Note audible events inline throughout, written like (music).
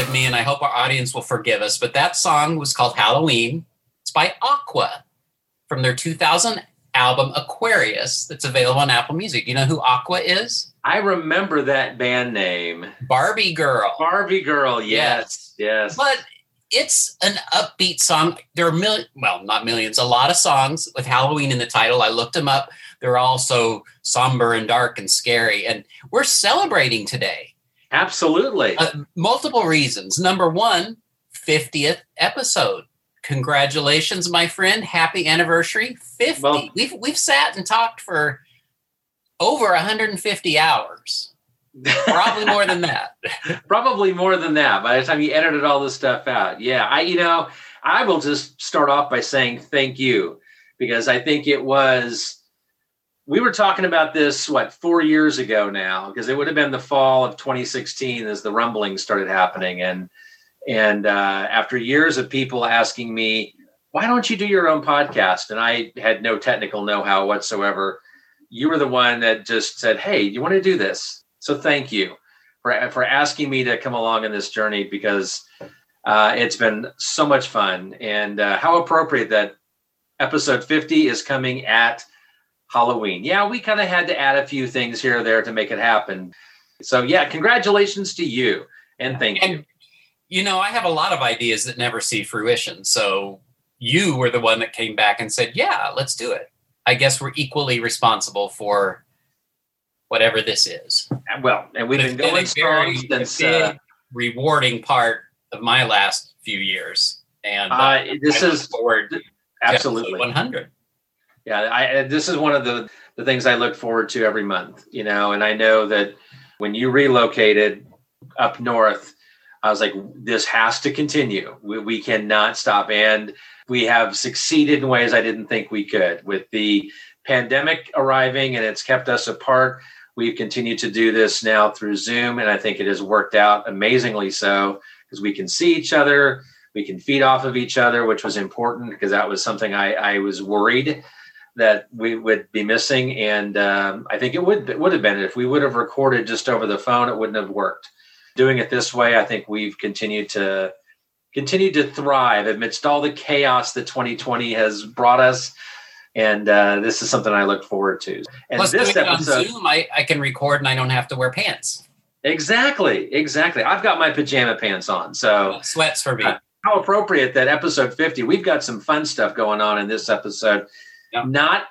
Forgive me and I hope our audience will forgive us, but that song was called Halloween. It's by Aqua from their 2000 album Aquarius that's available on Apple Music. You know who Aqua is? I remember that band name. Barbie Girl. Barbie Girl, yes, yes. But it's an upbeat song. There are mil- well, not millions, a lot of songs with Halloween in the title. I looked them up. They're all so somber and dark and scary. And we're celebrating today. Absolutely. Uh, multiple reasons. Number one, 50th episode. Congratulations, my friend. Happy anniversary. 50. Well- we've we've sat and talked for over 150 hours. (laughs) Probably more than that. Probably more than that by the time you edited all this stuff out. Yeah, I you know, I will just start off by saying thank you because I think it was we were talking about this what 4 years ago now because it would have been the fall of 2016 as the rumblings started happening. And and uh, after years of people asking me why don't you do your own podcast? And I had no technical know-how whatsoever. You were the one that just said hey you want to do this? So thank you for, for asking me to come along in this journey because uh, it's been so much fun. And uh, how appropriate that episode 50 is coming at halloween yeah we kind of had to add a few things here or there to make it happen so yeah congratulations to you and thank you And you know, I have a lot of ideas that never see fruition. So you were the one that came back and said, "Yeah, let's do it." I guess we're equally responsible for whatever this is. well and we've It's been going strong since uh, rewarding part of my last few years, and uh, uh, this is forward absolutely one hundred. Yeah i this is one of the the things i look forward to every month you know and i know that when you relocated up north i was like this has to continue. We, we cannot stop. And we have succeeded in ways i didn't think we could. With the pandemic arriving and it's kept us apart we've continued to do this now through zoom and i think it has worked out amazingly so because we can see each other we can feed off of each other which was important because that was something i, I was worried that we would be missing. And um, i think it would it would have been if we would have recorded just over the phone it wouldn't have worked. Doing it this way i think we've continued to continue to thrive amidst all the chaos that 2020 has brought us. And uh, this is something i look forward to. And Plus, this it on episode Zoom, I, I can record and I don't have to wear pants. exactly exactly. I've got my pajama pants on so Sweats for me. Uh, how appropriate that episode 50 we've got some fun stuff going on in this episode Yeah. not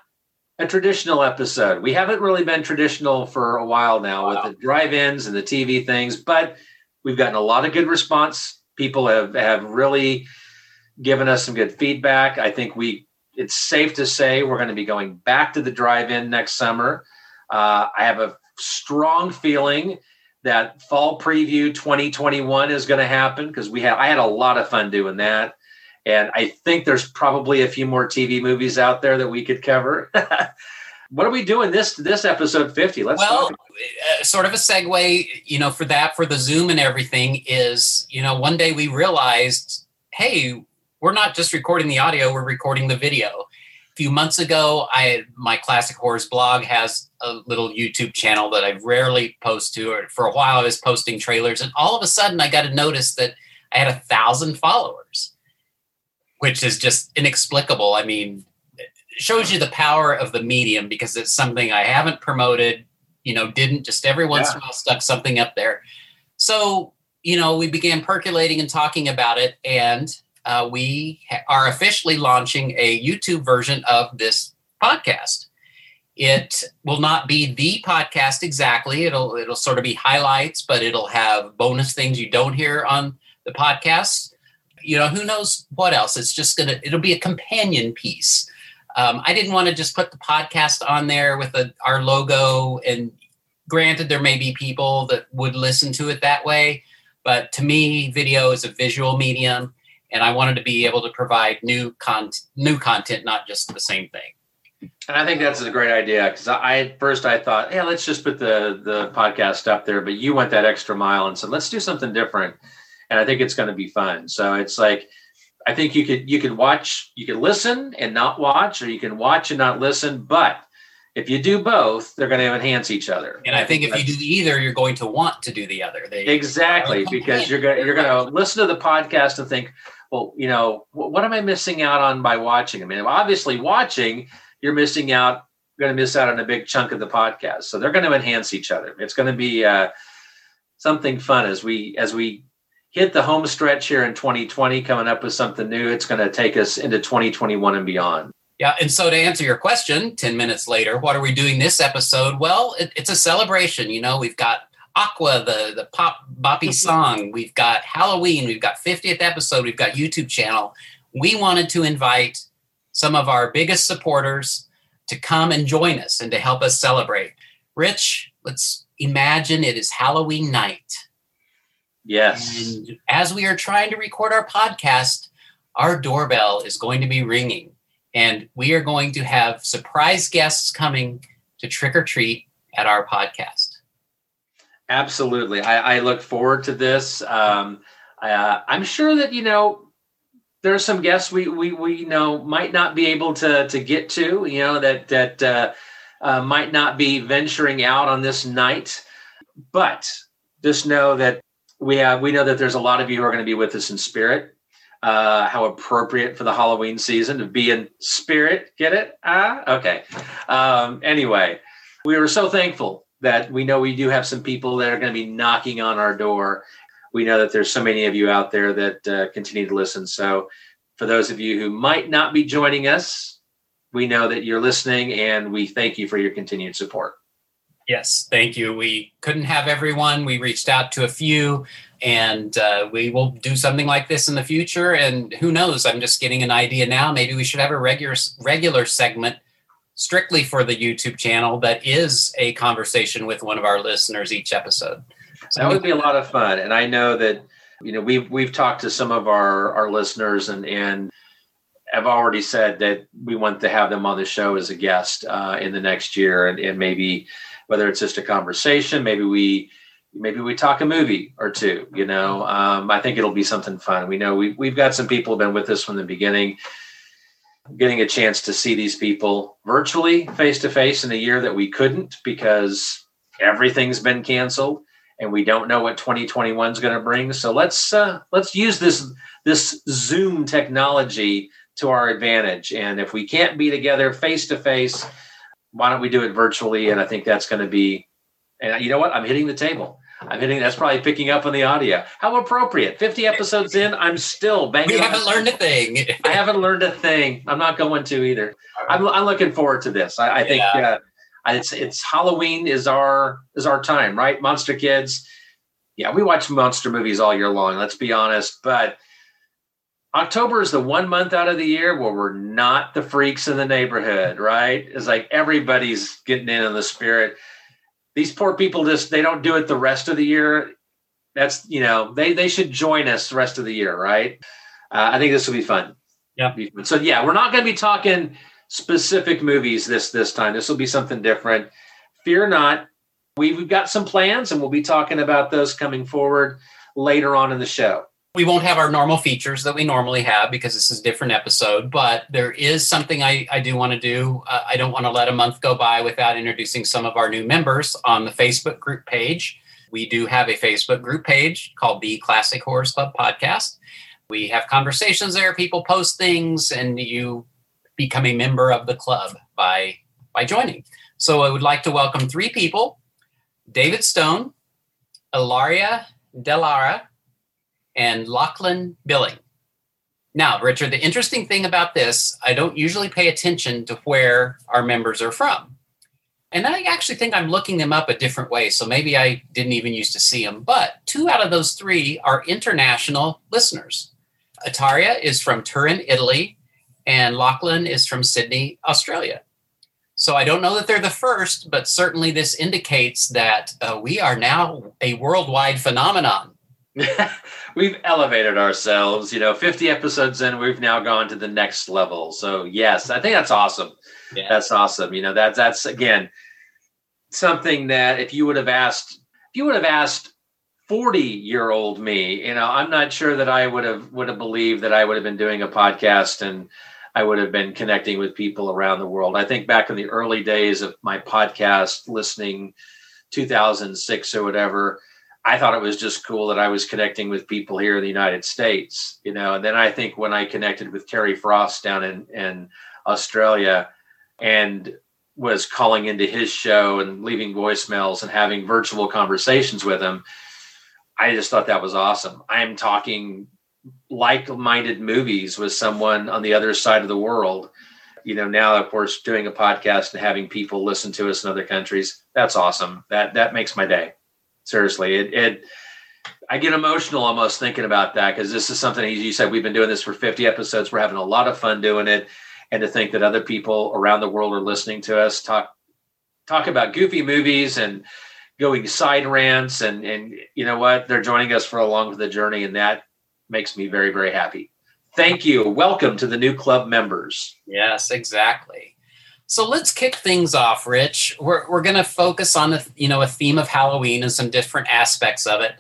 a traditional episode. We haven't really been traditional for a while now Wow. with the drive-ins and the tv things but we've gotten a lot of good response. People have have really given us some good feedback. I think we it's safe to say we're going to be going back to the drive-in next summer. Uh, i have a strong feeling that fall preview 2021 is going to happen because we had I had a lot of fun doing that, and I think there's probably a few more TV movies out there that we could cover. (laughs) what are we doing this this episode 50? Let's well, uh, sort of a segue, you know, for that, for the Zoom and everything is, you know, one day we realized, hey, we're not just recording the audio, we're recording the video. A few months ago, I my classic horrors blog has a little YouTube channel that I rarely post to. Or for a while, I was posting trailers, and all of a sudden, I got to notice that I had a thousand followers, which is just inexplicable. I mean, it shows you the power of the medium because it's something I haven't promoted you know, didn't just every once Yeah. in a while stuck something up there. So, you know, we began percolating and talking about it, and uh, we ha- are officially launching a YouTube version of this podcast. It will not be the podcast exactly. It'll it'll sort of be highlights, but it'll have bonus things you don't hear on the podcast. You know, who knows what else? It's just gonna it'll be a companion piece. Um, I didn't want to just put the podcast on there with a, our logo. And granted, there may be people that would listen to it that way, but to me, video is a visual medium, and I wanted to be able to provide new con- new content, not just the same thing. And I think that's a great idea because I at first I thought, yeah, let's just put the the podcast up there, but you went that extra mile and said, let's do something different, and I think it's going to be fun. So it's like, I think you could you could watch, you could listen and not watch, or you can watch and not listen. But if you do both, they're going to enhance each other. And I think if you do either, you're going to want to do the other. They exactly because you're going you're going to listen to the podcast and think, well, you know, what am I missing out on by watching? I mean, obviously watching you're missing out going to miss out on a big chunk of the podcast so they're going to enhance each other it's going to be uh, something fun as we as we hit the home stretch here in 2020 coming up with something new. It's going to take us into 2021 and beyond. Yeah and so to answer your question 10 minutes later what are we doing this episode? Well it, it's a celebration you know we've got aqua the the pop boppy mm-hmm. song. We've got halloween. We've got 50th episode. We've got youtube channel. We wanted to invite some of our biggest supporters to come and join us and to help us celebrate. Rich, let's imagine it is Halloween night. Yes. And as we are trying to record our podcast, our doorbell is going to be ringing and we are going to have surprise guests coming to trick or treat at our podcast. Absolutely. I, I look forward to this. Um, uh, I'm sure that, you know, there are some guests we we we know might not be able to to get to. You know that that uh, uh, might not be venturing out on this night, but just know that we have we know that there's a lot of you who are going to be with us in spirit. Uh, how appropriate for the Halloween season to be in spirit. Get it? Ah, okay. Um, anyway, we were so thankful that we know we do have some people that are going to be knocking on our door we know that there's so many of you out there that uh, continue to listen. So, for those of you who might not be joining us, we know that you're listening and we thank you for your continued support. Yes, thank you. We couldn't have everyone. We reached out to a few, and uh, we will do something like this in the future. And who knows? I'm just getting an idea now. Maybe we should have a regular regular segment strictly for the YouTube channel that is a conversation with one of our listeners each episode. So that would be a lot of fun. And I know that, you know, we've we've talked to some of our our listeners and and have already said that we want to have them on the show as a guest uh, in the next year and, and maybe whether it's just a conversation, maybe we maybe we talk a movie or two, you know. Um, I think it'll be something fun. We know we we've got some people who've been with us from the beginning getting a chance to see these people virtually face to face in a year that we couldn't because everything's been canceled and we don't know what 2021 is going to bring. So let's uh, let's use this this Zoom technology to our advantage. And if we can't be together face to face, why don't we do it virtually? And I think that's going to be. And you know what? I'm hitting the table. I'm hitting. That's probably picking up on the audio. How appropriate! 50 episodes in, I'm still banging. We haven't learned a thing. I haven't learned a thing. I'm not going to either. I'm, I'm looking forward to this. I, I think. Yeah. Uh, it's it's Halloween is our is our time, right? Monster Kids. Yeah, we watch monster movies all year long. Let's be honest, but October is the one month out of the year where we're not the freaks in the neighborhood, right? It's like everybody's getting in on the spirit. These poor people just they don't do it the rest of the year. That's you know they they should join us the rest of the year, right? Uh, I think this will be fun. Yeah. So yeah, we're not going to be talking specific movies this this time. This will be something different. Fear not. We've got some plans, and we'll be talking about those coming forward later on in the show. We won't have our normal features that we normally have because this is a different episode, but there is something I, I do want to do. Uh, I don't want to let a month go by without introducing some of our new members on the Facebook group page. We do have a Facebook group page called the Classic Horrors Club Podcast. We have conversations there, people post things, and you become a member of the club by by joining. So I would like to welcome three people: David Stone, Ilaria Delara, and Lachlan Billing. Now, Richard, the interesting thing about this, I don't usually pay attention to where our members are from. And I actually think I'm looking them up a different way. So maybe I didn't even used to see them. But two out of those three are international listeners. Ilaria is from Turin, Italy, and Lachlan is from Sydney, Australia. So I don't know that they're the first, but certainly this indicates that uh, we are now a worldwide phenomenon. (laughs) we've elevated ourselves. You know, 50 episodes in, we've now gone to the next level. So yes, I think that's awesome. Yeah. That's awesome. You know, that's that's again something that if you would have asked, if you would have asked 40 year old me, you know, I'm not sure that I would have would have believed that I would have been doing a podcast and I would have been connecting with people around the world. I think back in the early days of my podcast listening, 2006 or whatever, I thought it was just cool that I was connecting with people here in the United States, you know. And then I think when I connected with Terry Frost down in, in Australia and was calling into his show and leaving voicemails and having virtual conversations with him, I just thought that was awesome. I'm talking like-minded movies with someone on the other side of the world you know now of course doing a podcast and having people listen to us in other countries that's awesome that that makes my day seriously it, it i get emotional almost thinking about that because this is something you said we've been doing this for 50 episodes we're having a lot of fun doing it and to think that other people around the world are listening to us talk talk about goofy movies and going side rants and and you know what they're joining us for along the journey and that makes me very, very happy. Thank you. Welcome to the new club members. Yes, exactly. So let's kick things off, Rich. We're, we're going to focus on the, you know a theme of Halloween and some different aspects of it.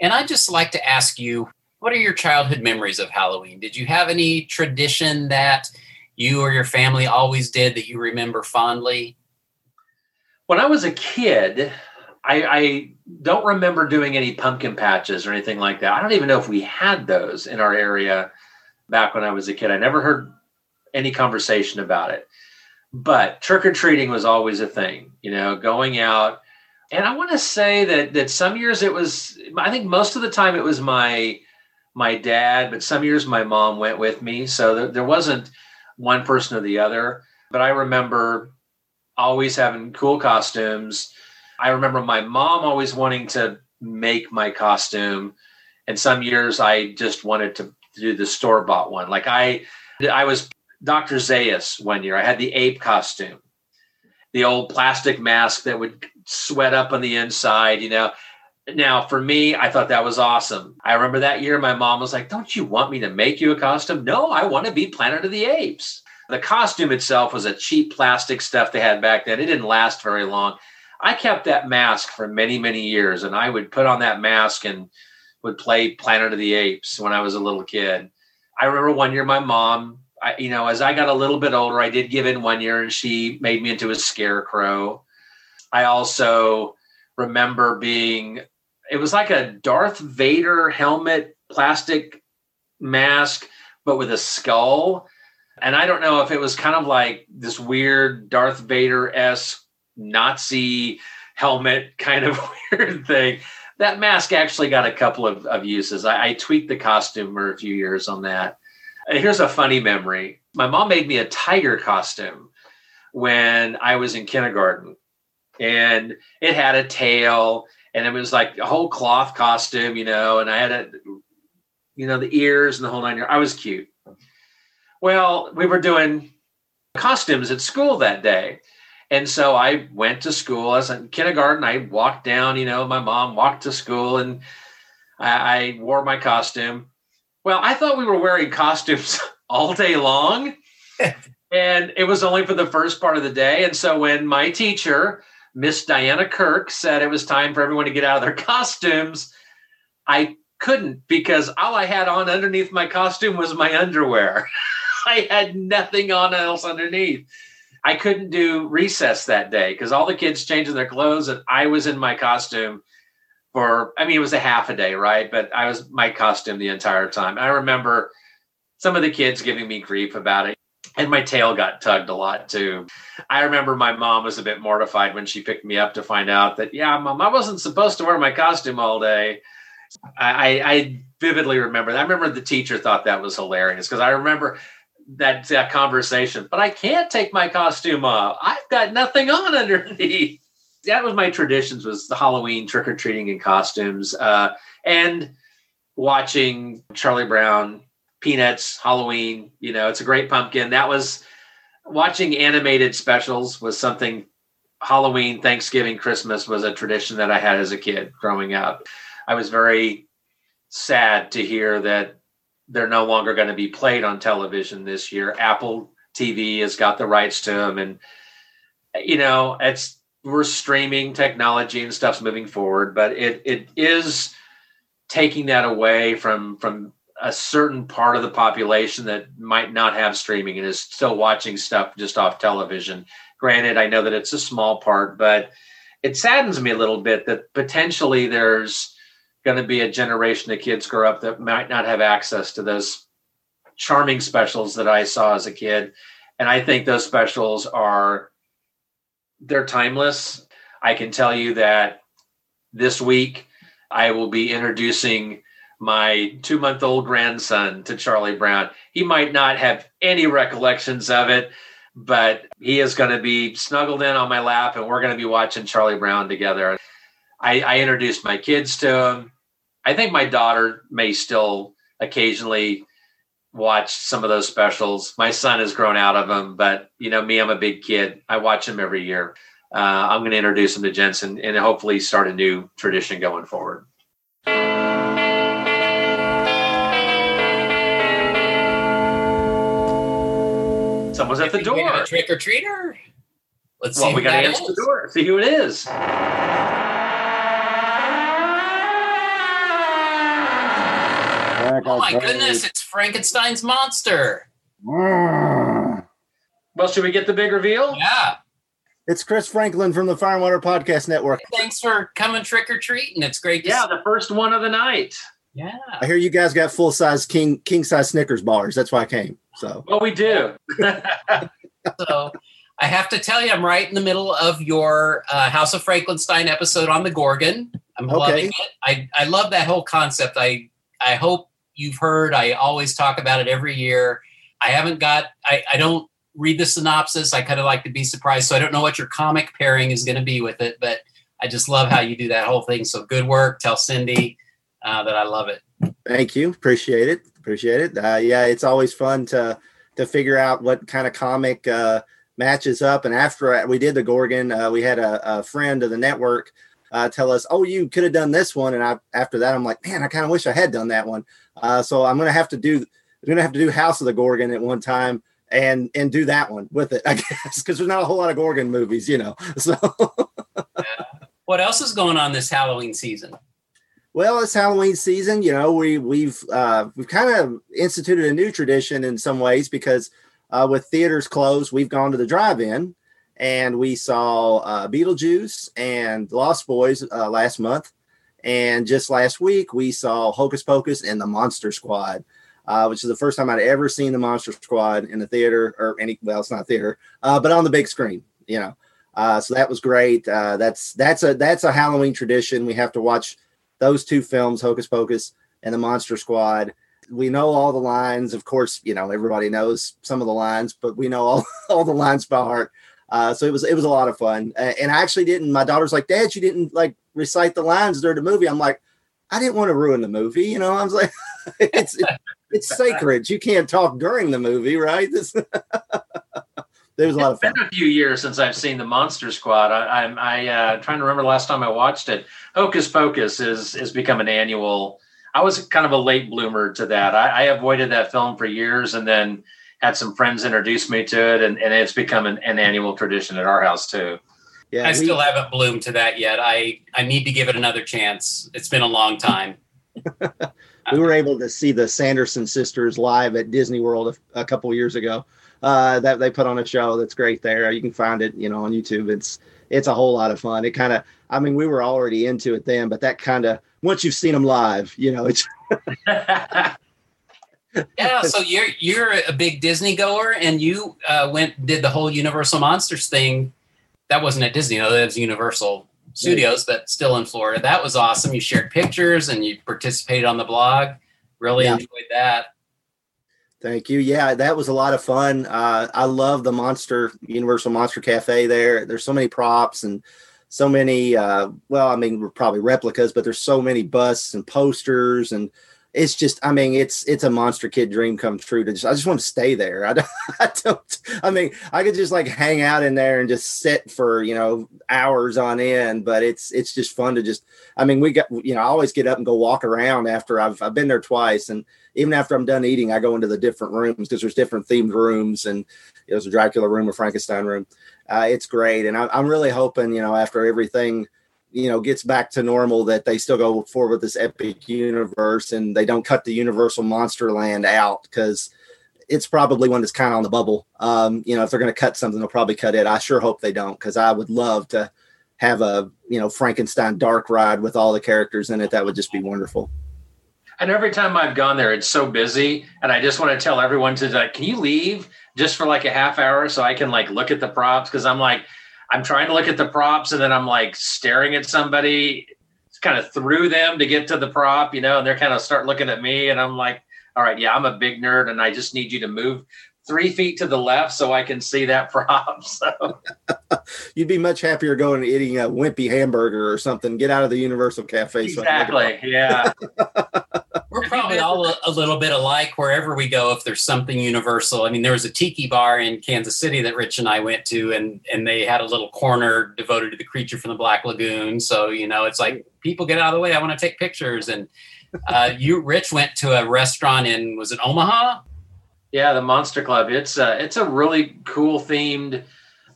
And I'd just like to ask you, what are your childhood memories of Halloween? Did you have any tradition that you or your family always did that you remember fondly? When I was a kid, I, I, don't remember doing any pumpkin patches or anything like that. I don't even know if we had those in our area back when I was a kid. I never heard any conversation about it. But trick or treating was always a thing, you know, going out. And I want to say that that some years it was I think most of the time it was my my dad, but some years my mom went with me. So there, there wasn't one person or the other. But I remember always having cool costumes I remember my mom always wanting to make my costume. And some years I just wanted to do the store bought one. Like I, I was Dr. Zaius one year. I had the ape costume, the old plastic mask that would sweat up on the inside, you know. Now, for me, I thought that was awesome. I remember that year my mom was like, Don't you want me to make you a costume? No, I want to be Planet of the Apes. The costume itself was a cheap plastic stuff they had back then. It didn't last very long. I kept that mask for many, many years, and I would put on that mask and would play Planet of the Apes when I was a little kid. I remember one year my mom, I, you know, as I got a little bit older, I did give in one year and she made me into a scarecrow. I also remember being, it was like a Darth Vader helmet, plastic mask, but with a skull. And I don't know if it was kind of like this weird Darth Vader esque Nazi helmet kind of (laughs) weird thing. That mask actually got a couple of, of uses. I, I tweaked the costume for a few years on that. Here's a funny memory. My mom made me a tiger costume when I was in kindergarten. And it had a tail and it was like a whole cloth costume, you know, and I had a you know, the ears and the whole nine yards. I was cute. Well, we were doing costumes at school that day. And so I went to school. I was in kindergarten. I walked down, you know, my mom walked to school and I, I wore my costume. Well, I thought we were wearing costumes (laughs) all day long. (laughs) and it was only for the first part of the day. And so when my teacher, Miss Diana Kirk, said it was time for everyone to get out of their (laughs) costumes, I couldn't because all I had on underneath my costume was my underwear. I had nothing on else underneath. I couldn't do recess that day because all the kids changing their clothes and I was in my costume for I mean it was a half a day, right? But I was my costume the entire time. I remember some of the kids giving me grief about it. And my tail got tugged a lot too. I remember my mom was a bit mortified when she picked me up to find out that, yeah, mom, I wasn't supposed to wear my costume all day. I, I vividly remember that. I remember the teacher thought that was hilarious because I remember that that conversation. But I can't take my costume off. I've got nothing on (laughs) underneath. That was my traditions was the Halloween trick or treating in costumes uh, and watching Charlie Brown, Peanuts, Halloween. You know, it's a great pumpkin. That was watching animated specials was something. Halloween, Thanksgiving, Christmas was a tradition that I had as a kid growing up. I was very sad to hear that they're no longer going to be played on television this year. Apple TV has got the rights to them, and you know, it's we're streaming technology and stuff's moving forward, but it it is taking that away from from a certain part of the population that might not have streaming and is still watching stuff just off television. Granted, I know that it's a small part, but it saddens me a little bit that potentially there's going to be a generation of kids grow up that might not have access to those charming specials that I saw as a kid. And I think those specials are they're timeless. I can tell you that this week I will be introducing my two month old grandson to Charlie Brown. He might not have any recollections of it, but he is going to be snuggled in on my lap and we're going to be watching Charlie Brown together. I, I introduced my kids to him. I think my daughter may still occasionally watch some of those specials. My son has grown out of them, but you know me, I'm a big kid. I watch them every year. Uh, I'm going to introduce him to Jensen and hopefully start a new tradition going forward. Someone's at the door. trick or treater. Let's well, see. we got to answer the door. See who it is. Oh my goodness! It's Frankenstein's monster. Well, should we get the big reveal? Yeah. It's Chris Franklin from the Fire and Water Podcast Network. Thanks for coming trick or treating. It's great. yeah, see- the first one of the night. Yeah. I hear you guys got full size king king size Snickers bars. That's why I came. So. Well, we do. (laughs) so. I have to tell you, I'm right in the middle of your uh, House of Frankenstein episode on the Gorgon. I'm okay. loving it. I, I love that whole concept. I I hope you've heard. I always talk about it every year. I haven't got. I, I don't read the synopsis. I kind of like to be surprised, so I don't know what your comic pairing is going to be with it. But I just love how you do that whole thing. So good work. Tell Cindy uh, that I love it. Thank you. Appreciate it. Appreciate it. Uh, yeah, it's always fun to to figure out what kind of comic uh, matches up. And after we did the Gorgon, uh, we had a, a, friend of the network uh, tell us, "Oh, you could have done this one." And I, after that, I'm like, "Man, I kind of wish I had done that one." Uh, so I'm gonna have to do. I'm gonna have to do House of the Gorgon at one time and and do that one with it, (laughs) I guess, because there's not a whole lot of Gorgon movies, you know. (laughs) So. yeah. What else is going on this Halloween season? Well, it's Halloween season. You know, we we've uh, we've kind of instituted a new tradition in some ways because uh, with theaters closed, we've gone to the drive-in and we saw uh, Beetlejuice and Lost Boys uh, last month, and just last week we saw Hocus Pocus and the Monster Squad, uh, which is the first time I'd ever seen the Monster Squad in the theater or any well, it's not theater, uh, but on the big screen. You know, uh, so that was great. that's that's a that's a Halloween tradition. We have to watch those two films, Hocus Pocus and The Monster Squad. We know all the lines. Of course, you know, everybody knows some of the lines, but we know all, (laughs) all the lines by heart. Uh, so it was it was a lot of fun. Uh, and I actually didn't. My daughter's like, Dad, you didn't like recite the lines during the movie. I'm like, I didn't want to ruin the movie. You know, I was like, (laughs) it's it, it's sacred. You can't talk during the movie, right? This (laughs) there was a lot of fun. Been a few years since I've seen the Monster Squad. I, I'm I, uh, trying to remember the last time I watched it. Hocus Pocus is is become an annual. I was kind of a late bloomer to that. I, I avoided that film for years, and then had some friends introduce me to it, and, and it's become an, an annual tradition at our house too. Yeah, I we, still haven't bloomed to that yet. I I need to give it another chance. It's been a long time. (laughs) we were able to see the Sanderson sisters live at Disney World a, a couple years ago uh, that they put on a show that's great there. You can find it, you know, on YouTube. It's it's a whole lot of fun. It kind of, I mean, we were already into it then, but that kind of once you've seen them live, you know, it's. (laughs) (laughs) yeah, so (laughs) you're you're a big Disney goer, and you uh, went did the whole Universal Monsters thing. That wasn't at Disney, though. That was Universal Studios, but still in Florida. That was awesome. You shared pictures and you participated on the blog. Really yeah. enjoyed that. Thank you. Yeah, that was a lot of fun. Uh, I love the Monster Universal Monster Cafe there. There's so many props and so many. Uh, well, I mean, probably replicas, but there's so many busts and posters and it's just i mean it's it's a monster kid dream come true to just i just want to stay there. I don't (laughs) i don't i mean i could just like hang out in there and just sit for you know hours on end but it's it's just fun to just i mean we got you know i always get up and go walk around after i've i've been there twice and even after i'm done eating i go into the different rooms because there's different themed rooms and there's a dracula room a frankenstein room. Uh, it's great and I, i'm really hoping you know after everything you know gets back to normal that they still go forward with this epic universe and they don't cut the universal monster land out because it's probably one that's kind of on the bubble. Um, you know if they're going to cut something they'll probably cut it. I sure hope they don't because i would love to have a you know frankenstein dark ride with all the characters in it. That would just be wonderful. And every time i've gone there it's so busy and i just want to tell everyone to like can you leave just for like a half hour so i can like look at the props? Because i'm like I'm trying to look at the props and then I'm like staring at somebody kind of through them to get to the prop, you know, and they're kind of start looking at me and I'm like, all right, yeah, I'm a big nerd and I just need you to move three feet to the left so I can see that (laughs) prop. So (laughs) you'd be much happier going and eating a wimpy hamburger or something. Get out of the Universal Cafe. Exactly. So yeah. (laughs) We're probably all a, a, little bit alike wherever we go. If there's something universal, I mean, there was a tiki bar in Kansas City that Rich and I went to, and and they had a little corner devoted to the creature from the Black Lagoon. So you know, it's like people get out of the way. I want to take pictures. And uh, you, Rich, went to a restaurant in was it Omaha? Yeah, the Monster Club. It's a, it's a really cool themed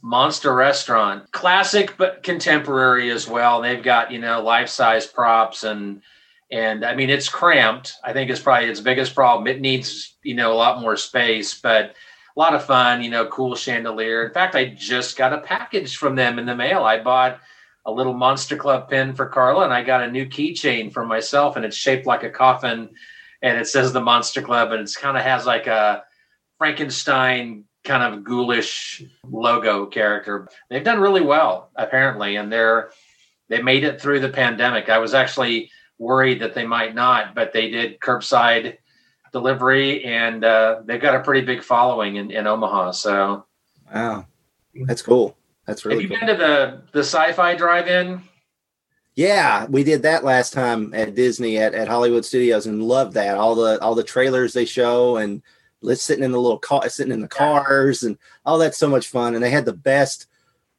monster restaurant. Classic but contemporary as well. They've got, you know, life-size props and and I mean it's cramped. I think it's probably its biggest problem. It needs, you know, a lot more space, but a lot of fun, you know, cool chandelier. In fact, I just got a package from them in the mail. I bought a little Monster Club pin for Carla and I got a new keychain for myself and it's shaped like a coffin and it says the Monster Club and it's kind of has like a Frankenstein kind of ghoulish logo character. They've done really well apparently, and they're they made it through the pandemic. I was actually worried that they might not, but they did curbside delivery, and uh, they've got a pretty big following in, in Omaha. So, wow, that's cool. That's really. Cool. Have you cool. been to the the Sci-Fi Drive-In? Yeah, we did that last time at Disney at, at Hollywood Studios and loved that. All the all the trailers they show and let's sitting in the little car, sitting in the cars, and all that's so much fun. And they had the best.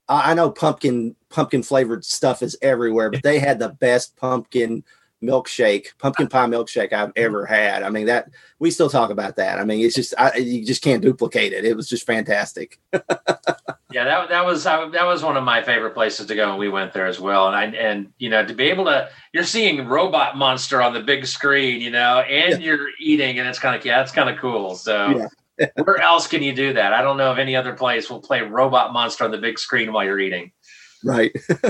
I know pumpkin pumpkin flavored stuff is everywhere, but they had the best pumpkin milkshake, pumpkin uh. pie milkshake I've mm-hmm. ever had. I mean that we still talk about that. I mean it's just I, you just can't duplicate it. It was just fantastic. (laughs) yeah, that that was that was one of my favorite places to go, and we went there as well. And I and you know to be able to you're seeing robot monster on the big screen, you know, and yeah. you're eating, and it's kind of yeah, it's kind of cool. So. Yeah. (laughs) Where else can you do that? I don't know of any other place will play Robot Monster on the big screen while you're eating. Right. (laughs)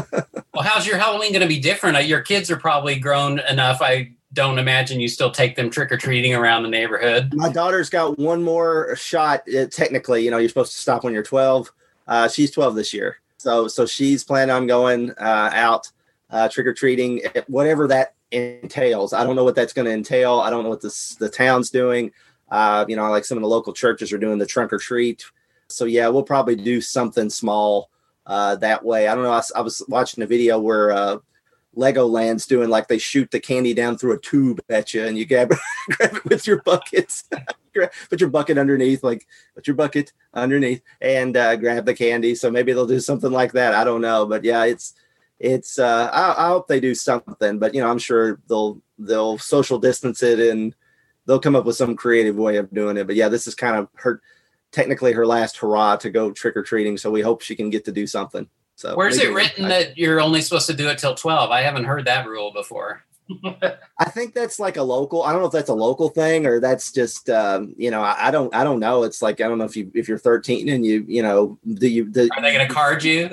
well, how's your Halloween going to be different? Uh, your kids are probably grown enough. I don't imagine you still take them trick or treating around the neighborhood. My daughter's got one more shot. Uh, technically, you know, you're supposed to stop when you're 12. Uh, she's 12 this year, so so she's planning on going uh, out uh, trick or treating, whatever that entails. I don't know what that's going to entail. I don't know what this, the town's doing. Uh, you know, like some of the local churches are doing the trunk or treat. So yeah, we'll probably do something small uh, that way. I don't know. I, I was watching a video where uh, Legoland's doing like they shoot the candy down through a tube at you, and you grab (laughs) grab it with your buckets. (laughs) put your bucket underneath, like put your bucket underneath, and uh, grab the candy. So maybe they'll do something like that. I don't know, but yeah, it's it's. Uh, I, I hope they do something, but you know, I'm sure they'll they'll social distance it and they'll come up with some creative way of doing it. But yeah, this is kind of hurt technically her last hurrah to go trick or treating. So we hope she can get to do something. So where's it written I, that you're only supposed to do it till 12? I haven't heard that rule before. (laughs) I think that's like a local. I don't know if that's a local thing or that's just um, you know I, I, don't I don't know. It's like I don't know if you if you're 13 and you you know do you the, are they going to card you?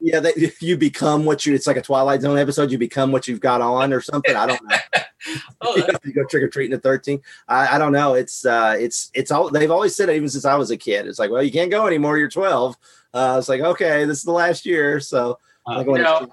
yeah, that (laughs) you become what you. It's like a Twilight Zone episode. You become what you've got on or something. I don't know. (laughs) (laughs) oh, you, know, you, go trick or treating at 13. I, I don't know. It's uh it's it's all they've always said it even since I was a kid. It's like well you can't go anymore. You're 12. Uh, it's like okay this is the last year so. Uh, you know,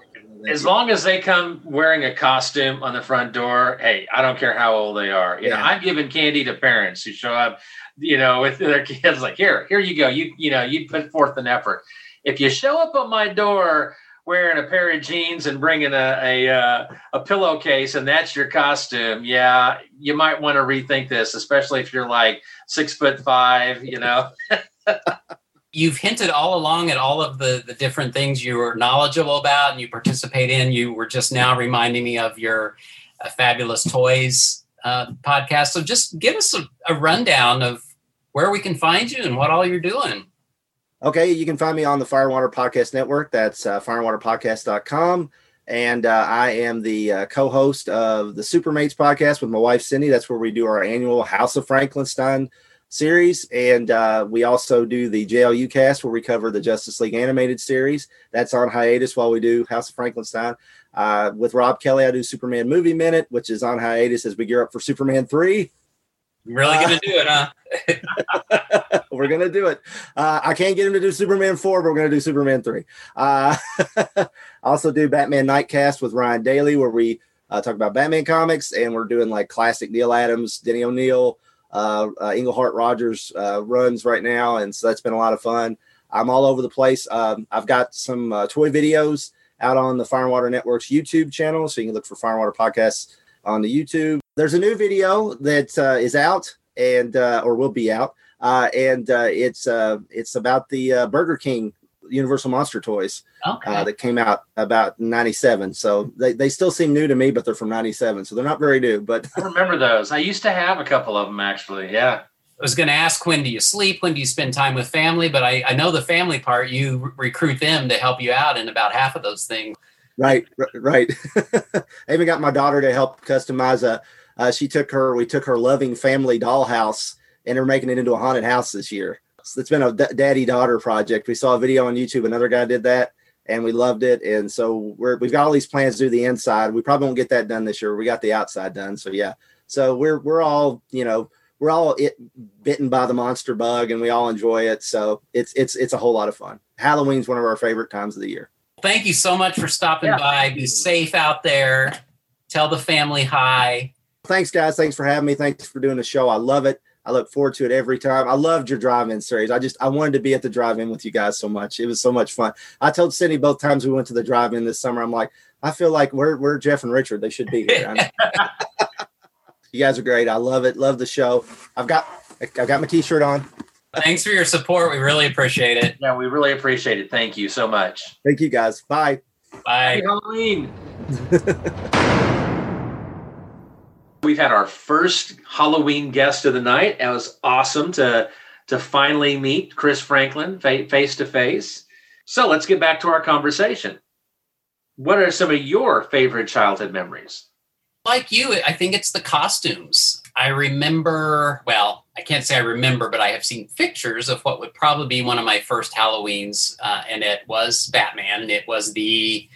as long as they come wearing a costume on the front door, hey, I don't care how old they are. You yeah. know, I'm giving candy to parents who show up, you know, with (laughs) their kids like, here, here you go. You, you know, you put forth an effort. If you show up at my door wearing a pair of jeans and bringing a a, uh, a pillowcase and that's your costume, yeah, you might want to rethink this, especially if you're like six foot five, you know. (laughs) You've hinted all along at all of the the different things you are knowledgeable about and you participate in. You were just now reminding me of your uh, fabulous toys uh, podcast. So just give us a, a rundown of where we can find you and what all you're doing. Okay, you can find me on the Firewater Podcast Network. That's uh, fireandwaterpodcast.com. And uh, I am the uh, co host of the Supermates podcast with my wife, Cindy. That's where we do our annual House of Frankenstein series. And uh, we also do the JLU cast where we cover the Justice League animated series. That's on hiatus while we do House of Frankenstein. Uh, with Rob Kelly, I do Superman Movie Minute, which is on hiatus as we gear up for Superman 3. Really gonna do it, huh? (laughs) we're gonna do it. Uh, I can't get him to do Superman four, but we're gonna do Superman three. Uh, (laughs) also do Batman Nightcast with Ryan Daly, where we uh, talk about Batman comics, and we're doing like classic Neal Adams, Denny O'Neil, uh, uh, Englehart Rogers uh, runs right now, and so that's been a lot of fun. I'm all over the place. Um, I've got some uh, toy videos out on the Fire and Water Network's YouTube channel, so you can look for Fire and Water Podcasts on the YouTube. There's a new video that uh, is out and uh, or will be out, uh, and uh, it's uh, it's about the uh, Burger King Universal Monster toys Okay. uh, that came out about '97. So they, they still seem new to me, but they're from '97, so they're not very new. But I remember those. I used to have a couple of them actually. Yeah. I was going to ask when do you sleep? When do you spend time with family? But I, I know the family part, you re- recruit them to help you out in about half of those things. right, right. (laughs) I even got my daughter to help customize a. Uh, she took her. We took her loving family dollhouse, and we're making it into a haunted house this year. So it's been a d- daddy daughter project. We saw a video on YouTube. Another guy did that, and we loved it. And so we're we've got all these plans to do the inside. We probably won't get that done this year. We got the outside done. So yeah. So we're we're all you know we're all it, bitten by the monster bug, and we all enjoy it. So it's it's it's a whole lot of fun. Halloween's one of our favorite times of the year. Thank you so much for stopping Yeah, by. Be safe out there. Tell the family hi. Thanks, guys. Thanks for having me. Thanks for doing the show. I love it. I look forward to it every time. I loved your drive-in series. I just I wanted to be at the drive-in with you guys so much. It was so much fun. I told Cindy both times we went to the drive-in this summer. I'm like, I feel like we're we're Jeff and Richard. They should be here. (laughs) You guys are great. I love it. Love the show. I've got I've got my T-shirt on. Thanks for your support. We really appreciate it. Yeah, we really appreciate it. Thank you so much. Thank you, guys. Bye. Bye. Happy Halloween. (laughs) We've had our first Halloween guest of the night. It was awesome to to finally meet Chris Franklin face to face. So let's get back to our conversation. What are some of your favorite childhood memories? Like you, I think it's the costumes. I remember, well, I can't say I remember, but I have seen pictures of what would probably be one of my first Halloweens. Uh, and it was Batman, and it was the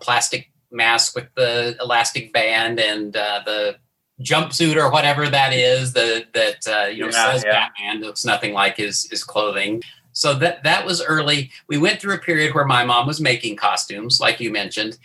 plastic mask with the elastic band and uh, the jumpsuit or whatever that is the, that uh, you know Yeah, says yeah. Batman looks nothing like his his clothing. So that that was early. We went through a period where my mom was making costumes, like you mentioned.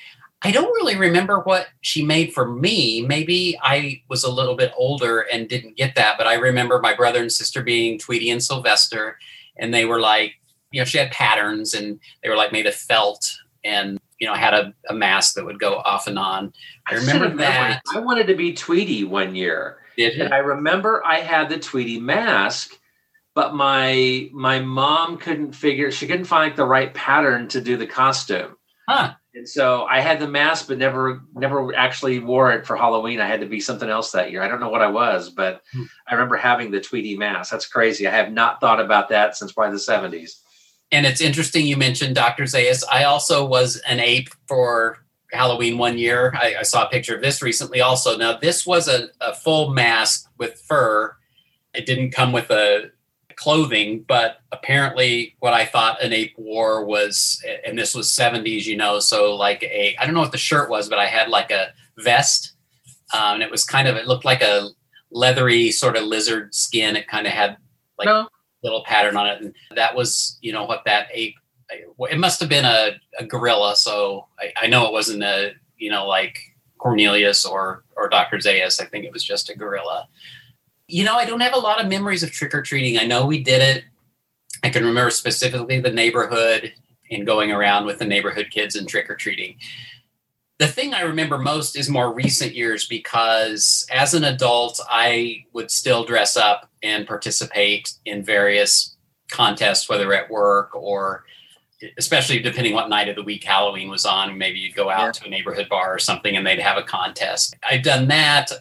I don't really remember what she made for me. Maybe I was a little bit older and didn't get that, but I remember my brother and sister being Tweety and Sylvester, and they were like, you know, she had patterns and they were like made of felt and you know had a, a mask that would go off and on. I remember that. I wanted to be Tweety one year. Did? And I remember I had the Tweety mask, but my my mom couldn't figure she couldn't find the right pattern to do the costume. Huh. And so I had the mask, but never never actually wore it for Halloween. I had to be something else that year. I don't know what I was, but Hmm. I remember having the Tweety mask. That's crazy. I have not thought about that since probably the seventies. And it's interesting you mentioned Dr. Zaius. I also was an ape for Halloween one year. I, I saw a picture of this recently also. Now, this was a, a full mask with fur. It didn't come with a clothing, but apparently what I thought an ape wore was, and this was 70s, you know, so like a, I don't know what the shirt was, but I had like a vest. Um, and it was kind of, it looked like a leathery sort of lizard skin. It kind of had like no, little pattern on it, and that was you know what that ape. It must have been a, a gorilla, so I, I know it wasn't a you know like Cornelius or or Doctor Zaius. I think it was just a gorilla. You know, I don't have a lot of memories of trick or treating. I know we did it. I can remember specifically the neighborhood and going around with the neighborhood kids and trick or treating. The thing I remember most is more recent years because as an adult, I would still dress up and participate in various contests, whether at work or especially depending what night of the week Halloween was on. Maybe you'd go out yeah. to a neighborhood bar or something and they'd have a contest. I've done that.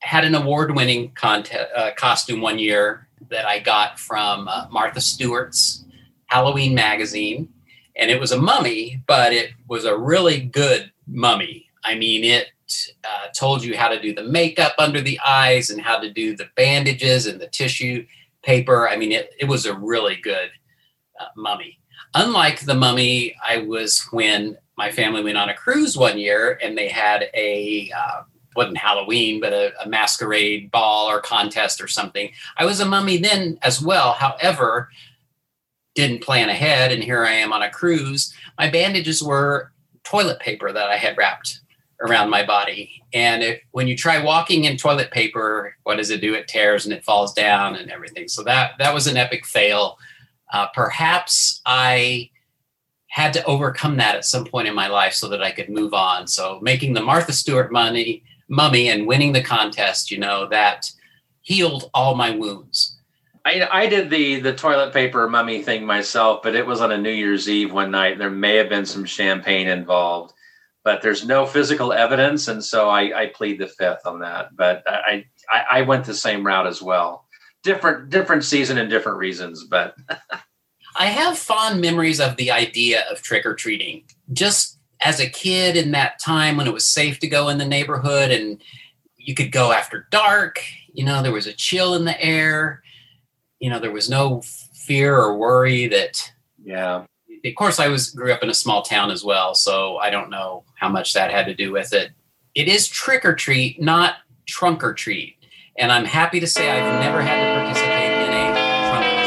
Had an award-winning contest uh, costume one year that I got from uh, Martha Stewart's Halloween magazine, and it was a mummy, but it was a really good mummy. I mean, it uh, told you how to do the makeup under the eyes and how to do the bandages and the tissue paper. I mean, it, it was a really good uh, mummy. Unlike the mummy, I was when my family went on a cruise one year and they had a uh, wasn't Halloween, but a, a, masquerade ball or contest or something. I was a mummy then as well. However, didn't plan ahead, and here I am on a cruise. My bandages were toilet paper that I had wrapped around my body. And if, when you try walking in toilet paper, what does it do? It tears and it falls down and everything. So that that was an epic fail. Uh, perhaps I had to overcome that at some point in my life so that I could move on. So making the Martha Stewart money mummy and winning the contest, you know, that healed all my wounds. I, I did the the toilet paper mummy thing myself, but it was on a New Year's Eve one night. There may have been some champagne involved, but there's no physical evidence, and so I, I plead the fifth on that. But I, I I went the same route as well. Different different season and different reasons, but. (laughs) I have fond memories of the idea of trick or treating. Just as a kid in that time when it was safe to go in the neighborhood and you could go after dark, you know, there was a chill in the air. You know, there was no fear or worry that yeah. Of course I was grew up in a small town as well, so I don't know how much that had to do with it. It is trick or treat, not trunk or treat. And I'm happy to say I've never had to participate in a trunk or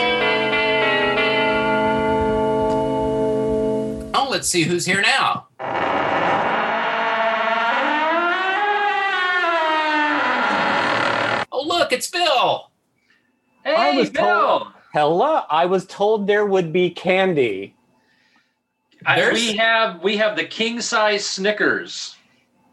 treat. Oh, let's see who's here now. Oh, look, it's Bill. Hey, I was Bill. Told, hello. I was told there would be candy. I, we have we have the king size Snickers.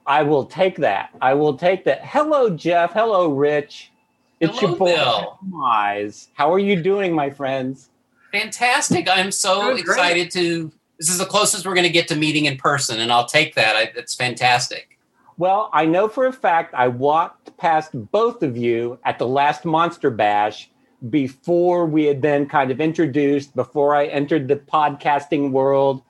I will take that. I will take that. Hello, Jeff. Hello, Rich. It's Hello, your boy. Bill. Mize. How are you doing, my friends? Fantastic. I'm so Good, excited great. to. This is the closest we're going to get to meeting in person, and I'll take that. I, it's fantastic. Well, I know for a fact I walked past both of you at the last Monster Bash before we had been kind of introduced, before I entered the podcasting world.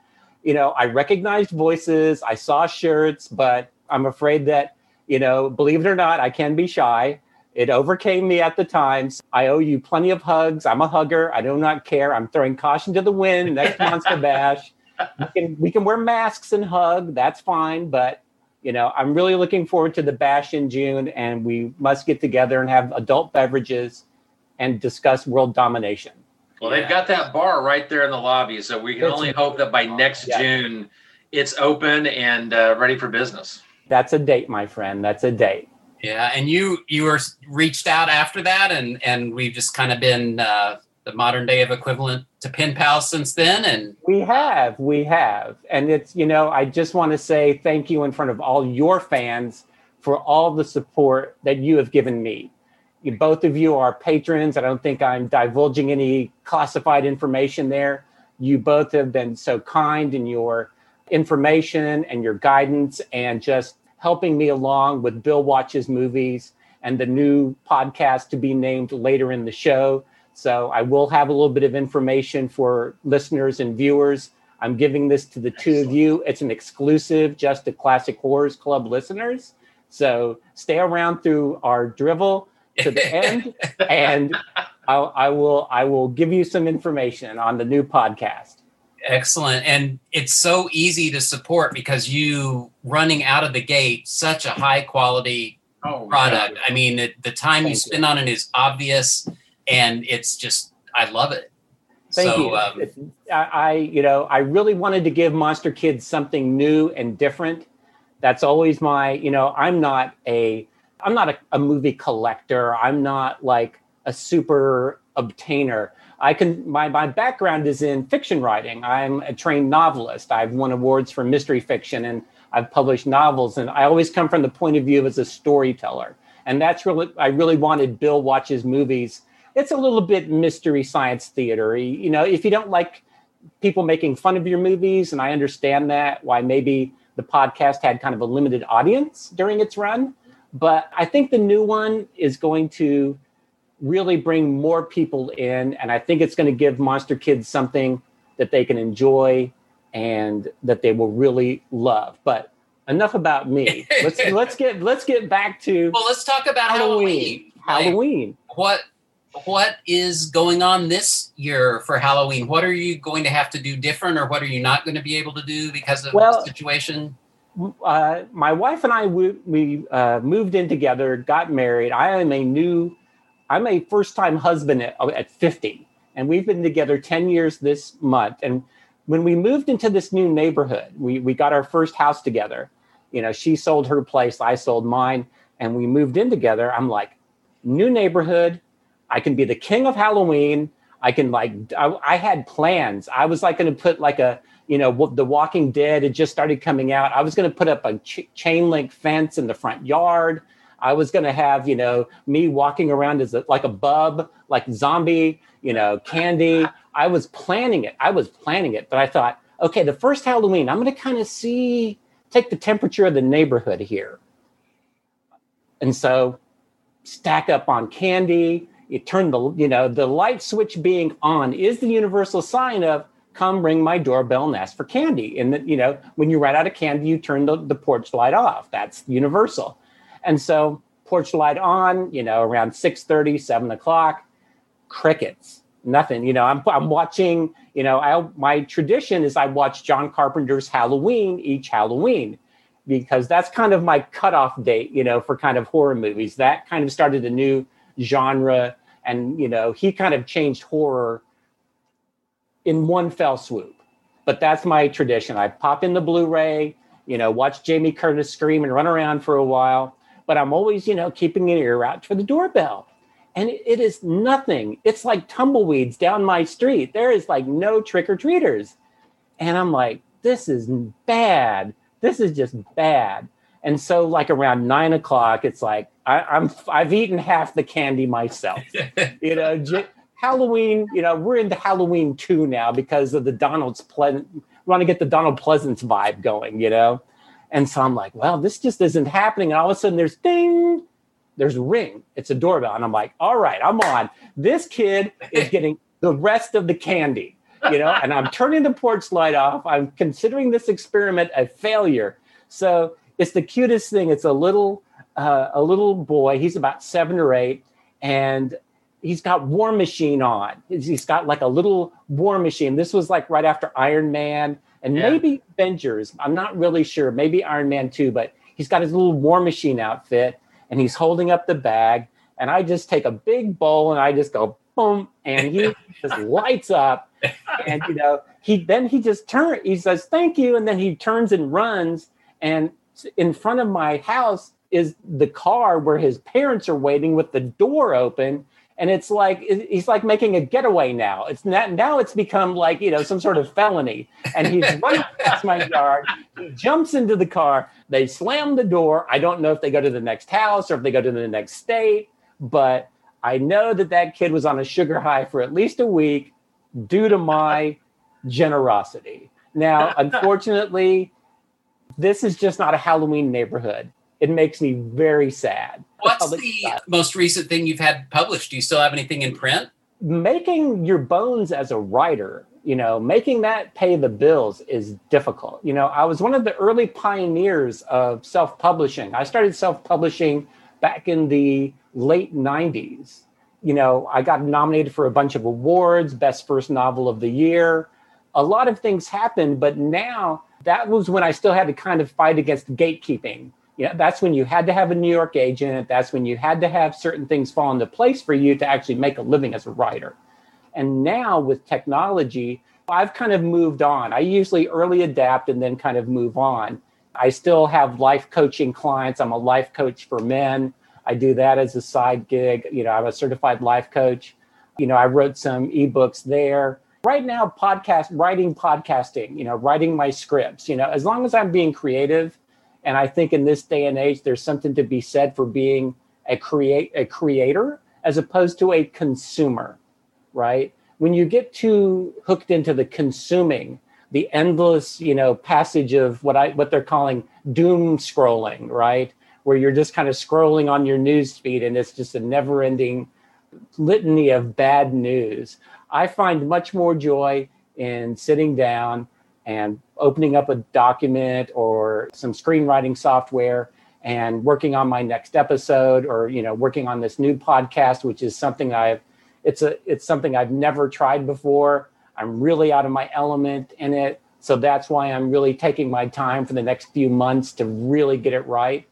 You know, I recognized voices, I saw shirts, but I'm afraid that, you know, believe it or not, I can be shy. It overcame me at the times. I owe you plenty of hugs. I'm a hugger. I do not care. I'm throwing caution to the wind next Monster Bash. We can we can wear masks and hug. That's fine, but you know, I'm really looking forward to the bash in June, and we must get together and have adult beverages and discuss world domination. Well, they've got that bar right there in the lobby, so we can it's, only hope that by next yeah. June it's open and uh, ready for business. That's a date, my friend. That's a date. Yeah, and you you were reached out after that, and and we've just kind of been uh, the modern day of equivalent to pen pal since then and we have we have and it's you know i just want to say thank you in front of all your fans for all the support that you have given me you, both of you are patrons i don't think i'm divulging any classified information there you both have been so kind in your information and your guidance and just helping me along with bill watches movies and the new podcast to be named later in the show so I will have a little bit of information for listeners and viewers. I'm giving this to the two of you. It's an exclusive just to Classic Horrors Club listeners. So stay around through our drivel to the end, and I, I will I will give you some information on the new podcast. Excellent. And it's so easy to support because you running out of the gate such a high quality oh, product. I mean, the, the time Thank you spend you. on it is obvious and it's just I love it. Thank so, you. Um, I, you know, I really wanted to give Monster Kids something new and different. That's always my, you know, I'm not a, I'm not a, a movie collector. I'm not like a super obtainer. I can my my background is in fiction writing. I'm a trained novelist. I've won awards for mystery fiction and I've published novels and I always come from the point of view of as a storyteller. And that's really I really wanted Bill watches movies. It's a little bit mystery science theater. You know, if you don't like people making fun of your movies and I understand that why maybe the podcast had kind of a limited audience during its run, but I think the new one is going to really bring more people in. And I think it's going to give Monster Kids something that they can enjoy and that they will really love. But enough about me. Let's (laughs) let's get let's get back to well. Let's talk about Halloween. Halloween. Halloween. Like, what what is going on this year for Halloween? What are you going to have to do different, or what are you not going to be able to do because of well, the situation? Uh, my wife and I we, we uh, moved in together, got married. I am a new I'm a first time husband at, at 50, and we've been together 10 years this month. And when we moved into this new neighborhood, we, we got our first house together. You know, she sold her place, I sold mine, and we moved in together. I'm like, new neighborhood. I can be the king of Halloween. I can like, I, I had plans. I was like going to put like a, you know, The Walking Dead had just started coming out. I was going to put up a ch- chain link fence in the front yard. I was going to have, you know, me walking around as a, like a bub, like zombie, you know, candy. I was planning it. I was planning it, but I thought, okay, the first Halloween, I'm going to kind of see, take the temperature of the neighborhood here. And so stack up on candy. You turn the, you know, the light switch being on is the universal sign of come ring my doorbell and ask for candy. And that, you know, when you run out of candy, you turn the, the porch light off. That's universal. And so porch light on, you know, around 6 30, 7 o'clock, crickets, nothing. You know, I'm, I'm watching, you know, I, my tradition is I watch John Carpenter's Halloween each Halloween because that's kind of my cutoff date, you know, for kind of horror movies. That kind of started a new genre. And, you know, he kind of changed horror in one fell swoop. But that's my tradition. I pop in the Blu ray, you know, watch Jamie Curtis scream and run around for a while but I'm always, you know, keeping an ear out for the doorbell. And it is nothing. It's like tumbleweeds down my street. There is like no trick or treaters. And I'm like, this is bad. This is just bad. And so, like around nine o'clock, it's like I, am I've eaten half the candy myself. (laughs) you know, j- Halloween. You know, we're into Halloween two now because of the Donald Pleasence. We want to get the Donald Pleasence vibe going. You know, and so I'm like, well, this just isn't happening. And all of a sudden there's ding, there's a ring. It's a doorbell. And I'm like, all right, I'm on. This kid is getting (laughs) the rest of the candy, you know, and I'm turning the porch light off. I'm considering this experiment a failure. So it's the cutest thing. It's a little, uh, a little boy. He's about seven or eight, and he's got War Machine on. He's got like a little War Machine. This was like right after Iron Man and yeah. maybe Avengers. I'm not really sure. Maybe Iron Man too, but he's got his little War Machine outfit and he's holding up the bag. And I just take a big bowl and I just go boom, and he (laughs) just lights up. And you know, he then he just turns. He says thank you, and then he turns and runs. And in front of my house is the car where his parents are waiting with the door open and it's like he's like making a getaway now. It's not now. It's become like you know some sort of felony, and he's (laughs) running past my yard. He jumps into the car. They slam the door. I don't know if they go to the next house or if they go to the next state, but I know that that kid was on a sugar high for at least a week due to my generosity. Now, (laughs) unfortunately, this is just not a Halloween neighborhood it makes me very sad. What's the most recent thing you've had published? Do you still have anything in print? Making your bones as a writer, you know, making that pay the bills is difficult. You know, I was one of the early pioneers of self publishing. I started self publishing back in the late 90s. You know, I got nominated for a bunch of awards, best first novel of the year. A lot of things happened, but now that was when I still had to kind of fight against gatekeeping you know, that's when you had to have a New York agent. That's when you had to have certain things fall into place for you to actually make a living as a writer. And now with technology, I've kind of moved on. I usually early adapt and then kind of move on. I still have life coaching clients. I'm a life coach for men. I do that as a side gig. You know, I'm a certified life coach. You know, I wrote some ebooks there. Right now, podcast writing, podcasting, you know, writing my scripts, you know, as long as I'm being creative. And I think in this day and age, there's something to be said for being a create a creator as opposed to a consumer, right? When you get too hooked into the consuming, the endless, you know, passage of what I what they're calling doom scrolling, right? Where you're just kind of scrolling on your news feed and it's just a never-ending litany of bad news. I find much more joy in sitting down and opening up a document or some screenwriting software and working on my next episode or you know working on this new podcast which is something I've it's a it's something I've never tried before. I'm really out of my element in it. So that's why I'm really taking my time for the next few months to really get it right.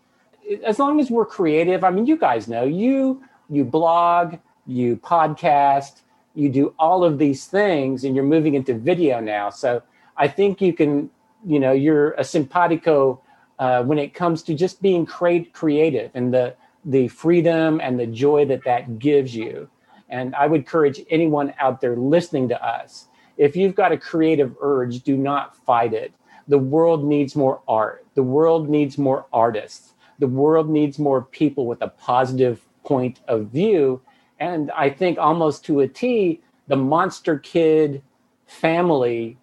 As long as we're creative, I mean you guys know, you you blog, you podcast, you do all of these things and you're moving into video now. So I think you can, you know, you're a simpatico uh, when it comes to just being creative and the the freedom and the joy that that gives you. And I would encourage anyone out there listening to us, if you've got a creative urge, do not fight it. The world needs more art. The world needs more artists. The world needs more people with a positive point of view. And I think almost to a T, the Monster Kid family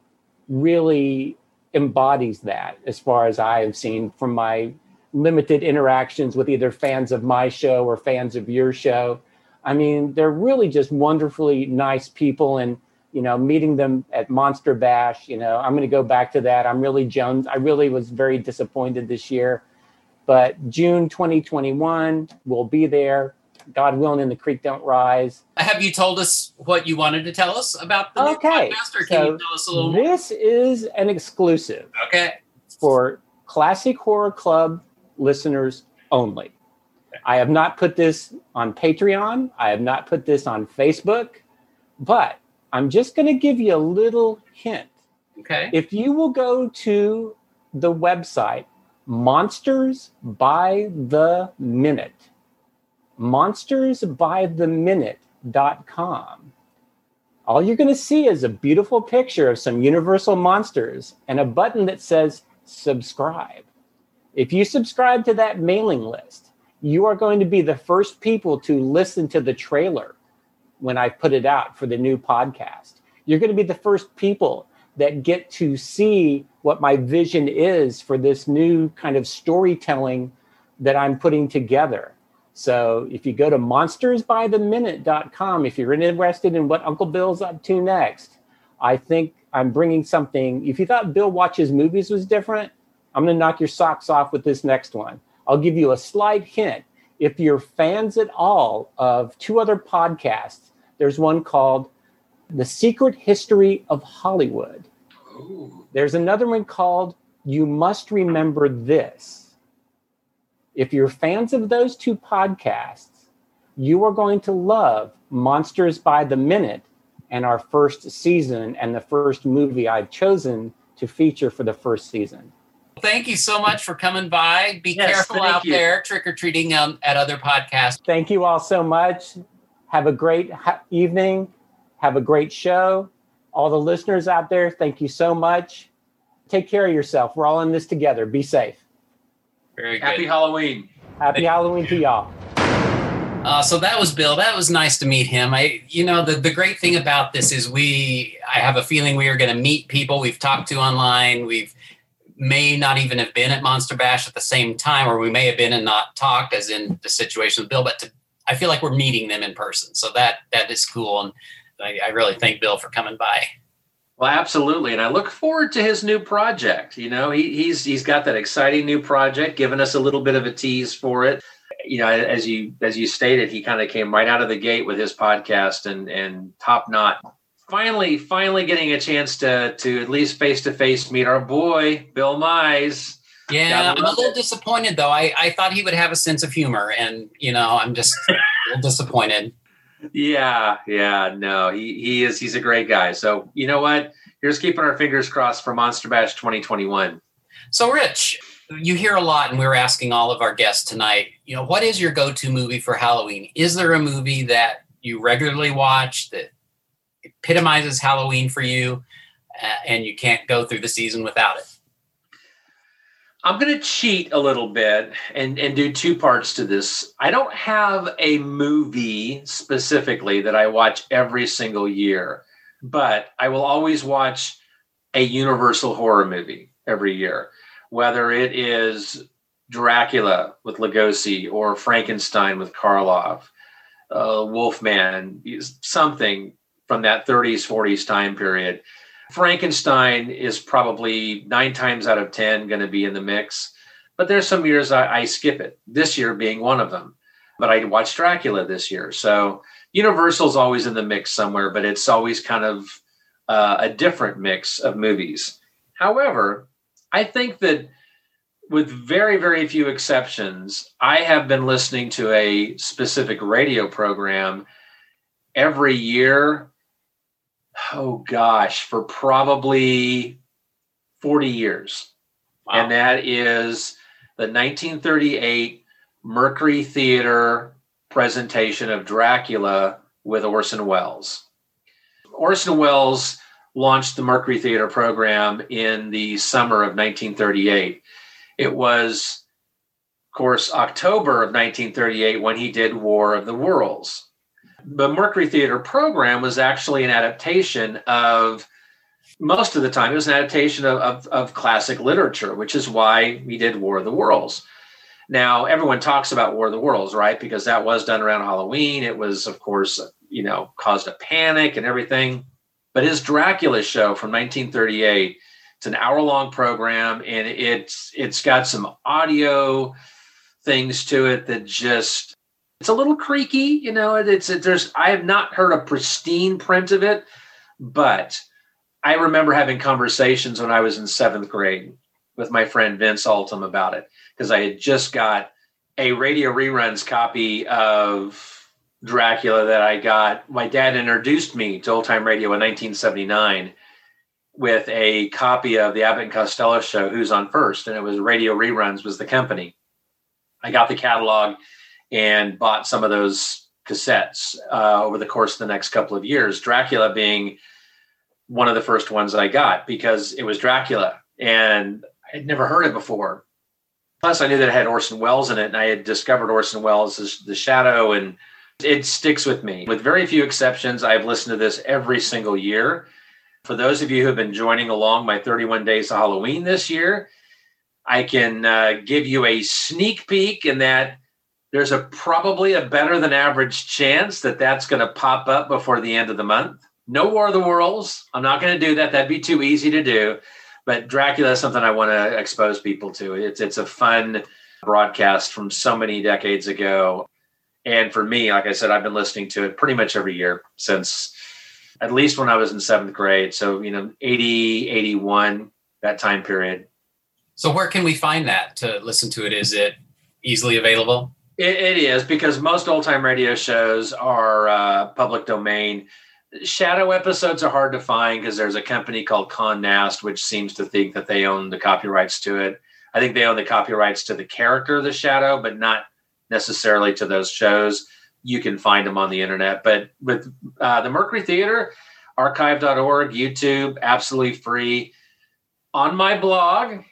really embodies that as far as I have seen from my limited interactions with either fans of my show or fans of your show. I mean, they're really just wonderfully nice people and you know, meeting them at Monster Bash, you know, I'm going to go back to that. I'm really Jones. I really was very disappointed this year. But June 2021, we'll be there. God willing, the creek don't rise. Have you told us what you wanted to tell us about the okay. podcast, or can so you tell us a little more? This is an exclusive Okay. for Classic Horror Club listeners only. I have not put this on Patreon. I have not put this on Facebook, but I'm just going to give you a little hint. Okay. If you will go to the website Monsters by the Minute, monstersbytheminute.com, all you're going to see is a beautiful picture of some universal monsters and a button that says subscribe. If you subscribe to that mailing list, you are going to be the first people to listen to the trailer when I put it out for the new podcast. You're going to be the first people that get to see what my vision is for this new kind of storytelling that I'm putting together. So if you go to monstersbytheminute.com, if you're interested in what Uncle Bill's up to next, I think I'm bringing something. If you thought Bill watches movies was different, I'm going to knock your socks off with this next one. I'll give you a slight hint. If you're fans at all of two other podcasts, there's one called The Secret History of Hollywood. Ooh. There's another one called You Must Remember This. If you're fans of those two podcasts, you are going to love Monsters by the Minute and our first season and the first movie I've chosen to feature for the first season. Thank you so much for coming by. Be Yes, careful out you. there trick or treating um, at other podcasts. Thank you all so much. Have a great ha- evening. Have a great show. All the listeners out there, thank you so much. Take care of yourself. We're all in this together. Be safe. Very good. Happy Halloween. Happy Halloween to y'all. Uh, so that was Bill. That was nice to meet him. I, you know, the, the great thing about this is we, I have a feeling we are going to meet people we've talked to online. We've may not even have been at Monster Bash at the same time, or we may have been and not talked, as in the situation with Bill. But to, I feel like we're meeting them in person, so that that is cool, and I, I really thank Bill for coming by. Well, absolutely, and I look forward to his new project. You know, he, he's he's got that exciting new project, giving us a little bit of a tease for it. You know, as you as you stated, he kind of came right out of the gate with his podcast and and top notch. Finally, finally getting a chance to to at least face to face meet our boy Bill Mize. Yeah, Yeah, I'm a little disappointed though. I, I thought he would have a sense of humor, and you know, I'm just (laughs) a little disappointed. Yeah, yeah, no, he he is he's a great guy. So you know what? Here's keeping our fingers crossed for Monster Bash 2021. So, Rich, you hear a lot, and we're asking all of our guests tonight, you know, what is your go to movie for Halloween? Is there a movie that you regularly watch that epitomizes Halloween for you, uh, and you can't go through the season without it? I'm going to cheat a little bit and, and do two parts to this. I don't have a movie specifically that I watch every single year, but I will always watch a Universal horror movie every year, whether it is Dracula with Lugosi or Frankenstein with Karloff, uh, Wolfman, something from that 30s, 40s time period. Frankenstein is probably nine times out of 10 going to be in the mix. But there's some years I, I, skip it, this year being one of them. But I watched Dracula this year. So Universal's always in the mix somewhere, but it's always kind of uh, a different mix of movies. However, I think that with very, very few exceptions, I have been listening to a specific radio program every year oh gosh, for probably 40 years. Wow. And that is the 1938 Mercury Theater presentation of Dracula with Orson Welles. Orson Welles launched the Mercury Theater program in the summer of 1938. It was, of course, October of 1938 when he did War of the Worlds the Mercury Theater program was actually an adaptation of most of the time it was an adaptation of, of, of, classic literature, which is why we did War of the Worlds. Now, everyone talks about War of the Worlds, right? Because that was done around Halloween. It was, of course, you know, caused a panic and everything. But his Dracula show from 1938, it's an hour long program and it's it's got some audio things to it that just it's a little creaky, you know. It's it, there's I have not heard a pristine print of it, but I remember having conversations when I was in seventh grade with my friend Vince Altum about it because I had just got a radio reruns copy of Dracula that I got. My dad introduced me to old time radio in 1979 with a copy of the Abbott and Costello show, Who's on First, and it was Radio Reruns was the company. I got the catalog and bought some of those cassettes uh, over the course of the next couple of years. Dracula being one of the first ones I got because it was Dracula and I had never heard it before. Plus, I knew that it had Orson Welles in it, and I had discovered Orson Welles The Shadow, and it sticks with me. With very few exceptions, I've listened to this every single year. For those of you who have been joining along my 31 Days of Halloween this year, I can uh, give you a sneak peek in that there's a probably a better than average chance that that's going to pop up before the end of the month. No War of the Worlds. I'm not going to do that. That'd be too easy to do. But Dracula is something I want to expose people to. It's it's a fun broadcast from so many decades ago. And for me, like I said, I've been listening to it pretty much every year since at least when I was in seventh grade. So, you know, 80, 81, that time period. So, where can we find that to listen to it? Is it easily available? It, it is because most old time radio shows are uh, public domain. Shadow episodes are hard to find because there's a company called Condé Nast which seems to think that they own the copyrights to it. I think they own the copyrights to the character of the Shadow, but not necessarily to those shows. You can find them on the internet. But with uh, the Mercury Theater, archive.org, YouTube, absolutely free. On my blog,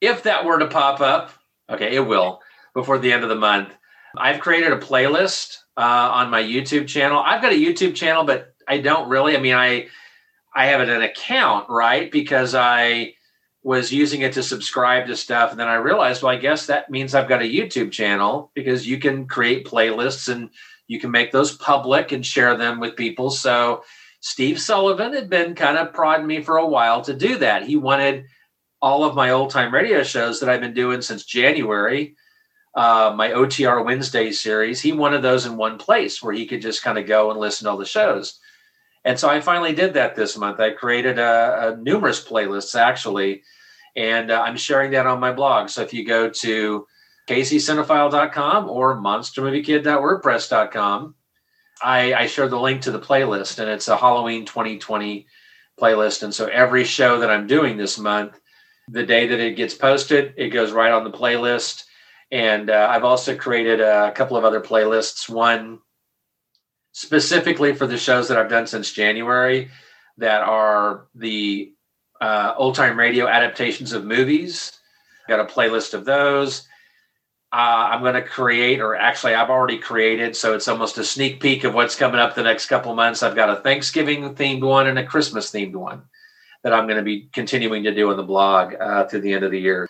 if that were to pop up, okay, it will before the end of the month. I've created a playlist uh, on my YouTube channel. I've got a YouTube channel, but I don't really. I mean, I I have an account, right? Because I was using it to subscribe to stuff, and then I realized, well, I guess that means I've got a YouTube channel because you can create playlists and you can make those public and share them with people. So Steve Sullivan had been kind of prodding me for a while to do that. He wanted all of my old time radio shows that I've been doing since January uh, my OTR Wednesday series, he wanted those in one place where he could just kind of go and listen to all the shows. And so I finally did that this month. I created a, a numerous playlists actually, and uh, I'm sharing that on my blog. So if you go to kccinephile.com or monstermoviekid.wordpress.com, I, I share the link to the playlist, and it's a Halloween 2020 playlist. And so every show that I'm doing this month, the day that it gets posted, it goes right on the playlist and uh, I've also created a couple of other playlists. One specifically for the shows that I've done since January that are the uh, old time radio adaptations of movies. Got a playlist of those. Uh, I'm going to create, or actually, I've already created, so it's almost a sneak peek of what's coming up the next couple months. I've got a Thanksgiving themed one and a Christmas themed one that I'm going to be continuing to do on the blog uh, through the end of the year.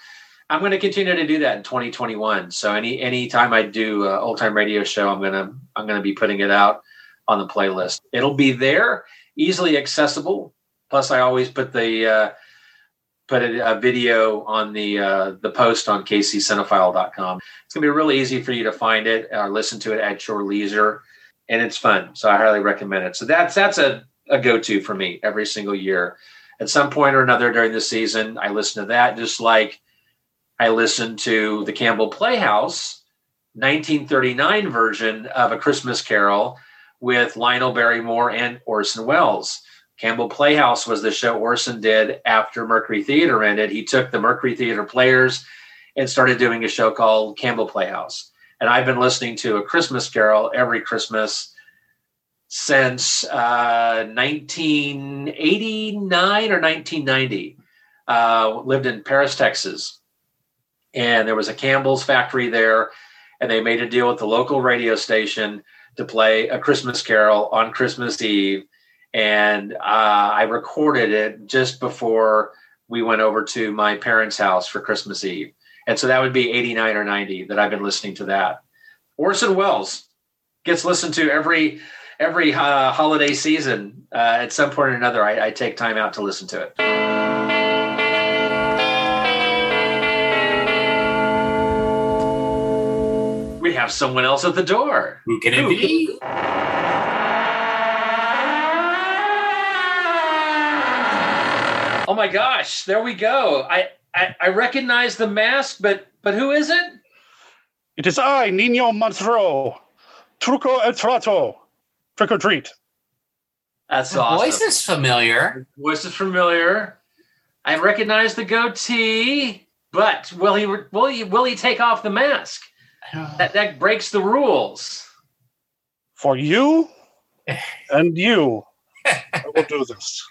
I'm going to continue to do that in 2021. So any any time I do a old time radio show, I'm gonna I'm gonna be putting it out on the playlist. It'll be there, easily accessible. Plus, I always put the uh, put a, a, video on the uh, the post on kccinephile.com. It's gonna be really easy for you to find it or listen to it at your leisure, and it's fun. So I highly recommend it. So that's that's a, a go to for me every single year. At some point or another during the season, I listen to that. Just like I listened to the Campbell Playhouse 1939 version of A Christmas Carol with Lionel Barrymore and Orson Welles. Campbell Playhouse was the show Orson did after Mercury Theater ended. He took the Mercury Theater players and started doing a show called Campbell Playhouse. And I've been listening to A Christmas Carol every Christmas since uh, 1989 or 1990. Uh, lived in Paris, Texas. And there was a Campbell's factory there. And they made a deal with the local radio station to play A Christmas Carol on Christmas Eve and uh, I recorded it just before we went over to my parents' house for Christmas Eve. And so that would be 89 or 90 that I've been listening to that. Orson Welles gets listened to every every uh, holiday season. Uh, at some point or another, I, I take time out to listen to it. Have someone else at the door. Who can it be? Oh my gosh, there we go. I, I, I recognize the mask, but but who is it? It is I, Nino Monstro. Truco et trato. Trick or treat. That's the awesome. Voice is familiar. The voice is familiar. I recognize the goatee, but will he will he will he take off the mask? That that breaks the rules. For you (laughs) and you, I will do this.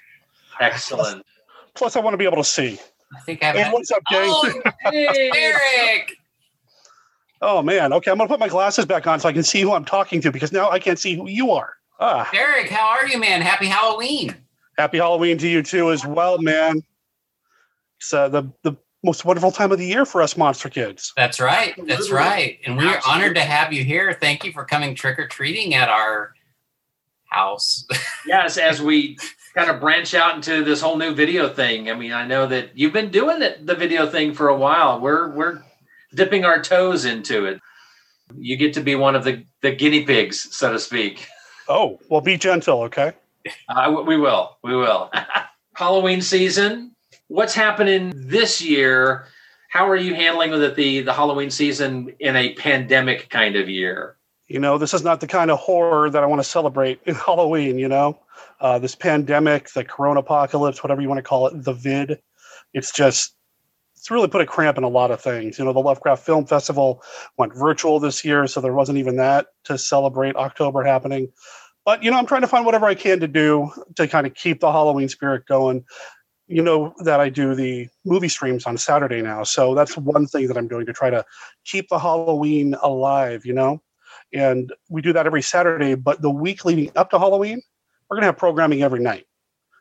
Excellent. Plus, I want to be able to see. I think I have. Hey, what's up, gang? Oh, Eric. Oh man. Okay, I'm gonna put my glasses back on so I can see who I'm talking to because now I can't see who you are. Ah. Eric, how are you, man? Happy Halloween. Happy Halloween to you too, as well, man. Uh, the the most wonderful time of the year for us monster kids. That's right. That's right. And we're Absolutely. honored to have you here. Thank you for coming trick or treating at our house. (laughs) yes, as we kind of branch out into this whole new video thing. I mean, I know that you've been doing it, the video thing for a while. We're we're dipping our toes into it. You get to be one of the the guinea pigs, so to speak. Oh, well, be gentle, okay? Uh, we will. We will. (laughs) Halloween season. What's happening this year? How are you handling with it, the the Halloween season in a pandemic kind of year? You know, this is not the kind of horror that I want to celebrate in (laughs) Halloween. You know, uh, this pandemic, the corona apocalypse, whatever you want to call it, the vid. It's just it's really put a cramp in a lot of things. You know, the Lovecraft Film Festival went virtual this year, so there wasn't even that to celebrate October happening. But you know, I'm trying to find whatever I can to do to kind of keep the Halloween spirit going. You know that I do the movie streams on Saturday now, so that's one thing that I'm doing to try to keep the Halloween alive. You know, and we do that every Saturday. But the week leading up to Halloween, we're going to have programming every night.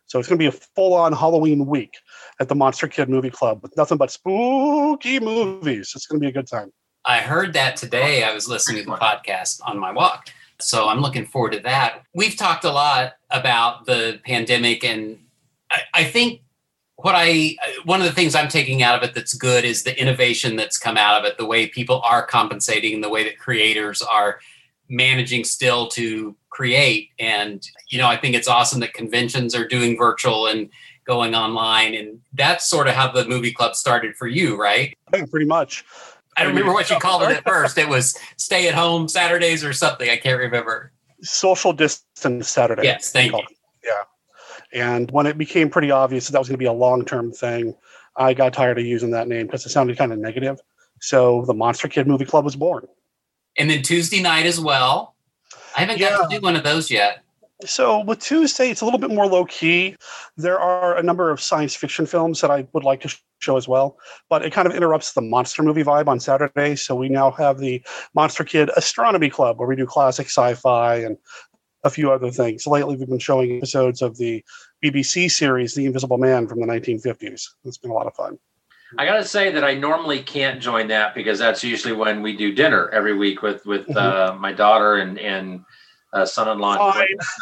So it's going to be a full on Halloween week at the Monster Kid Movie Club with nothing but spooky movies. It's going to be a good time. I heard that today. I was listening to the podcast on my walk. So I'm looking forward to that. We've talked a lot about the pandemic, and I, I think what I one of the things I'm taking out of it that's good is the innovation that's come out of it, the way people are compensating, the way that creators are managing still to create. And, you know, I think it's awesome that conventions are doing virtual and going online. And that's sort of how the movie club started for you, right? Pretty much. I don't remember what you called it at first. It was stay at home Saturdays or something. I can't remember. Social distance Saturday. Yes, thank you. Yeah. And when it became pretty obvious that that was going to be a long term thing, I got tired of using that name because it sounded kind of negative. So the Monster Kid Movie Club was born and then Tuesday night as well. I haven't got to do one of those yet. So with Tuesday, it's a little bit more low key. There are a number of science fiction films that I would like to show as well, but it kind of interrupts the monster movie vibe on Saturday. So we now have the Monster Kid Astronomy Club, where we do classic sci-fi and a few other things. Lately, we've been showing episodes of the BBC series The Invisible Man from the 1950s. It's been a lot of fun. I got to say that I normally can't join that because that's usually when we do dinner every week with with Mhm. uh, my daughter and and uh, son-in-law.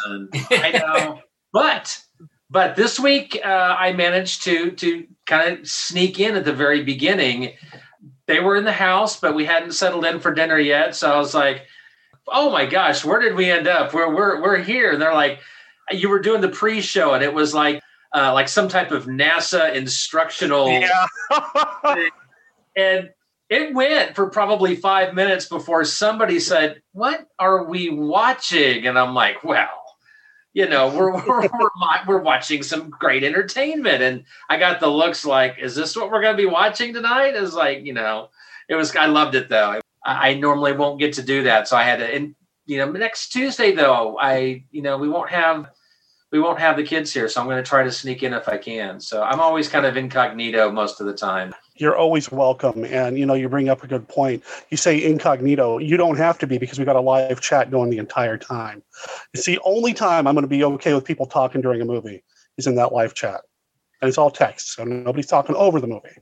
And I know, but but this week uh, I managed to to kind of sneak in at the very beginning. They were in the house, but we hadn't settled in for dinner yet. So I was like, "Oh my gosh, where did we end up? We're we're we're here." And they're like, "You were doing the pre-show, and it was like." Uh, like some type of NASA instructional Yeah. and it went for probably five minutes before somebody said, "What are we watching?" And I'm like, "Well, you know, we're (laughs) we're we're, we're watching some great entertainment." And I got the looks like, "Is this what we're going to be watching tonight?" It's like, you know, it was. I loved it though. I, I normally won't get to do that, so I had to. And you know, next Tuesday though, I you know we won't have. We won't have the kids here, so I'm going to try to sneak in if I can. So I'm always kind of incognito most of the time. You're always welcome. And, you know, you bring up a good point. You say incognito. You don't have to be because we got a live chat going the entire time. It's the only time I'm going to be okay with people talking during a movie is in that live chat. And it's all text. So nobody's talking over the movie.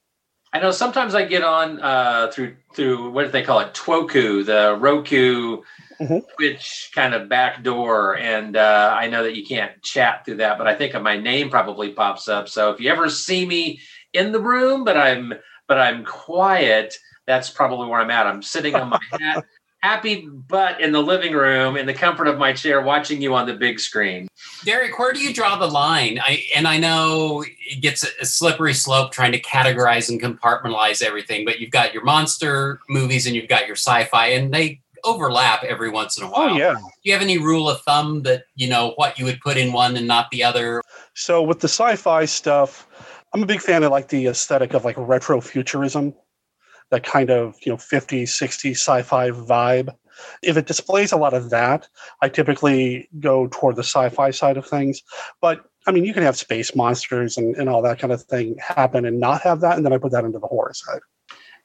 I know sometimes I get on uh, through through what do they call it, Twoku, the Roku, Mhm. Twitch kind of backdoor, and uh, I know that you can't chat through that, but I think my name probably pops up. So if you ever see me in the room, but I'm but I'm quiet, that's probably where I'm at. I'm sitting on my (laughs) hat, happy butt in the living room in the comfort of my chair, watching you on the big screen. Derek, where do you draw the line? I and I know it gets a, a slippery slope trying to categorize and compartmentalize everything, but you've got your monster movies and you've got your sci-fi, and they overlap every once in a oh, while. Oh, yeah. Do you have any rule of thumb that you know what you would put in one and not the other? So with the sci-fi stuff, I'm a big fan of like the aesthetic of like retro futurism, that kind of you know 50s, 60s sci-fi vibe. If it displays a lot of that, I typically go toward the sci-fi side of things. But I mean, you can have space monsters and, and all that kind of thing happen and not have that, and then I put that into the horror side.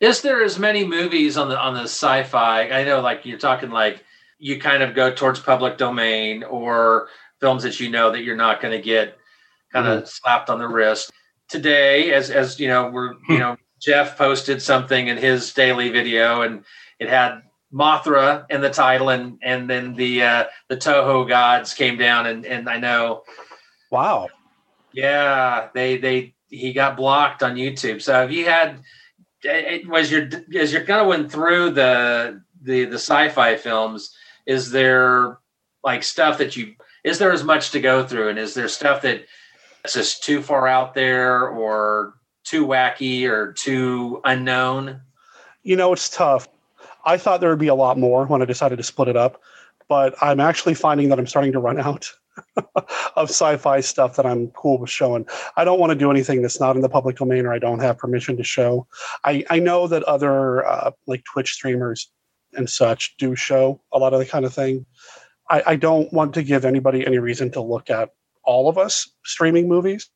Is there as many movies on the on the sci-fi? I know, like you're talking, like you kind of go towards public domain or films that you know that you're not going to get kind of mm-hmm. slapped on the wrist. Today, as as you know, we're you hmm. know Jeff posted something in his daily video, and it had Mothra in the title, and and then the uh, the Toho gods came down, and and I know Wow. yeah, they they he got blocked on YouTube. So if you had it was your as you're going through the the the sci-fi films, is there like stuff that you is there as much to go through, and is there stuff that is just too far out there or too wacky or too unknown? You know, it's tough. I thought there would be a lot more when I decided to split it up, but I'm actually finding that I'm starting to run out (laughs) of sci-fi stuff that I'm cool with showing. I don't want to do anything that's not in the public domain or I don't have permission to show. I, I know that other uh, like Twitch streamers and such do show a lot of the kind of thing. I, I don't want to give anybody any reason to look at all of us streaming movies.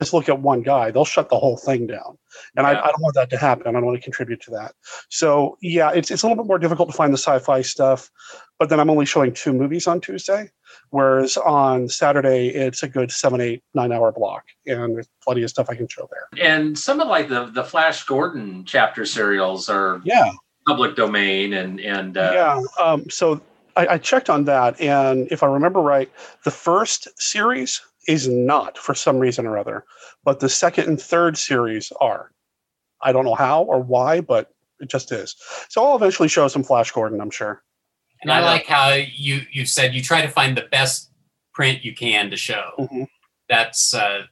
Just look at one guy; they'll shut the whole thing down, and I, I don't want that to happen. I don't want to contribute to that. So yeah, it's it's a little bit more difficult to find the sci-fi stuff, but then I'm only showing two movies on Tuesday, whereas on Saturday it's a good seven, eight, nine hour block, and there's plenty of stuff I can show there. And some of like the the Flash Gordon chapter serials are Yeah, public domain, and and uh, yeah. Um, so I, I checked on that, and if I remember right, the first series is not for some reason or other, but the second and third series are. I don't know how or why, but it just is. So I'll eventually show some Flash Gordon, I'm sure. And I like how you you said you try to find the best print you can to show. Mhm. That's uh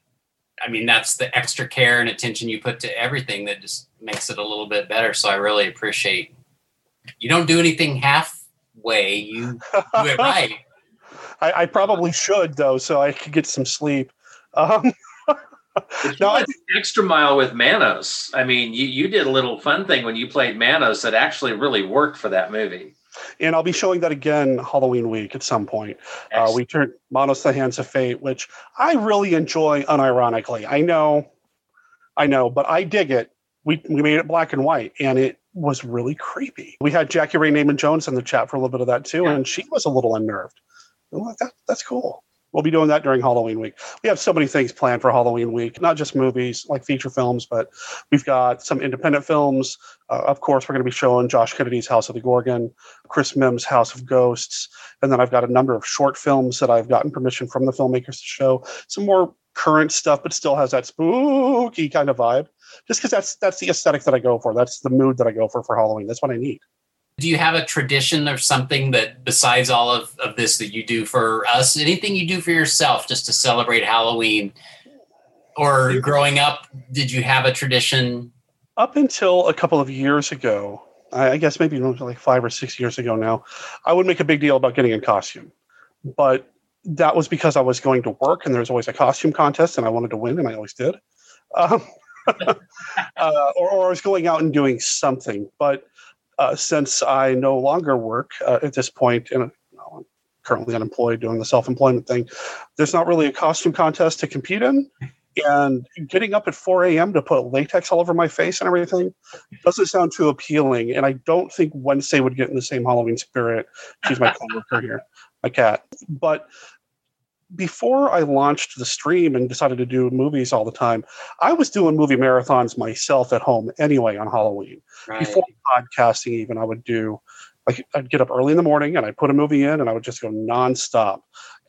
I mean that's the extra care and attention you put to everything that just makes it a little bit better. So I really appreciate you don't do anything halfway. You do it (laughs) right. I, I probably should though, so I could get some sleep. Um, No, I extra mile with Manos. I mean, you, you did a little fun thing when you played Manos that actually really worked for that movie. And I'll be showing that again Halloween week at some point. Uh, we turned Manos the Hands of Fate, which I really enjoy unironically. I know, I know, but I dig it. We, we made it black and white, and it was really creepy. We had Jackie Ray Naaman Jones in the chat for a little bit of that too, and she was a little unnerved. That, that's cool. We'll be doing that during Halloween week. We have so many things planned for Halloween week, not just movies like feature films, but we've got some independent films. Uh, of course, we're going to be showing Josh Kennedy's House of the Gorgon, Chris Mihm's House of Ghosts, and then I've got a number of short films that I've gotten permission from the filmmakers to show. Some more current stuff, but still has that spooky kind of vibe. Just because that's that's the aesthetic that I go for. That's the mood that I go for for Halloween. That's what I need do you have a tradition or something that besides all of, of this that you do for us anything you do for yourself just to celebrate halloween? Or growing up did you have a tradition? Up until a couple of years ago i guess maybe like five or six years ago now i would make a big deal about getting in costume. But that was because i was going to work and there was always a costume contest and i wanted to win and i always did. Um, (laughs) uh, or, or i was going out and doing something. But uh, since I no longer work uh, at this point, and you know, I'm currently unemployed doing the self employment thing, there's not really a costume contest to compete in. And getting up at 4 a.m. to put latex all over my face and everything doesn't sound too appealing. And I don't think Wednesday would get in the same Halloween spirit. She's my coworker here, my cat. But before I launched the stream and decided to do movies all the time, I was doing movie marathons myself at home anyway on Halloween. Right. Before podcasting, even I would do like I'd get up early in the morning and I'd put a movie in and I would just go nonstop.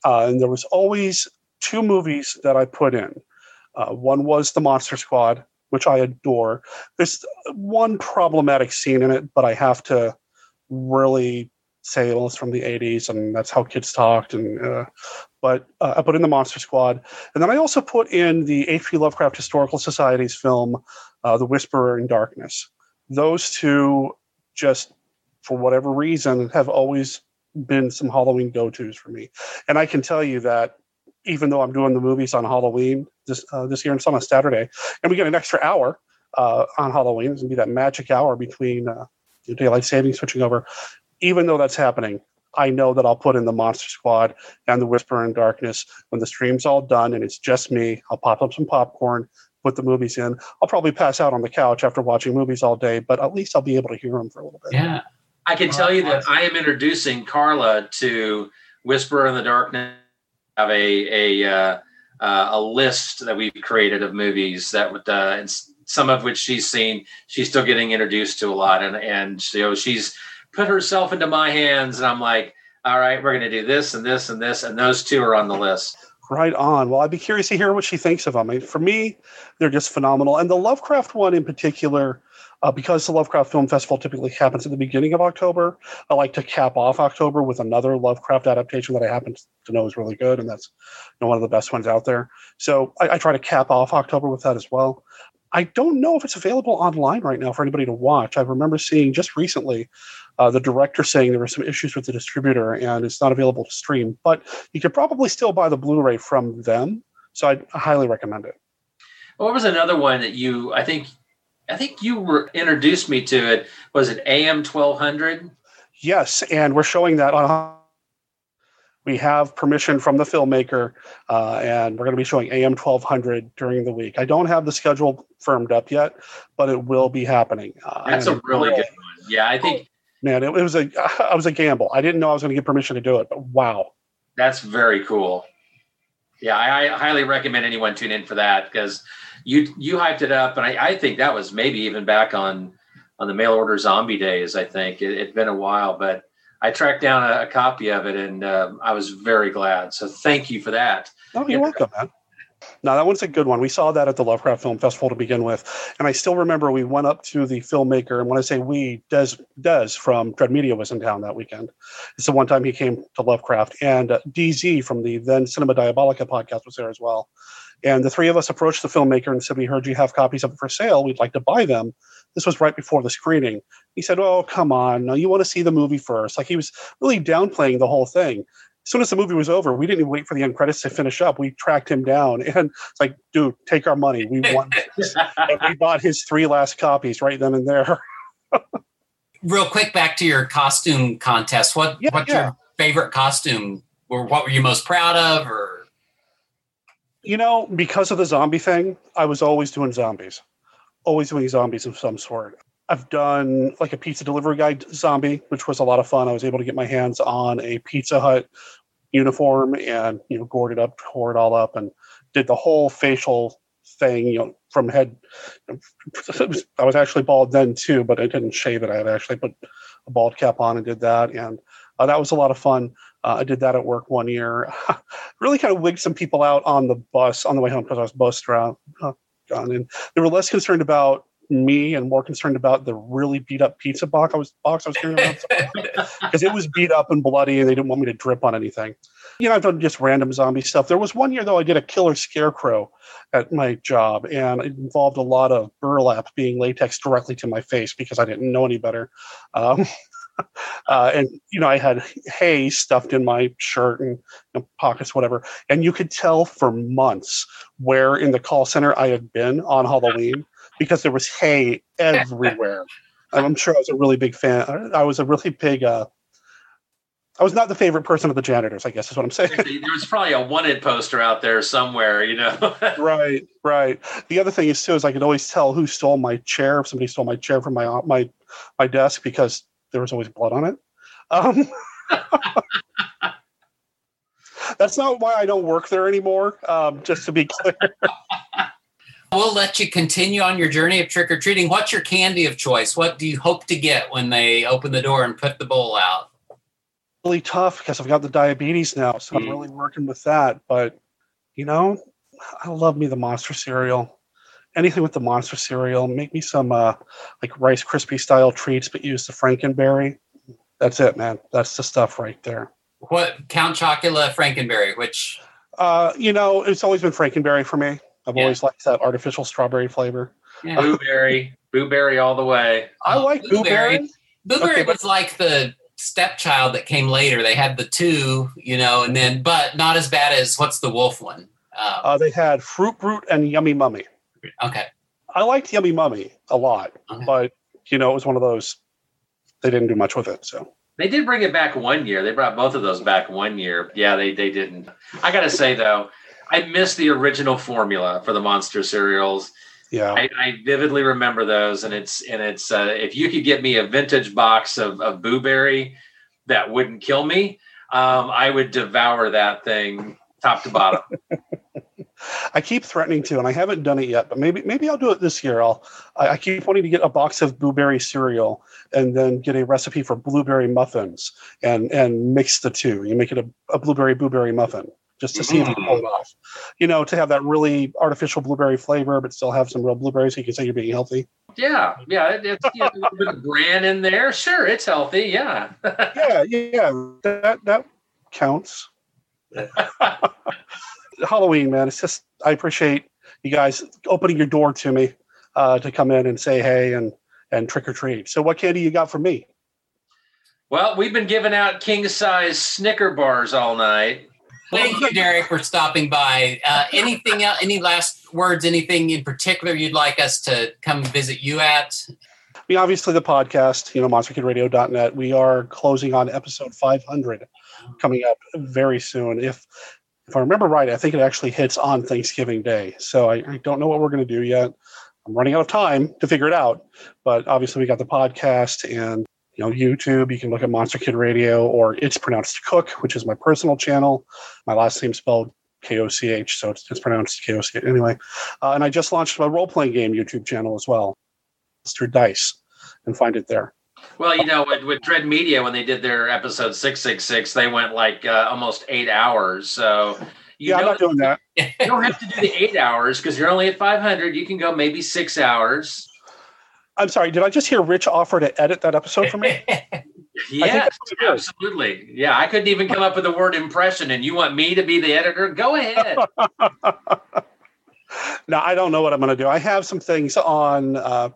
Uh, and there was always two movies that I put in. Uh, one was The Monster Squad, which I adore. There's one problematic scene in it, but I have to really it's from the 80s and that's how kids talked and uh, but uh, I put in the Monster Squad, and then I also put in the H.P. Lovecraft Historical Society's film, uh, The Whisperer in Darkness. Those two, just for whatever reason, have always been some Halloween go-tos for me. And I can tell you that even though I'm doing the movies on Halloween this uh, this year, and it's on a Saturday, and we get an extra hour uh, on Halloween, it's gonna be that magic hour between uh, daylight saving switching over. Even though that's happening, I know that I'll put in the Monster Squad and the Whisper in Darkness when the stream's all done and it's just me. I'll pop up some popcorn, put the movies in. I'll probably pass out on the couch after watching movies all day, but at least I'll be able to hear them for a little bit. Yeah. I can tell you that I am introducing Carla to Whisper in the Darkness. I have a a uh, uh, a list that we've created of movies that would uh, some of which she's seen. She's still getting introduced to a lot, and and you know she's put herself into my hands, and I'm like, all right, we're going to do this and this and this, and those two are on the list. Right on. Well, I'd be curious to hear what she thinks of them. I mean, for me, they're just phenomenal, and the Lovecraft one in particular. Uh, because the Lovecraft Film Festival typically happens at the beginning of October, I like to cap off October with another Lovecraft adaptation that I happen to know is really good, and that's you know, one of the best ones out there. So I, I, try to cap off October with that as well. I don't know if it's available online right now for anybody to watch. I remember seeing just recently uh, the director saying there were some issues with the distributor and it's not available to stream, but you could probably still buy the Blu ray from them. So I'd highly recommend it. What was another one that you, I think, I think you were introduced me to it. Was it AM 1200? Yes. And we're showing that on we have permission from the filmmaker, uh, and we're going to be showing AM 1200 during the week. I don't have the schedule firmed up yet, but it will be happening. Uh, That's a really good one. Yeah, I think. Man, it, it was a (laughs) I was a gamble. I didn't know I was going to get permission to do it, but wow. That's very cool. Yeah, I, I highly recommend anyone tune in for that because you you hyped it up, and I, I think that was maybe even back on on the mail order zombie days. I think it, had been a while, but I tracked down a, a copy of it, and uh, I was very glad. So thank you for that. Oh, you're welcome, man. No, that one's a good one. We saw that at the Lovecraft Film Festival to begin with, and I still remember we went up to the filmmaker, and when I say we, Des Des from Dread Media was in town that weekend. It's the one time he came to Lovecraft, and uh, DZ from the then Cinema Diabolica podcast was there as well. And the three of us approached the filmmaker and said, "We heard you have copies of it for sale. We'd like to buy them." This was right before the screening. He said, "Oh, come on! No, you want to see the movie first. Like he was really downplaying the whole thing. As soon as the movie was over, we didn't even wait for the end credits to finish up. We tracked him down, (laughs) and it's like, dude, take our money. We won. (laughs) we bought his three last copies right then and there. (laughs) real quick, back to your costume contest. What Yeah, what's yeah. your favorite costume, or what were you most proud of? Or You know, because of the zombie thing, I was always doing zombies, always doing zombies of some sort. I've done like a pizza delivery guy zombie, which was a lot of fun. I was able to get my hands on a Pizza Hut uniform and you know gored it up, tore it all up, and did the whole facial thing. You know, from head. (laughs) I was actually bald then too, but I didn't shave it. I had actually put a bald cap on and did that, and uh, that was a lot of fun. Uh, I did that at work one year. (laughs) really kind of wigged some people out on the bus on the way home because I was bussed around. God. And they were less concerned about me and more concerned about the really beat up pizza box I was box I was carrying around (laughs) because it was beat up and bloody and they didn't want me to drip on anything. You know, I've done just random zombie stuff. There was one year though I did a killer scarecrow at my job and it involved a lot of burlap being latex directly to my face because I didn't know any better. Um, (laughs) uh, and you know, I had hay stuffed in my shirt and you know, pockets, whatever. And you could tell for months where in the call center I had been on Halloween because there was hay everywhere. I'm sure I was a really big fan. I was a really big. Uh, I was not the favorite person of the janitors. I guess is what I'm saying. There was probably a wanted poster out there somewhere, you know. (laughs) right, right. The other thing is too is I could always tell who stole my chair if somebody stole my chair from my my my desk because there was always blood on it. Um, (laughs) that's not why I don't work there anymore. Um, just to be clear. (laughs) we'll let you continue on your journey of trick or treating. What's your candy of choice? What do you hope to get when they open the door and put the bowl out? really tough because I've got the diabetes now, so I'm Mm. really working with that. But you know, I love me the monster cereal. Anything with the monster cereal, make me some uh, like Rice Krispie style treats, but use the Frankenberry. That's it, man. That's the stuff right there. What Count Chocula Frankenberry? Which Uh, you know, it's always been Frankenberry for me. I've Yeah. always liked that artificial strawberry flavor. yeah. Boo Berry, (laughs) Boo Berry all the way. I Oh, like Boo Berry. blueberry. Boo Berry Okay, but- was like the stepchild that came later. They had the two, you know, and then but not as bad as what's the wolf one? Um, Uh, they had Fruit Brute and Yummy Mummy. okay, I liked Yummy Mummy a lot, Okay. but you know, it was one of those. They didn't do much with it, so. They did bring it back one year. They brought both of those back one year. Yeah, they they didn't. I gotta say though, I miss the original formula for the monster cereals. Yeah. I, I vividly remember those, and it's and it's uh, if you could get me a vintage box of of Boo Berry that wouldn't kill me, um, I would devour that thing top to bottom. (laughs) (laughs) I keep threatening to, and I haven't done it yet. But maybe maybe I'll do it this year. I'll I, I keep wanting to get a box of Boo Berry cereal and then get a recipe for blueberry muffins and and mix the two. You make it a, a blueberry blueberry muffin just to see if you can pull it off. You know, to have that really artificial blueberry flavor, but still have some real blueberries. So you can say you're being healthy. yeah, yeah, it, it's you know, a little bit of bran in there. Sure, it's healthy. Yeah. (laughs) Yeah, yeah, that that counts. (laughs) Halloween, man. It's just I appreciate you guys opening your door to me uh, to come in and say hey and and trick or treat. So, what candy you got for me? Well, we've been giving out king size Snicker bars all night. Thank you, Derek, for stopping by. Uh, anything else? Any last words? Anything in particular you'd like us to come visit you at? We obviously the podcast, you know, monsterkidradio.net. We are closing on episode 500 coming up very soon. If if I remember right, I think it actually hits on Thanksgiving Day. So I, I don't know what we're going to do yet. I'm running out of time to figure it out. But obviously, we got the podcast and you know YouTube. You can look at Monster Kid Radio or it's pronounced Cook, which is my personal channel. My last name spelled K O C H, so it's, it's pronounced K O C H. Anyway, uh, and I just launched my role playing game YouTube channel as well. It's through Dice, and find it there. Well, you know, with, with Dread Media, when they did their episode 666, they went like uh, almost eight hours. So you yeah, I'm not doing that. (laughs) you don't have to do the eight hours because you're only at 500. You can go maybe six hours. I'm sorry. Did I just hear Rich offer to edit that episode for me? (laughs) Yes, that's it is. absolutely. Yeah, I couldn't even come up with the word impression, and you want me to be the editor? Go ahead. (laughs) no, I don't know what I'm going to do. I have some things on uh,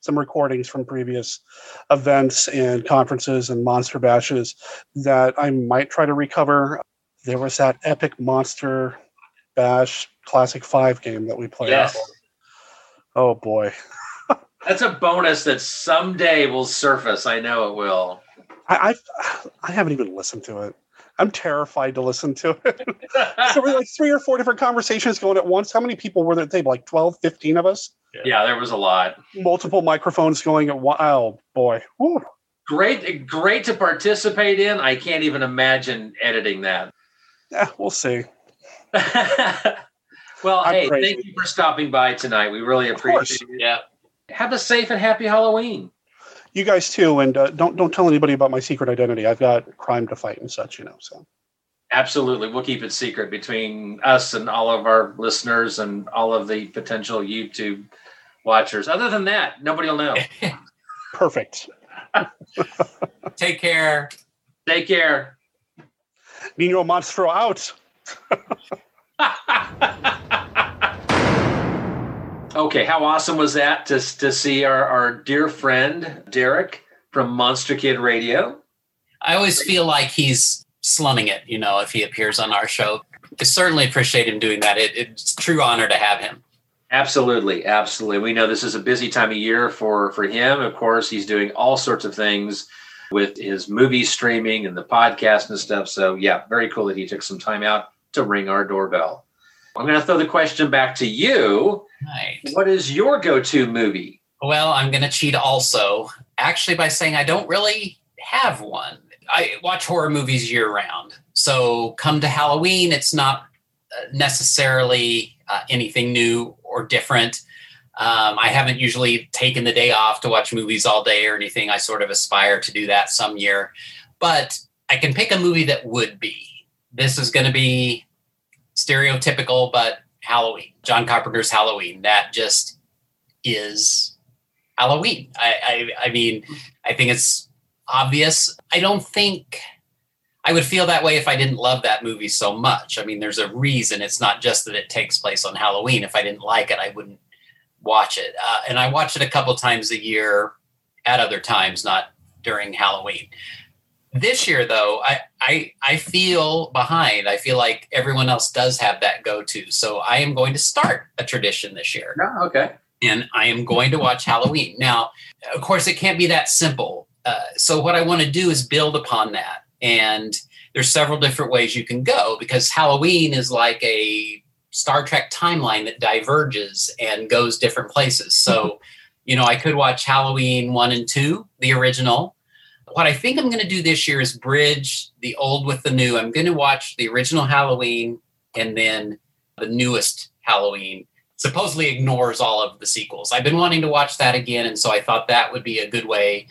some recordings from previous events and conferences and monster bashes that I might try to recover. There was that epic monster bash classic five game that we played. Yes. Oh boy. That's a bonus that someday will surface. I know it will. I I've, I haven't even listened to it. I'm terrified to listen to it. (laughs) so we're like three or four different conversations going at once. How many people were there at the table? Like 12, 15 of us? yeah, there was a lot. Multiple microphones going at one. Oh boy. Whew. Great, great to participate in. I can't even imagine editing that. Yeah, we'll see. (laughs) well, I'm hey, crazy. thank you for stopping by tonight. We really appreciate it. Yeah. Have a safe and happy Halloween. You guys too, and uh, don't don't tell anybody about my secret identity. I've got crime to fight and such, you know. So Absolutely. We'll keep it secret between us and all of our listeners and all of the potential YouTube watchers. Other than that, nobody will know. (laughs) perfect. (laughs) Take care. Take care. Nino Monstro out. (laughs) okay, how awesome was that to, to see our, our dear friend Derek from Monster Kid Radio? I always feel like he's slumming it, you know, if he appears on our show. I certainly appreciate him doing that. It, it's a true honor to have him. Absolutely, absolutely. We know this is a busy time of year for for him. Of course, he's doing all sorts of things with his movie streaming and the podcast and stuff. So, yeah, very cool that he took some time out to ring our doorbell. I'm going to throw the question back to you. Right. What is your go-to movie? Well, I'm going to cheat also, actually, by saying I don't really have one. I watch horror movies year round. So come to Halloween, it's not uh, necessarily uh, anything new or different. Um, I haven't usually taken the day off to watch movies all day or anything. I sort of aspire to do that some year. But I can pick a movie that would be. This is going to be stereotypical, but Halloween. John Carpenter's Halloween. That just is Halloween. I, I, I mean, I think it's obvious. I don't think I would feel that way if I didn't love that movie so much. I mean, there's a reason. It's not just that it takes place on Halloween. If I didn't like it, I wouldn't watch it. Uh, and I watch it a couple times a year at other times, not during Halloween. This year, though, I, I I feel behind. I feel like everyone else does have that go to. So I am going to start a tradition this year No, okay. and I am going to watch Halloween. Now, of course, it can't be that simple. Uh, so, what I want to do is build upon that. And there's several different ways you can go because Halloween is like a Star Trek timeline that diverges and goes different places. So, you know, I could watch Halloween 1 and 2, the original. What I think I'm going to do this year is bridge the old with the new. I'm going to watch the original Halloween and then the newest Halloween supposedly ignores all of the sequels. I've been wanting to watch that again, and so I thought that would be a good way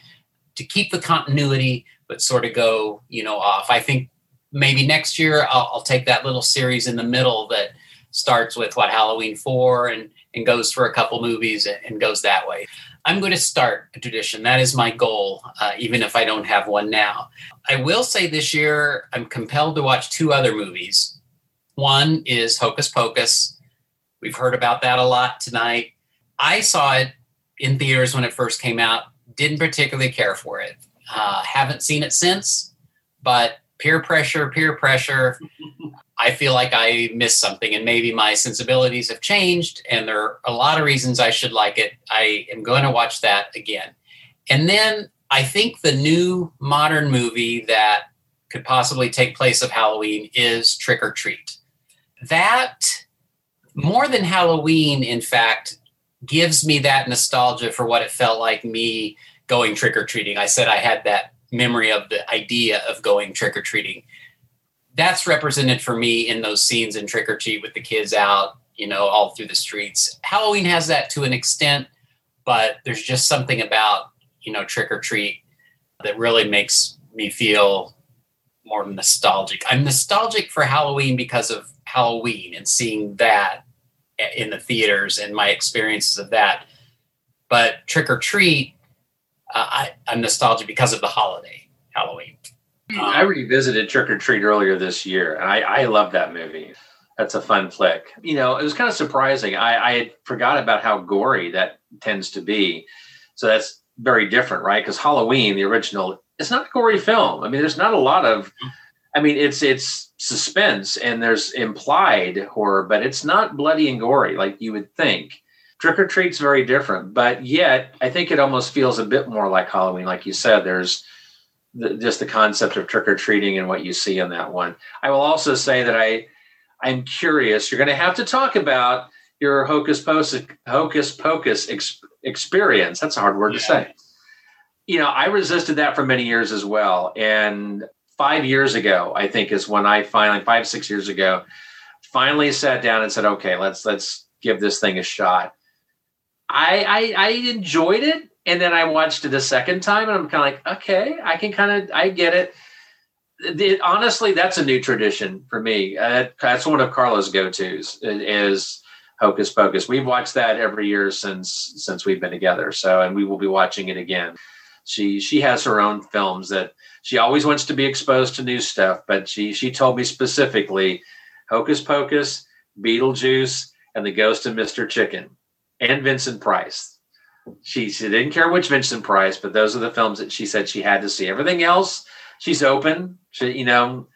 to keep the continuity, but sort of go, you know, off. I think maybe next year I'll, I'll take that little series in the middle that starts with what Halloween four and and goes for a couple movies and, and goes that way. I'm going to start a tradition. That is my goal, uh, even if I don't have one now. I will say this year I'm compelled to watch two other movies. One is Hocus Pocus. We've heard about that a lot tonight. I saw it in theaters when it first came out. Didn't particularly care for it. Uh, haven't seen it since, but peer pressure, peer pressure. (laughs) I feel like I missed something, and maybe my sensibilities have changed, and there are a lot of reasons I should like it. I am going to watch that again. And then I think the new modern movie that could possibly take place of Halloween is Trick or Treat. That, more than Halloween, in fact, gives me that nostalgia for what it felt like me going trick or treating. I said I had that memory of the idea of going trick or treating. That's represented for me in those scenes in Trick or Treat with the kids out, you know, all through the streets. Halloween has that to an extent, but there's just something about, you know, Trick or Treat that really makes me feel more nostalgic. I'm nostalgic for Halloween because of Halloween and seeing that in the theaters and my experiences of that. But Trick or Treat, uh, I, I'm nostalgic because of the holiday, Halloween. I revisited Trick or Treat earlier this year, and I, I love that movie. That's a fun flick. You know, it was kind of surprising. I, I had forgot about how gory that tends to be. So that's very different, right? Because Halloween, the original, it's not a gory film. I mean, there's not a lot of I mean, it's it's suspense and there's implied horror, but it's not bloody and gory like you would think. Trick or treat's very different, but yet I think it almost feels a bit more like Halloween. Like you said, there's the, just the concept of trick or treating and what you see in that one. I will also say that I I'm curious. You're going to have to talk about your hocus pocus hocus pocus ex, experience. That's a hard word yeah. to say. You know, I resisted that for many years as well, and five years ago, I think is when I finally five six years ago, finally sat down and said, okay, let's let's give this thing a shot. I I, I enjoyed it, and then I watched it a second time, and I'm kind of like, okay, I can kind of I get it. The, honestly, that's a new tradition for me. Uh, that's one of Carla's go tos is Hocus Pocus. We've watched that every year since since we've been together. So, and we will be watching it again. She she has her own films that she always wants to be exposed to new stuff, but she she told me specifically Hocus Pocus, Beetlejuice, and The Ghost of Mr. Chicken, and Vincent Price. She, she didn't care which Vincent Price, but those are the films that she said she had to see. Everything else, she's open. She, you know,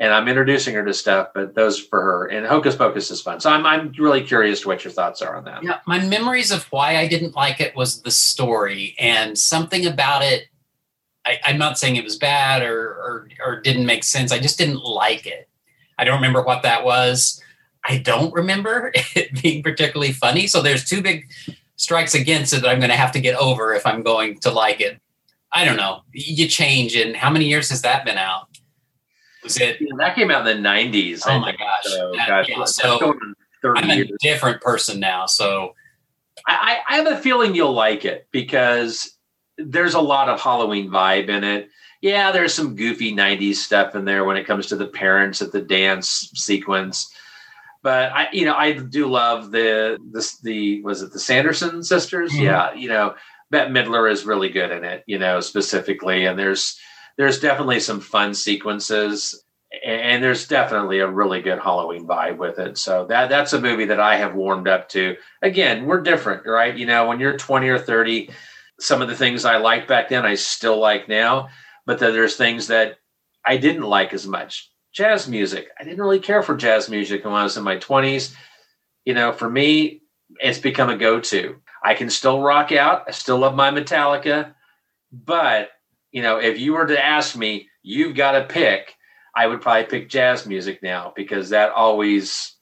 and I'm introducing her to stuff, but those for her. And Hocus Pocus is fun. So I'm I'm really curious to what your thoughts are on that. Yeah, my memories of why I didn't like it was the story and something about it. I, am not saying it was bad or, or or didn't make sense. I just didn't like it. I don't remember what that was. I don't remember (laughs) it being particularly funny. So there's two big strikes against it that I'm going to have to get over if I'm going to like it. I don't know. You change, and how many years has that been out? Was it? Yeah, that came out in the 90s. Oh my gosh. So, that, gosh, yeah, so I'm a different person now. So I, I have a feeling you'll like it because there's a lot of Halloween vibe in it yeah, there's some goofy 90s stuff in there when it comes to the parents at the dance sequence. But I, you know, I do love the this the was it the Sanderson sisters? Mm-hmm. Yeah, you know, Bette Midler is really good in it, you know, specifically. And there's there's definitely some fun sequences and there's definitely a really good Halloween vibe with it. So that that's a movie that I have warmed up to. Again, we're different, right? You know, when you're 20 or 30, some of the things I liked back then I still like now but then there's things that I didn't like as much. Jazz music. I didn't really care for jazz music when I was in my 20s. You know, for me, it's become a go to. I can still rock out. I still love my Metallica. But, you know, if you were to ask me, you've got to pick, I would probably pick jazz music now because that always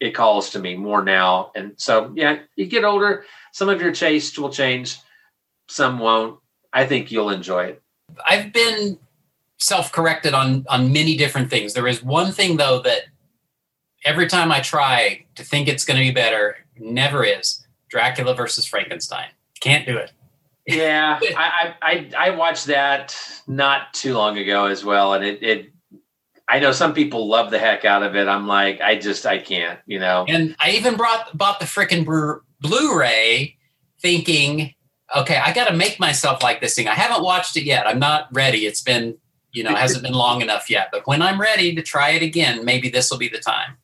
it calls to me more now. And so, yeah, you get older, some of your tastes will change, some won't. I think you'll enjoy it. I've been self-corrected on on many different things. There is one thing though that every time I try to think it's going to be better, never is. Dracula versus Frankenstein. Can't do it. yeah, (laughs) I, I I watched that not too long ago as well, and it it. I know some people love the heck out of it. I'm like, I just I can't, you know. And I even brought bought the freaking Blu-ray, thinking okay, I got to make myself like this thing. I haven't watched it yet. I'm not ready. It's been, you know, hasn't been long enough yet. But when I'm ready to try it again, maybe this will be the time.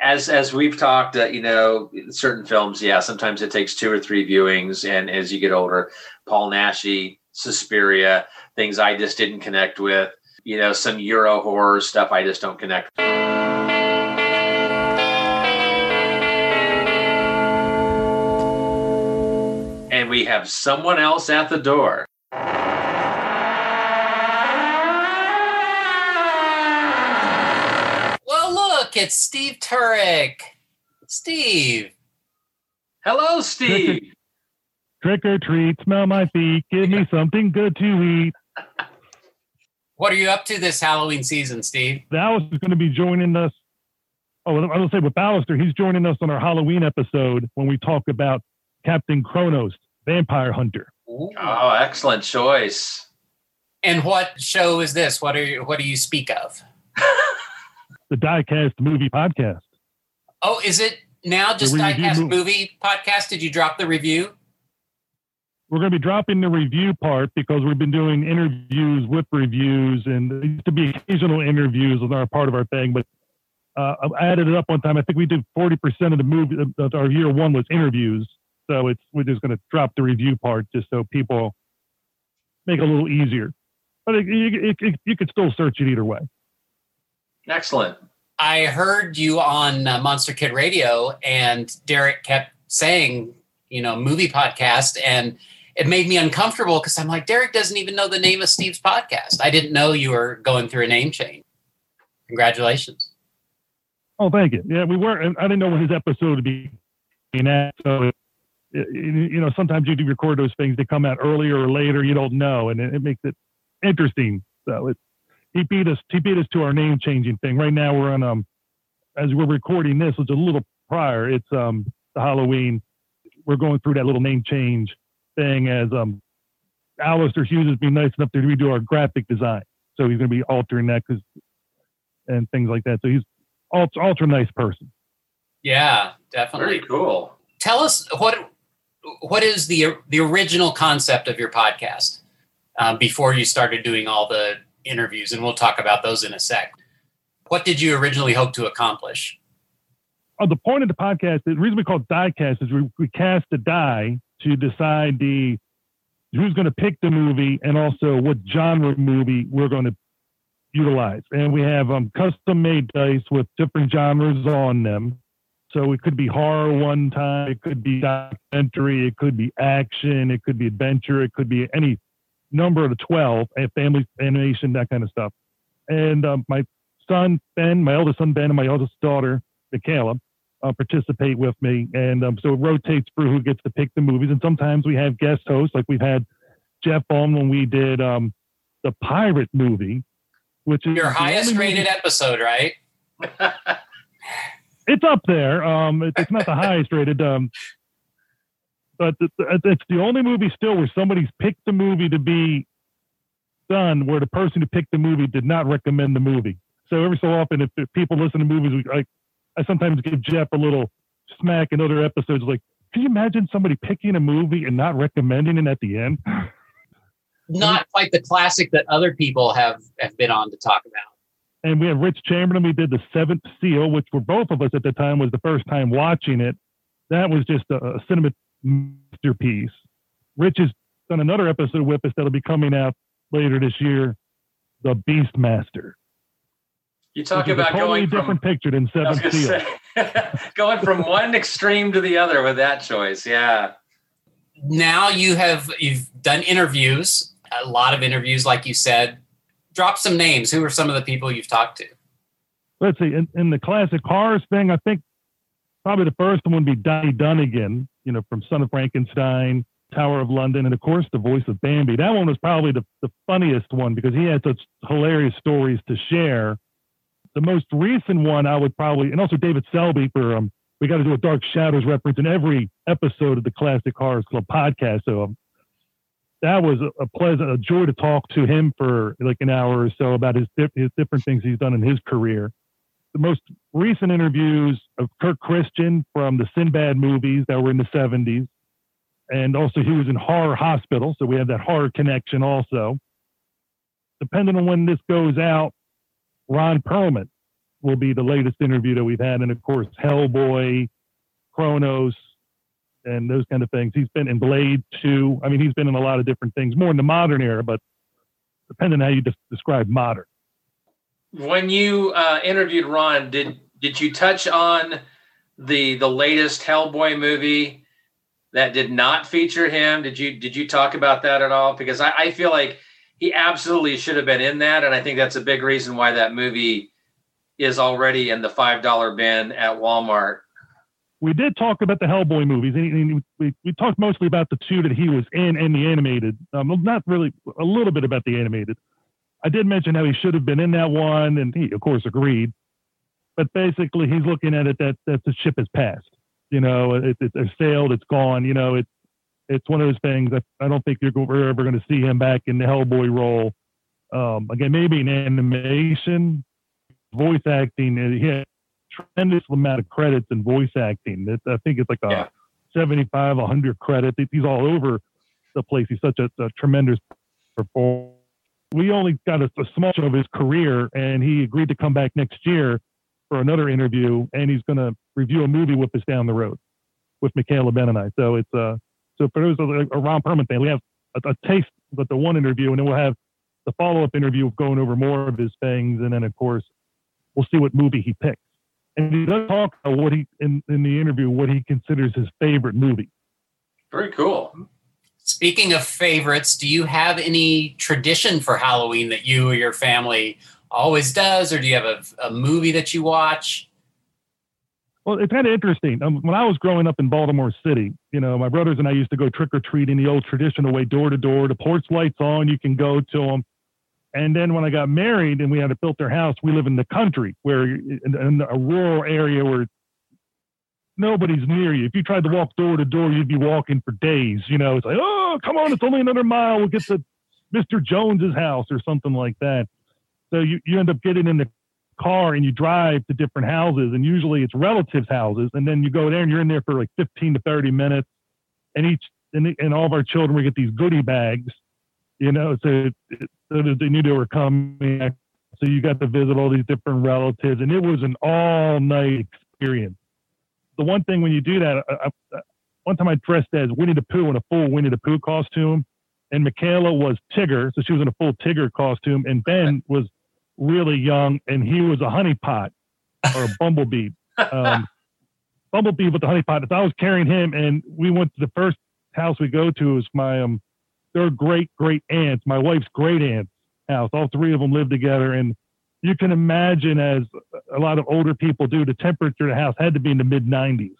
As as we've talked, uh, you know, certain films, yeah, sometimes it takes two or three viewings, and as you get older, Paul Naschy, Suspiria, things I just didn't connect with. You know, some Euro horror stuff I just don't connect. And we have someone else at the door. Well, look, it's Steve Turek. Steve. Hello, Steve. Trick or treat, smell my feet, give me something good to eat. What are you up to this Halloween season, Steve? Dallas is going to be joining us. Oh, I will say with Ballister, he's joining us on our Halloween episode when we talk about Captain Kronos, Vampire Hunter. Ooh. Oh, excellent choice. And what show is this? What are you, what do you speak of? (laughs) the Diecast Movie Podcast. Oh, is it now just Diecast movie. movie Podcast? Did you drop the review? We're going to be dropping the review part because we've been doing interviews with reviews, and there used to be occasional interviews with our part of our thing. But uh, I added it up one time. I think we did forty percent of the movie. Of our year one was interviews, so it's we're just going to drop the review part just so people make it a little easier. But it, it, it, you could still search it either way. Excellent. I heard you on uh, Monster Kid Radio, and Derek kept saying, you know, movie podcast, and it made me uncomfortable because I'm like, Derek doesn't even know the name of Steve's podcast. I didn't know you were going through a name change. Congratulations. Oh, thank you. Yeah, we were. I didn't know when his episode would be at, so it, it, you know, sometimes you do record those things. They come out earlier or later. You don't know, and it, it makes it interesting. So it, he beat us. He beat us to our name changing thing. Right now, we're on um, as we're recording this, it's a little prior. It's um the Halloween. We're going through that little name change thing as um Alistair Hughes has been nice enough to redo our graphic design. So he's going to be altering that because and things like that. So he's ultra, ultra nice person. Yeah, definitely. Very cool. Tell us what what is the the original concept of your podcast um, before you started doing all the interviews, and we'll talk about those in a sec. What did you originally hope to accomplish? Oh, the point of the podcast, the reason we call it diecast is we, we cast a die to decide the who's going to pick the movie and also what genre movie we're going to utilize. And we have um, custom made dice with different genres on them. So it could be horror one time, it could be documentary, it could be action, it could be adventure, it could be any number of the 12, family animation, that kind of stuff. And um, my son, Ben, my eldest son, Ben, and my eldest daughter, Michaela, uh, participate with me. And um, so it rotates through who gets to pick the movies. And sometimes we have guest hosts, like we've had Jeff on when we did um, the pirate movie, which is your highest rated episode, right? (laughs) it's up there. Um, it, it's not the highest rated, um, but it's, it's the only movie still where somebody's picked the movie to be done, where the person who picked the movie did not recommend the movie. So every so often, if, if people listen to movies, like I sometimes give Jeff a little smack in other episodes, like, can you imagine somebody picking a movie and not recommending it at the end? (laughs) Not quite the classic that other people have have been on to talk about and we have Rich Chamberlain. We did the Seventh Seal, which for both of us at the time was the first time watching it. That was just a, a cinema masterpiece. Rich has done another episode with us that'll be coming out later this year, The Beastmaster. You talk about totally going different from, picture than Seventh Seal. Say, (laughs) going from one extreme to the other with that choice, yeah. Now you have you've done interviews, a lot of interviews, like you said drop some names. Who are some of the people you've talked to? Let's see. In, in the classic horrors thing, I think probably the first one would be Donnie Dunagan, you know, from Son of Frankenstein, Tower of London, and of course the voice of Bambi. That one was probably the, the funniest one because he had such hilarious stories to share. The most recent one I would probably, and also David Selby for um, we got to do a Dark Shadows reference in every episode of the Classic Horrors Club podcast. So um, that was a, pleasant, a joy to talk to him for like an hour or so about his his different things he's done in his career. The most recent interviews of Kurt Christian from the Sinbad movies that were in the 70s. And also, he was in Horror Hospital. So we have that horror connection also. Depending on when this goes out, Ron Perlman will be the latest interview that we've had. And of course, Hellboy, Cronos, and those kind of things. He's been in Blade 2. I mean, he's been in a lot of different things, more in the modern era, but depending on how you de- describe modern. When you uh, interviewed Ron, did did you touch on the the latest Hellboy movie that did not feature him? Did you did you talk about that at all? Because I, I feel like he absolutely should have been in that, and I think that's a big reason why that movie is already in the five dollar bin at Walmart we did talk about the Hellboy movies, and we, we talked mostly about the two that he was in and the animated. Um, not really, a little bit about the animated. I did mention how he should have been in that one, and he, of course, agreed. But basically, he's looking at it that that the ship has passed. You know, it, it, it sailed, it's gone. You know, it's it's one of those things that I don't think you're ever going to see him back in the Hellboy role. Um, again, maybe in animation, voice acting. He had tremendous amount of credits in voice acting. It, I think it's like a yeah. 75, 100 credits. He's all over the place. He's such a, a tremendous performer. We only got a, a small of his career, and he agreed to come back next year for another interview, and he's going to review a movie with us down the road with Michaela Ben and I. So it's uh, so for those a, a Ron Perlman fan, we have a, a taste with the one interview, and then we'll have the follow up interview going over more of his things, and then of course we'll see what movie he picks and he does talk about what he in, in the interview what he considers his favorite movie. Very cool. Speaking of favorites, do you have any tradition for Halloween that you or your family always does, or do you have a, a movie that you watch? Well, it's kind of interesting. Um, when I was growing up in Baltimore City, you know, my brothers and I used to go trick or treating the old traditional way, door to door. The porch lights on, you can go to them. And then when I got married and we had build our house, we live in the country, where in, in a rural area where nobody's near you. If you tried to walk door to door, you'd be walking for days. You know, it's like, oh, come on, it's only another mile. We'll get to Mr. Jones's house or something like that. So you, you end up getting in the car and you drive to different houses, and usually it's relatives' houses, and then you go there and you're in there for like 15 to 30 minutes, and each and, and all of our children we get these goodie bags, you know, so, so they knew they were coming. So you got to visit all these different relatives, and it was an all night experience. The one thing when you do that, I, I, one time I dressed as Winnie the Pooh in a full Winnie the Pooh costume, and Michaela was Tigger, so she was in a full Tigger costume, and Ben was really young, and he was a honeypot or a (laughs) bumblebee. Um, bumblebee with the honeypot. So I was carrying him, and we went to the first house we go to is my um, their great great aunts, my wife's great aunt's house. All three of them live together, and you can imagine, as a lot of older people do, the temperature of the house had to be in the mid 90s,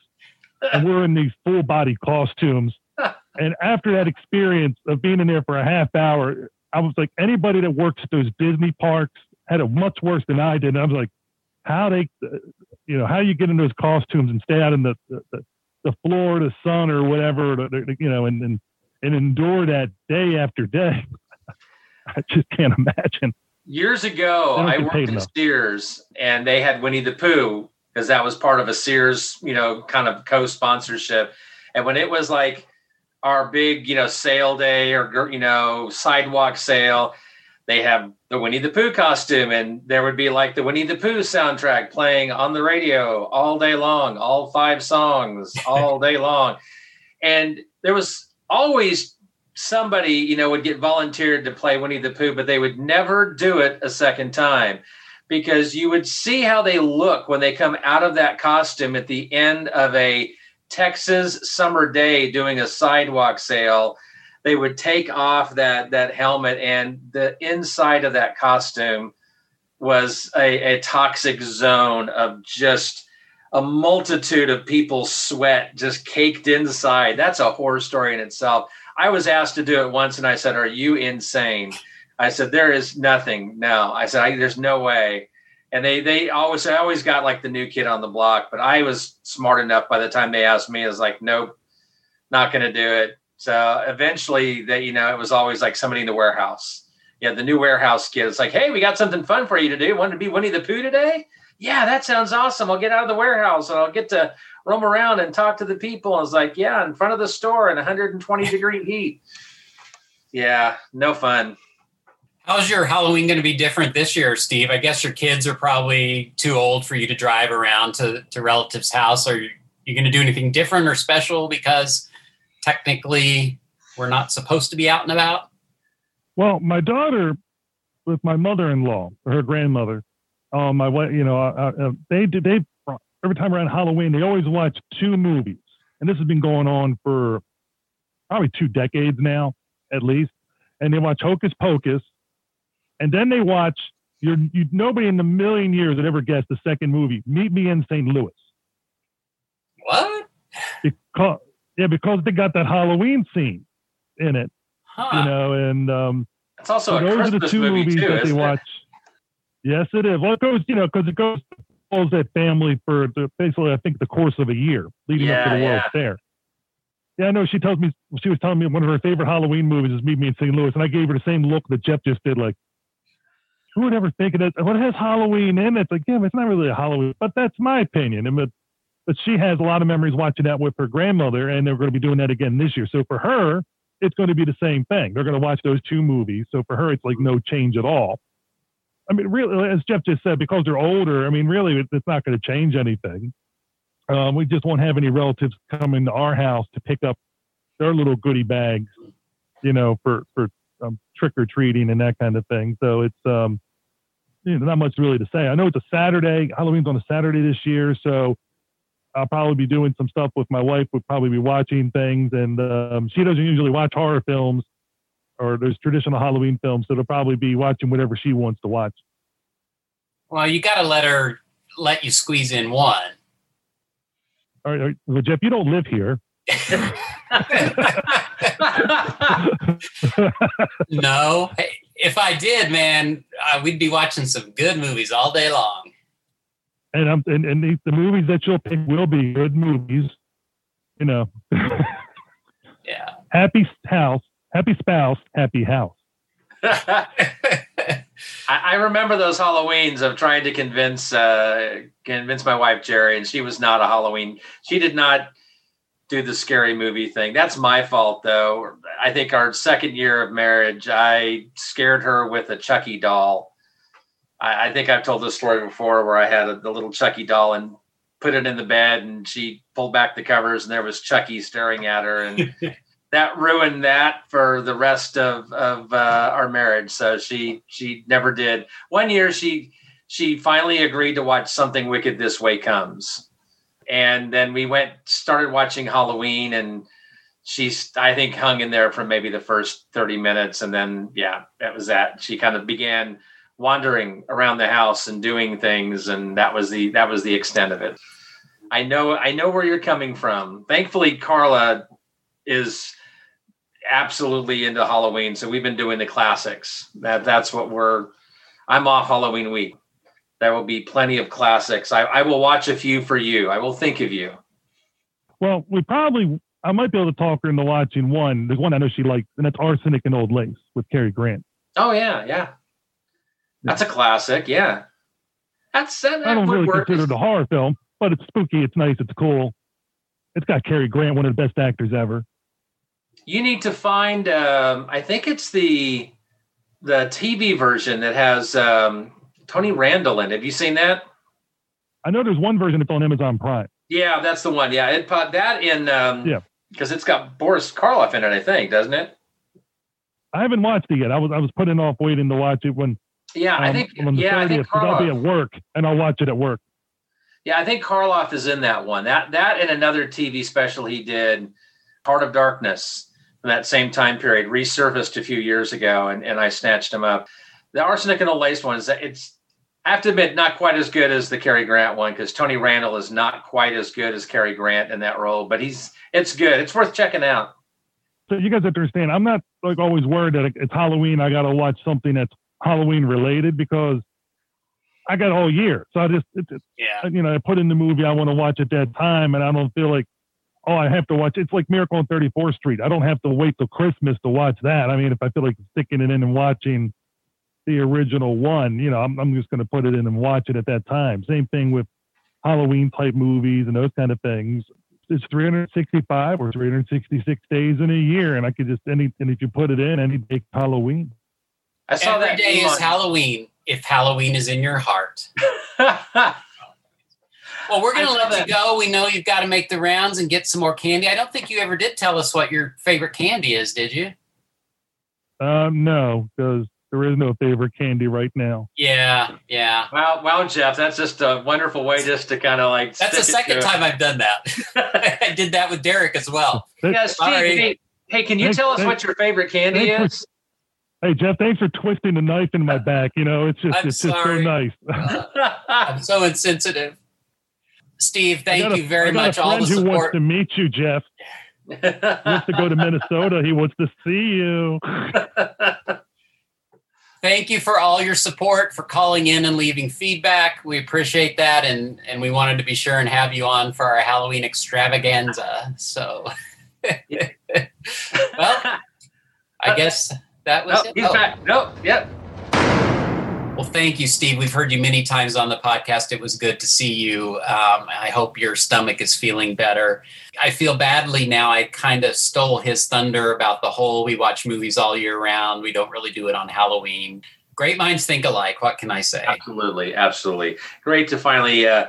and we're in these full body costumes. (laughs) And after that experience of being in there for a half hour, I was like, anybody that works at those Disney parks had it much worse than I did. And I was like, how they, you know, how you get in those costumes and stay out in the the, the Florida sun or whatever, you know, and and, and endure that day after day. (laughs) I just can't imagine. Years ago, I, I worked in enough. Sears, and they had Winnie the Pooh because that was part of a Sears, you know, kind of co-sponsorship. And when it was like our big, you know, sale day or you know sidewalk sale, they have the Winnie the Pooh costume, and there would be like the Winnie the Pooh soundtrack playing on the radio all day long, all five songs all (laughs) day long. And there was always somebody, you know, would get volunteered to play Winnie the Pooh, but they would never do it a second time because you would see how they look when they come out of that costume at the end of a Texas summer day doing a sidewalk sale they would take off that that helmet and the inside of that costume was a, a toxic zone of just a multitude of people's sweat just caked inside. That's a horror story in itself. I was asked to do it once and I said, Are you insane? I said, There is nothing. No. I said, There's no way. And they they always I always got like the new kid on the block, but I was smart enough by the time they asked me, I was like, Nope, not gonna do it. So eventually, that you know, it was always like somebody in the warehouse. Yeah, the new warehouse kid. It's like, hey, we got something fun for you to do. Want to be Winnie the Pooh today? Yeah, that sounds awesome. I'll get out of the warehouse and I'll get to roam around and talk to the people. And it's like, yeah, in front of the store in 120 degree heat. Yeah, no fun. How's your Halloween going to be different this year, Steve? I guess your kids are probably too old for you to drive around to, to relatives' house. Are you, you going to do anything different or special because technically we're not supposed to be out and about? Well, my daughter, with my mother-in-law, her grandmother, um, my you know, uh, uh, they did they every time around Halloween they always watch two movies, and this has been going on for probably two decades now, at least. And they watch Hocus Pocus, and then they watch. You're, you, nobody in the million years would ever guess the second movie, Meet Me in St. Louis. What? Because yeah, because they got that Halloween scene in it. Huh. You know, and um, it's also so those Christmas are the two movies too, that they watch. It? Yes, it is. Well, it goes, you know, because it goes follows that family for the, basically, I think, the course of a year leading yeah, up to the World's yeah. Fair. Yeah, I know. She tells me she was telling me one of her favorite Halloween movies is Meet Me in St. Louis, and I gave her the same look that Jeff just did. Like, who would ever think of it? What has Halloween in it? It's like, yeah, it's not really a Halloween, but that's my opinion. I mean, but she has a lot of memories watching that with her grandmother, and they're going to be doing that again this year. So for her, it's going to be the same thing. They're going to watch those two movies. So for her, it's like no change at all. I mean, really, as Jeff just said, because they're older, I mean, really, it's not going to change anything. Um, we just won't have any relatives coming to our house to pick up their little goodie bags, you know, for for um, trick or treating and that kind of thing. So it's um, you know, not much really to say. I know it's a Saturday. Halloween's on a Saturday this year, so I'll probably be doing some stuff with my wife. We'll probably be watching things, and um, she doesn't usually watch horror films or there's traditional Halloween films, so it'll probably be watching whatever she wants to watch. Well, you got to let her let you squeeze in one. All right, all right, well, Jeff, you don't live here. (laughs) no, if I did, man, uh, we'd be watching some good movies all day long. and I'm and, and the, the movies that you'll pick will be good movies. You know, (laughs) Yeah. happy house, happy spouse, happy house. (laughs) I, I remember those Halloweens of trying to convince uh, convince my wife Jerry, and she was not a Halloween. She did not do the scary movie thing. That's my fault, though. I think our second year of marriage, I scared her with a Chucky doll. I, I think I've told this story before, where I had a, the little Chucky doll and put it in the bed, and she pulled back the covers, and there was Chucky staring at her, and (laughs) that ruined that for the rest of of uh, our marriage. So she she never did. One year she she finally agreed to watch something wicked this way comes, and then we went started watching Halloween, and she's I think hung in there for maybe the first thirty minutes, and then yeah, that was that. She kind of began wandering around the house and doing things, and that was the that was the extent of it. I know I know where you're coming from. Thankfully, Carla is absolutely into Halloween, so we've been doing the classics. That that's what we're. I'm off Halloween week. There will be plenty of classics. I, I will watch a few for you. I will think of you. Well, we probably I might be able to talk her into watching one. There's one I know she likes, and that's Arsenic and Old Lace with Cary Grant. Oh yeah, yeah. That's a classic. Yeah. That's that, I don't really work. consider it a horror film, but it's spooky. It's nice. It's cool. It's got Cary Grant, one of the best actors ever. You need to find. Um, I think it's the the TV version that has um, Tony Randall in. it. Have you seen that? I know there's one version that's on Amazon Prime. Yeah, that's the one. Yeah, it put that in. Um, Yeah. because it's got Boris Karloff in it. I think, doesn't it? I haven't watched it yet. I was I was putting off waiting to watch it when Yeah, I um, think. on the Yeah, I 30th think 'cause I'll be at work and I'll watch it at work. Yeah, I think Karloff is in that one. That that and another TV special he did, Heart of Darkness, in that same time period, resurfaced a few years ago, and, and I snatched him up. The Arsenic and the Lace one is it's I have to admit not quite as good as the Cary Grant one because Tony Randall is not quite as good as Cary Grant in that role, but he's it's good. It's worth checking out. So you guys have to understand, I'm not like always worried that it's Halloween. I got to watch something that's Halloween related because I got all year. So I just, it, it, Yeah. you know, I put in the movie I want to watch at that time, and I don't feel like, oh, I have to watch. It's like Miracle on 34th Street. I don't have to wait till Christmas to watch that. I mean, if I feel like sticking it in and watching the original one, you know, I'm, I'm just going to put it in and watch it at that time. Same thing with Halloween type movies and those kind of things. It's 365 or 366 days in a year, and I could just any and if you put it in any day, Halloween. I saw Every that day is on- Halloween if Halloween is in your heart. (laughs) Well, we're going to let that. you go. We know you've got to make the rounds and get some more candy. I don't think you ever did tell us what your favorite candy is, did you? Um, no, because there is no favorite candy right now. Yeah, yeah. Wow, wow, Jeff, that's just a wonderful way just to kind of like. That's the stick it second to- time I've done that. (laughs) (laughs) I did that with Derek as well. Yeah, Steve. Hey, hey, can you Thanks- tell us thanks- what your favorite candy thanks is? Hey Jeff, thanks for twisting the knife in my back. You know, it's just I'm it's just so sorry. nice. (laughs) I'm so insensitive. Steve, thank got a- you very I got much. A All the friend who wants support. to meet you, Jeff. He wants to go to Minnesota. He wants to see you. (laughs) Thank you for all your support, for calling in and leaving feedback. We appreciate that, and and we wanted to be sure and have you on for our Halloween extravaganza. So, (laughs) well, I guess that was no, it. he's Oh. back. No, yep. Well, thank you, Steve. We've heard you many times on the podcast. It was good to see you. Um, I hope your stomach is feeling better. I feel badly now. I kind of stole his thunder about the whole we watch movies all year round. We don't really do it on Halloween. Great minds think alike. What can I say? Absolutely, absolutely. Great to finally, uh,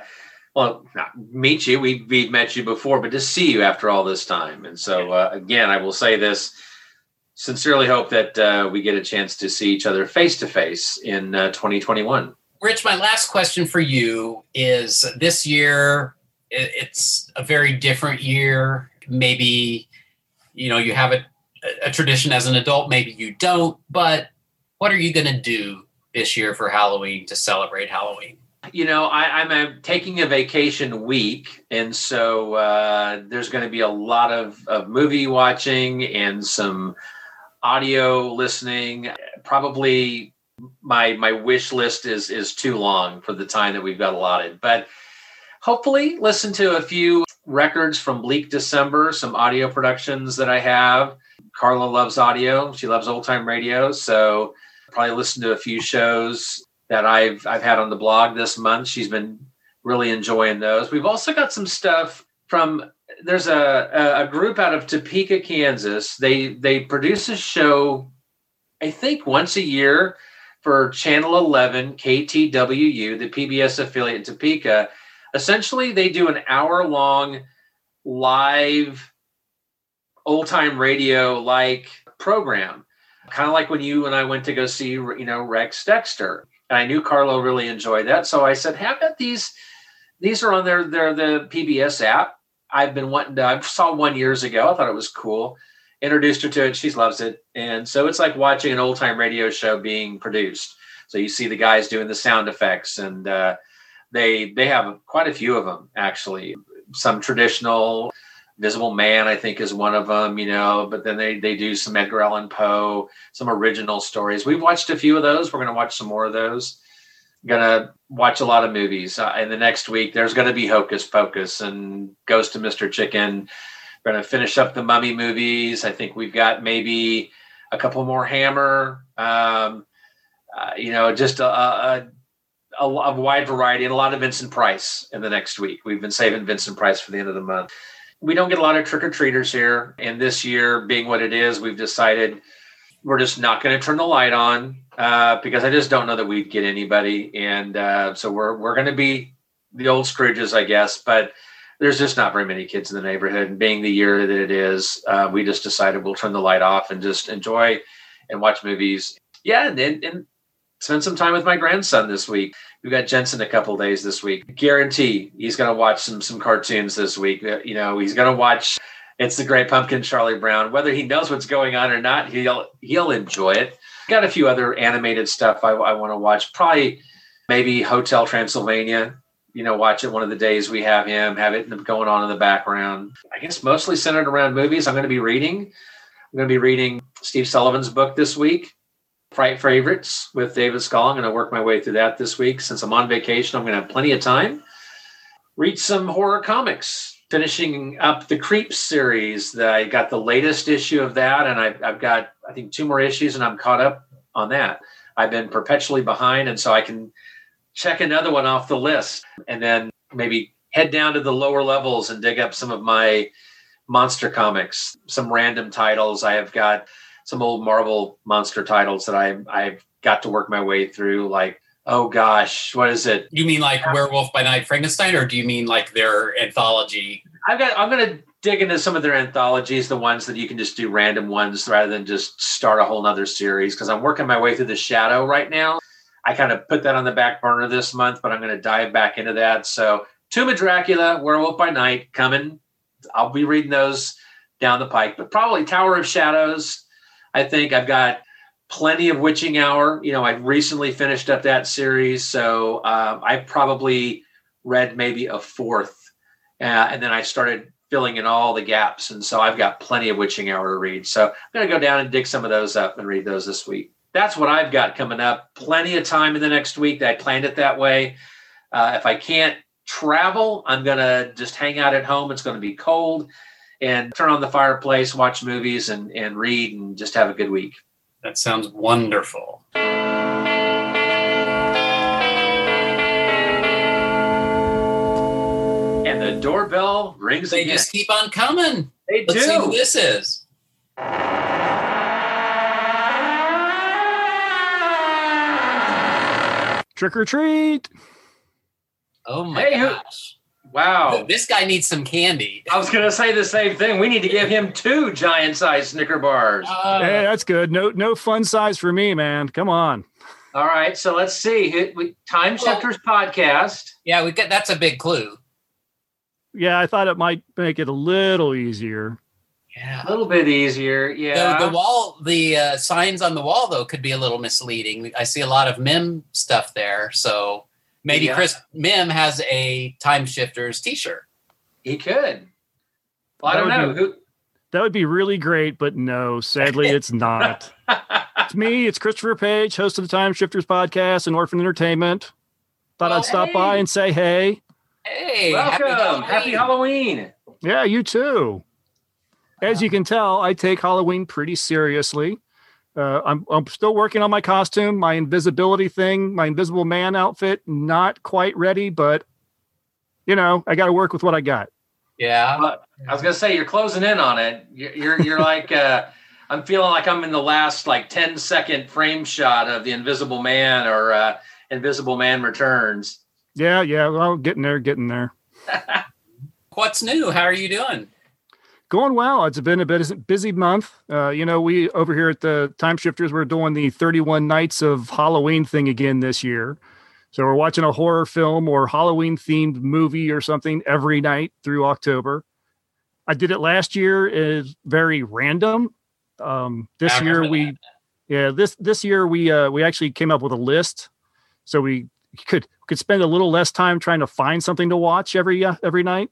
well, not meet you. We we've met you before, but to see you after all this time. And so, uh, again, I will say this: sincerely hope that uh, we get a chance to see each other face to face in uh, 2021. Rich, my last question for you is this year, it's a very different year. Maybe, you know, you have a, a tradition as an adult, maybe you don't, but what are you going to do this year for Halloween to celebrate Halloween? You know, I, I'm uh taking a vacation week, and so uh, there's going to be a lot of, of movie watching and some audio listening. Probably my my wish list is is too long for the time that we've got allotted, but hopefully listen to a few records from Bleak December, some audio productions that I have. Carla loves audio; she loves old time radio, so probably listen to a few shows that I've I've had on the blog this month. She's been really enjoying those. We've also got some stuff from there's a a- group out of Topeka, Kansas. They they produce a show, I think once a year for Channel 11 KTWU, the PBS affiliate in Topeka. Essentially, they do an hour long live old time radio like program kind of like when you and I went to go see, you know, Rex Dexter. And I knew Carla really enjoyed that. So I said, how about these? These are on their, their the PBS app. I've been wanting to, I saw one years ago. I thought it was cool. Introduced her to it. She loves it. And so it's like watching an old time radio show being produced. So you see the guys doing the sound effects and uh, they, they have quite a few of them actually. Some traditional, Visible Man, I think, is one of them, you know, but then they, they do some Edgar Allan Poe, some original stories. We've watched a few of those. We're going to watch some more of those. To watch a lot of movies. Uh, in the next week, there's to be Hocus Pocus and Ghost of Mr. Chicken. We're to finish up the Mummy movies. I think we've got maybe a couple more Hammer. Um, uh, you know, just a, a, a, a wide variety and a lot of Vincent Price in the next week. We've been saving Vincent Price for the end of the month we don't get a lot of trick or treaters here. And this year, being what it is, we've decided we're just not going to turn the light on uh, because I just don't know that we'd get anybody. And uh, so we're we're going to be the old Scrooges, I guess. But there's just not very many kids in the neighborhood. And being the year that it is, uh, we just decided we'll turn the light off and just enjoy and watch movies. Yeah, and, and, and spend some time with my grandson this week. We've got Jensen a couple days this week. Guarantee he's going to watch some some cartoons this week. Uh, You know, he's going to watch It's the Great Pumpkin, Charlie Brown. Whether he knows what's going on or not, he'll he'll enjoy it. Got a few other animated stuff I, I want to watch. Probably maybe Hotel Transylvania. You know, watch it one of the days we have him. Have it going on in the background. I guess mostly centered around movies. I'm going to be reading. I'm going to be reading Steve Sullivan's book this week. Fright Favorites with David Skal. I'm going to work my way through that this week. Since I'm on vacation, I'm going to have plenty of time. Read some horror comics. Finishing up the Creeps series. That I got the latest issue of that, and I've, I've got I think two more issues, and I'm caught up on that. I've been perpetually behind, and so I can check another one off the list, and then maybe head down to the lower levels and dig up some of my monster comics, some random titles. I have got some old Marvel monster titles that I I've got to work my way through. Like, oh gosh, what is it? You mean like Werewolf by Night Frankenstein, or do you mean like their anthology? I've got. I'm gonna dig into some of their anthologies, the ones that you can just do random ones rather than just start a whole nother series. Because I'm working my way through the Shadow right now. I kind of put that on the back burner this month, but I'm going to dive back into that. So, Tomb of Dracula, Werewolf by Night, coming. I'll be reading those down the pike, but probably Tower of Shadows. I think I've got plenty of Witching Hour. You know, I recently finished up that series, so um, I probably read maybe a fourth, uh, and then I started filling in all the gaps, and so I've got plenty of Witching Hour to read. So I'm going to go down and dig some of those up and read those this week. That's what I've got coming up. Plenty of time in the next week. I planned it that way. Uh, if I can't travel, I'm going to just hang out at home. It's going to be cold and turn on the fireplace, watch movies, and, and read, and just have a good week. That sounds wonderful. And the doorbell rings They again. just keep on coming. they Let's see who this is. Trick or treat. Oh my Hey, who- gosh. Wow. This guy needs some candy. I was going to say the same thing. We need to give him two giant size Snicker bars. Uh, hey, that's good. No, no fun size for me, man. Come on. All right, so let's see. Who- Time Shifters podcast. Yeah, we got that's a big clue. Yeah, I thought it might make it a little easier. Yeah. A little bit easier, yeah. The, the wall, the uh, signs on the wall, though, could be a little misleading. I see a lot of Mihm stuff there, so maybe Yeah. Chris Mihm has a Time Shifters T-shirt. he could. Well, I don't know would who. That would be really great, but no, sadly, it's not. (laughs) it's me. It's Christopher Page, host of the Time Shifters podcast and Orphan Entertainment. Thought Well, I'd stop by and say hey. Hey, Welcome, happy Halloween. Yeah, you too. As you can tell, I take Halloween pretty seriously. Uh, I'm I'm still working on my costume, my invisibility thing, my Invisible Man outfit. Not quite ready, but you know, I got to work with what I got. Yeah, But I was gonna say you're closing in on it. You're you're, you're like uh, I'm feeling like I'm in the last like 10 second frame shot of the Invisible Man or uh, Invisible Man Returns. Yeah, yeah. Well, getting there, getting there. (laughs) what's new? How are you doing? Going well. It's been a bit busy month. Uh, you know, we over here at the Time Shifters, we're doing the 31 Nights of Halloween thing again this year. So we're watching a horror film or Halloween themed movie or something every night through October. I did it last year is very random. Um, this year remember we, yeah, this this year we uh, we actually came up with a list, so we could could spend a little less time trying to find something to watch every uh, every night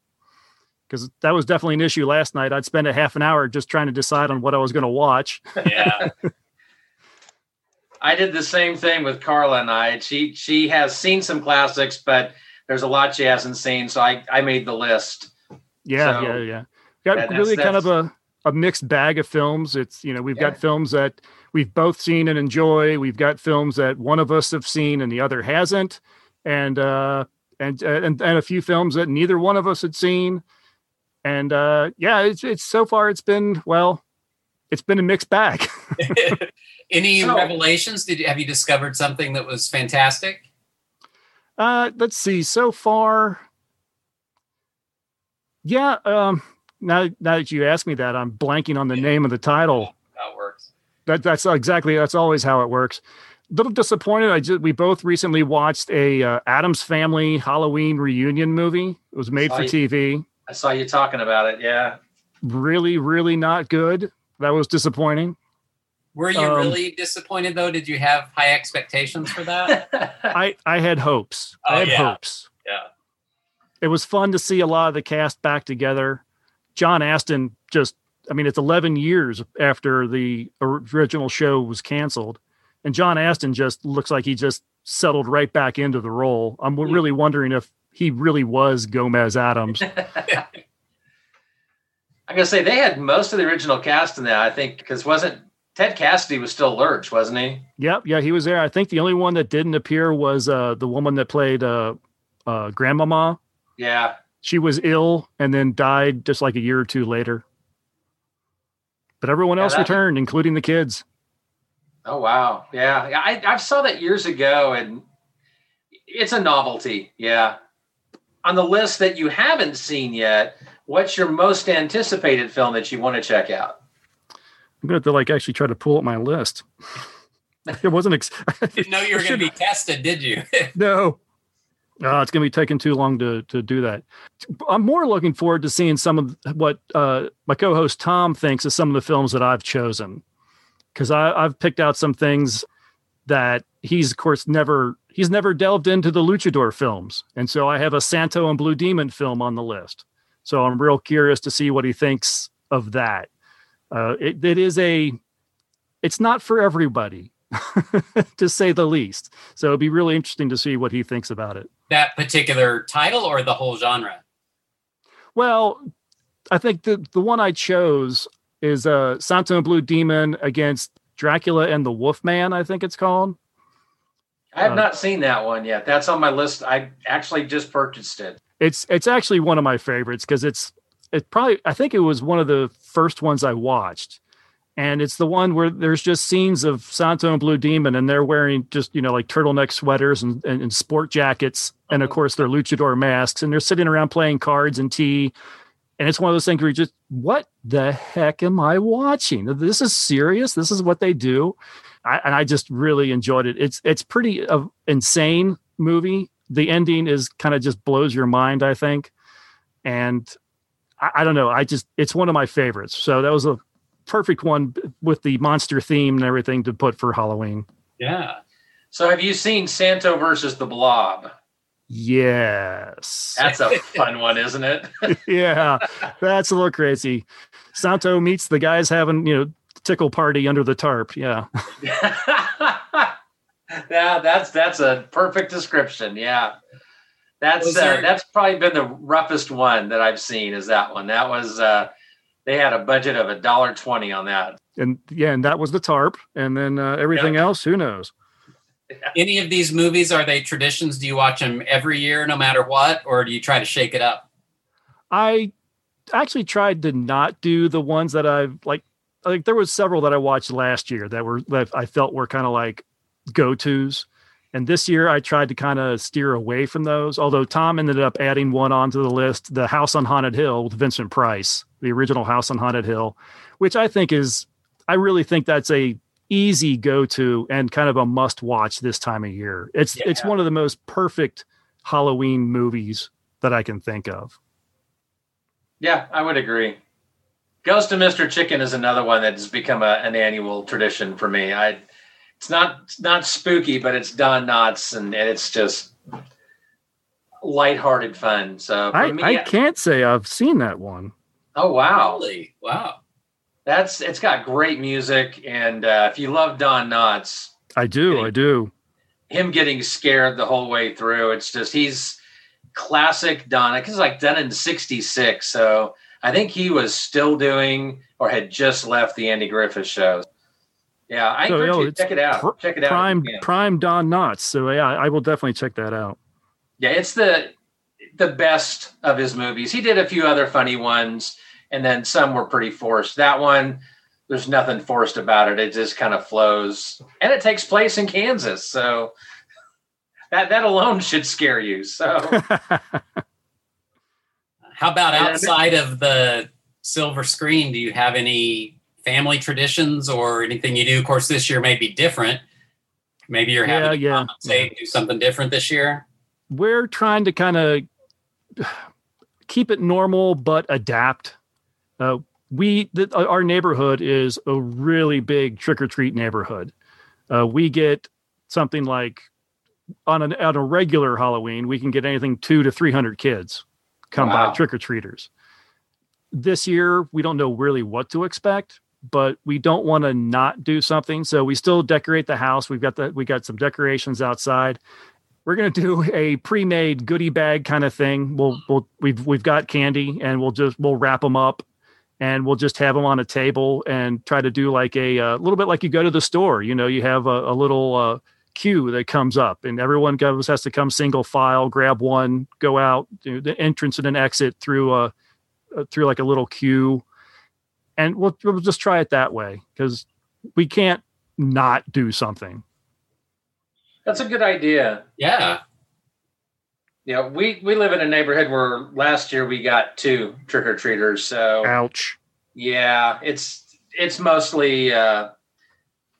because that was definitely an issue last night. I'd spend a half an hour just trying to decide on what I was going to watch. (laughs) Yeah, I did the same thing with Carla and I. She she has seen some classics, but there's a lot she hasn't seen, so I I made the list. Yeah, So, yeah, yeah. Got yeah, that's- really kind of a a mixed bag of films. It's you know we've Yeah. got films that we've both seen and enjoy. We've got films that one of us have seen and the other hasn't, and uh, and and and a few films that neither one of us had seen. And uh, yeah, it's it's so far it's been well, it's been a mixed bag. (laughs) (laughs) any So- revelations? Did you have you discovered something that was fantastic? Uh, let's see. So far, yeah. Um, now, now that you ask me that, I'm blanking on the name of the title. It works? That that's exactly that's always how it works. Little disappointed. I just we both recently watched a uh, Addams Family Halloween reunion movie. It was made for. TV. I saw you talking about it. Yeah. Really, really not good. That was disappointing. Were you Um, really disappointed though? Did you have high expectations for that? (laughs) I I had hopes. Oh, I had yeah. hopes. Yeah. It was fun to see a lot of the cast back together. John Astin just I mean it's 11 years after the original show was canceled and John Astin just looks like he just settled right back into the role. I'm Hmm. really wondering if he really was Gomez Addams. (laughs) I'm gonna say they had most of the original cast in that. I think because wasn't Ted Cassidy was still Lurch, wasn't he? yep, yeah, he was there. I think the only one that didn't appear was uh the woman that played uh uh grandmama. Yeah. she was ill and then died just like a year or two later. But everyone Yeah, else that- returned, including the kids. Oh wow. Yeah. Yeah. I, I saw that years ago, and it's a novelty. Yeah. On the list that you haven't seen yet, what's your most anticipated film that you want to check out? I'm gonna have to like actually try to pull up my list. (laughs) It wasn't ex- Didn't know you were going to be tested, did you? (laughs) no. Uh, it's gonna be taking too long to to do that. I'm more looking forward to seeing some of what uh, my co-host Tom thinks of some of the films that I've chosen, because I've picked out some things that he's of course never he's never delved into the luchador films, and so I have a Santo and Blue Demon film on the list. So I'm real curious to see what he thinks of that. Uh, it, it is a, it's not for everybody, (laughs) to say the least. So it'd be really interesting to see what he thinks about it. that particular title or the whole genre? Well, I think the the one I chose is uh, Santo and Blue Demon against Dracula and the Wolfman. I think it's called. I have Uh, not seen that one yet. That's on my list. I actually just purchased it. It's it's actually one of my favorites because it's it probably I think it was one of the first ones I watched, and it's the one where there's just scenes of Santo and Blue Demon and they're wearing just you know like turtleneck sweaters and, and, and sport jackets and of course their luchador masks and they're sitting around playing cards and tea, and it's one of those things where you just what the heck am i watching this is serious this is what they do I, and i just really enjoyed it it's it's pretty uh, insane movie the ending is kind of just blows your mind i think and I, I don't know i just it's one of my favorites so that was a perfect one with the monster theme and everything to put for halloween Yeah. So have you seen Santo versus the Blob? yes That's a (laughs) fun one, isn't it? (laughs) yeah, that's a little crazy. Santo meets the guys having, you know, tickle party under the tarp. Yeah. (laughs) yeah, that's that's a perfect description. Yeah. That's uh, there- that's probably been the roughest one that I've seen is that one. That was uh they had a budget of a dollar twenty on that. And yeah, and that was the tarp. And then uh, everything else, who knows? Any of these movies are they traditions? Do you watch them every year, no matter what, or do you try to shake it up? I actually tried to not do the ones that I've like like there was several that I watched last year that were that I felt were kind of like go-tos. And this year I tried to kind of steer away from those. Although Tom ended up adding one onto the list, The House on Haunted Hill with Vincent Price, the original House on Haunted Hill, which I think is I really think that's a easy go-to and kind of a must-watch this time of year. It's it's one of the most perfect Halloween movies that I can think of. Yeah, I would agree. Ghost of Mr. Chicken is another one that has become a, an annual tradition for me. I it's not it's not spooky, but it's Don Knotts and, and it's just lighthearted fun. So for I, me, I can't say I've seen that one. oh wow. Really? Wow. That's it's got great music, and uh, if you love Don Knotts, I do, I do. him getting scared the whole way through, it's just he's classic Don. Because it's like done in '66, so I think he was still doing or had just left the Andy Griffith shows. Yeah, I So, encourage yo, you to check it out. pr- check it out. Prime. Prime Don Knotts. So yeah, I will definitely check that out. Yeah, it's the the best of his movies. He did a few other funny ones, and then some were pretty forced. That one, there's nothing forced about it. It just kind of flows, and it takes place in Kansas, so that that alone should scare you. So (laughs) How about outside of the silver screen? Do you have any family traditions or anything you do? Of course, this year may be different. Maybe you're having Yeah, to yeah, and do something different this year. We're trying to kind of keep it normal but adapt. Uh, we the, our neighborhood is a really big trick or treat neighborhood. Uh, we get something like on an on a regular Halloween, we can get anything two to three hundred kids come Wow. by trick or treaters. This year, we don't know really what to expect, but we don't want to not do something. So we still decorate the house. We've got the we got some decorations outside. We're gonna do a pre-made goodie bag kind of thing. We'll we'll we've we've got candy and we'll just we'll wrap them up and we'll just have them on a table and try to do like a, a little bit like you go to the store. You know, you have a, a little uh, queue that comes up, and everyone goes has to come single file, grab one, go out, do the entrance and an exit through a uh, through like a little queue, and we'll we'll just try it that way because we can't not do something. that's a good idea. Yeah. Yeah, we we live in a neighborhood where last year we got two trick or treaters. So Ouch. Yeah, it's it's mostly uh,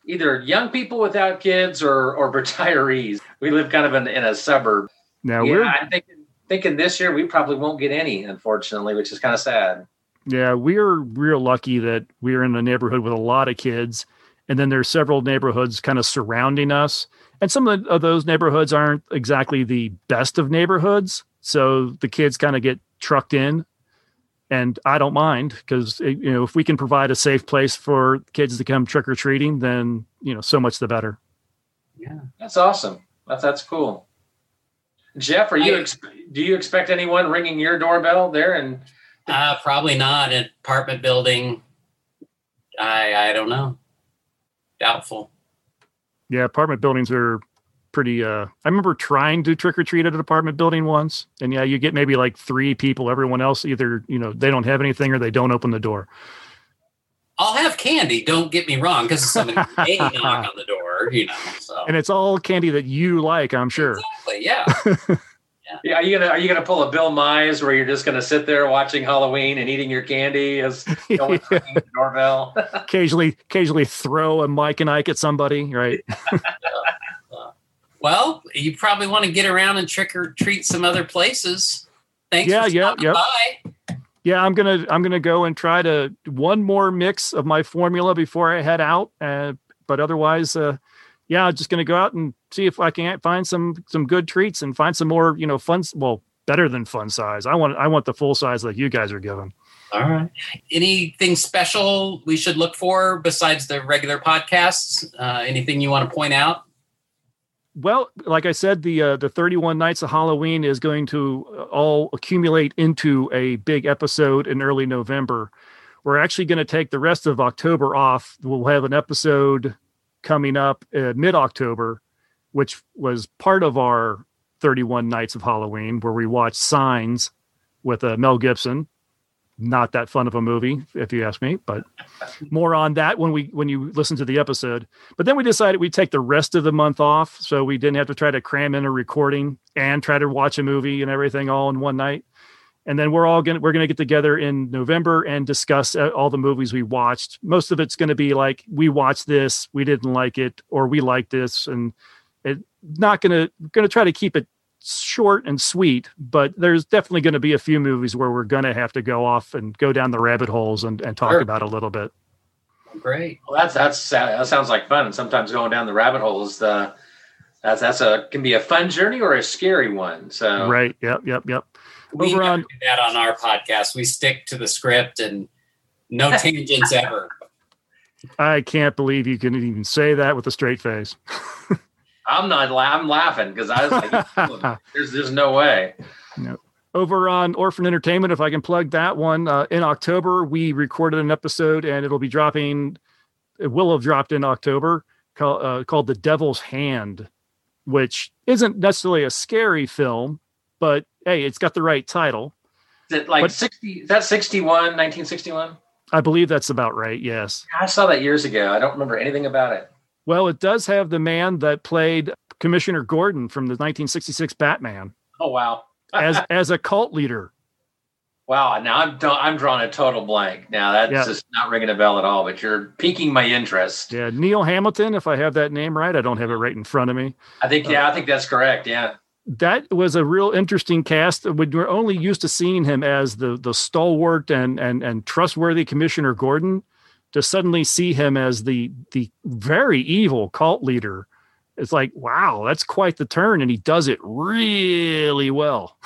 either young people without kids or or (laughs) retirees. We live kind of in, in a suburb. Now yeah, we're I'm thinking thinking this year we probably won't get any, unfortunately, which is kind of sad. Yeah, we're real lucky that we're in a neighborhood with a lot of kids, and then there's several neighborhoods kind of surrounding us. And some of, the, of those neighborhoods aren't exactly the best of neighborhoods, so the kids kind of get trucked in. And I don't mind because you know if we can provide a safe place for kids to come trick or treating, then you know so much the better. Yeah, that's awesome. That's that's cool. Jeff, are you I- ex- do you expect anyone ringing your doorbell there? And Uh, probably not. An apartment building. I I don't know. Doubtful. Yeah, apartment buildings are pretty uh I remember trying to trick or treat at an apartment building once. And yeah, you get maybe like three people. Everyone else either, you know, they don't have anything or they don't open the door. I'll have candy. Don't get me wrong, because somebody (laughs) may knock on the door. You know. So And it's all candy that you like, I'm sure. Exactly. Yeah. (laughs) Yeah, are you gonna are you gonna pull a Bill Mize where you're just gonna sit there watching Halloween and eating your candy as no one's ringing the doorbell? occasionally, occasionally throw a Mike and Ike at somebody, right? (laughs) Well, you probably want to get around and trick or treat some other places. Thanks. Yeah, for yeah, stopping by. Yeah, I'm gonna I'm gonna go and try to one more mix of my formula before I head out. Uh, but otherwise, uh, yeah, I'm just gonna go out and see if I can't find some some good treats and find some more, you know, fun. Well, better than fun size. I want I want the full size like you guys are giving. All right. Anything special we should look for besides the regular podcasts? Uh, anything you want to point out? Well, like I said, the uh, the 31 nights of Halloween is going to uh, all accumulate into a big episode in early November. We're actually going to take the rest of October off. We'll have an episode coming up uh, mid October, which was part of our 31 nights of Halloween, where we watched Signs with uh, Mel Gibson. Not that fun of a movie, if you ask me, but more on that when we when you listen to the episode. But then we decided we'd take the rest of the month off, so we didn't have to try to cram in a recording and try to watch a movie and everything all in one night. And then we're all gonna we're gonna get together in November and discuss uh, all the movies we watched. Most of it's gonna be like we watched this, we didn't like it, or we liked this, and it not gonna gonna try to keep it short and sweet. But there's definitely gonna be a few movies where we're gonna have to go off and go down the rabbit holes and, and talk Sure. about a little bit. Great. Well, that's that's that sounds like fun. And sometimes going down the rabbit holes, the that's that's a can be a fun journey or a scary one. So Right. Yep. Yep. Yep. We Over never on- do that on our podcast. We stick to the script and no (laughs) tangents ever. I can't believe you can even say that with a straight face. (laughs) I'm not. La- I'm laughing because I was like, (laughs) "There's, there's no way." No. Over on Orphan Entertainment, if I can plug that one, uh, in October we recorded an episode, and it'll be dropping. It will have dropped in October, called uh, called "The Devil's Hand," which isn't necessarily a scary film, but hey, it's got the right title. Is it like What- 60? Is that 61? 1961? I believe that's about right. Yes. I saw that years ago. I don't remember anything about it. Well, it does have the man that played Commissioner Gordon from the 1966 Batman Oh wow. as (laughs) as a cult leader. Wow. Now I'm I'm drawing a total blank. Now that's Yeah. just not ringing a bell at all. But you're piquing my interest. Yeah, Neil Hamilton, if I have that name right, I don't have it right in front of me. I think yeah. I uh, think that's correct. Yeah. That was a real interesting cast. We're only used to seeing him as the the stalwart and and and trustworthy Commissioner Gordon. To suddenly see him as the the very evil cult leader, it's like wow, that's quite the turn, and he does it really well.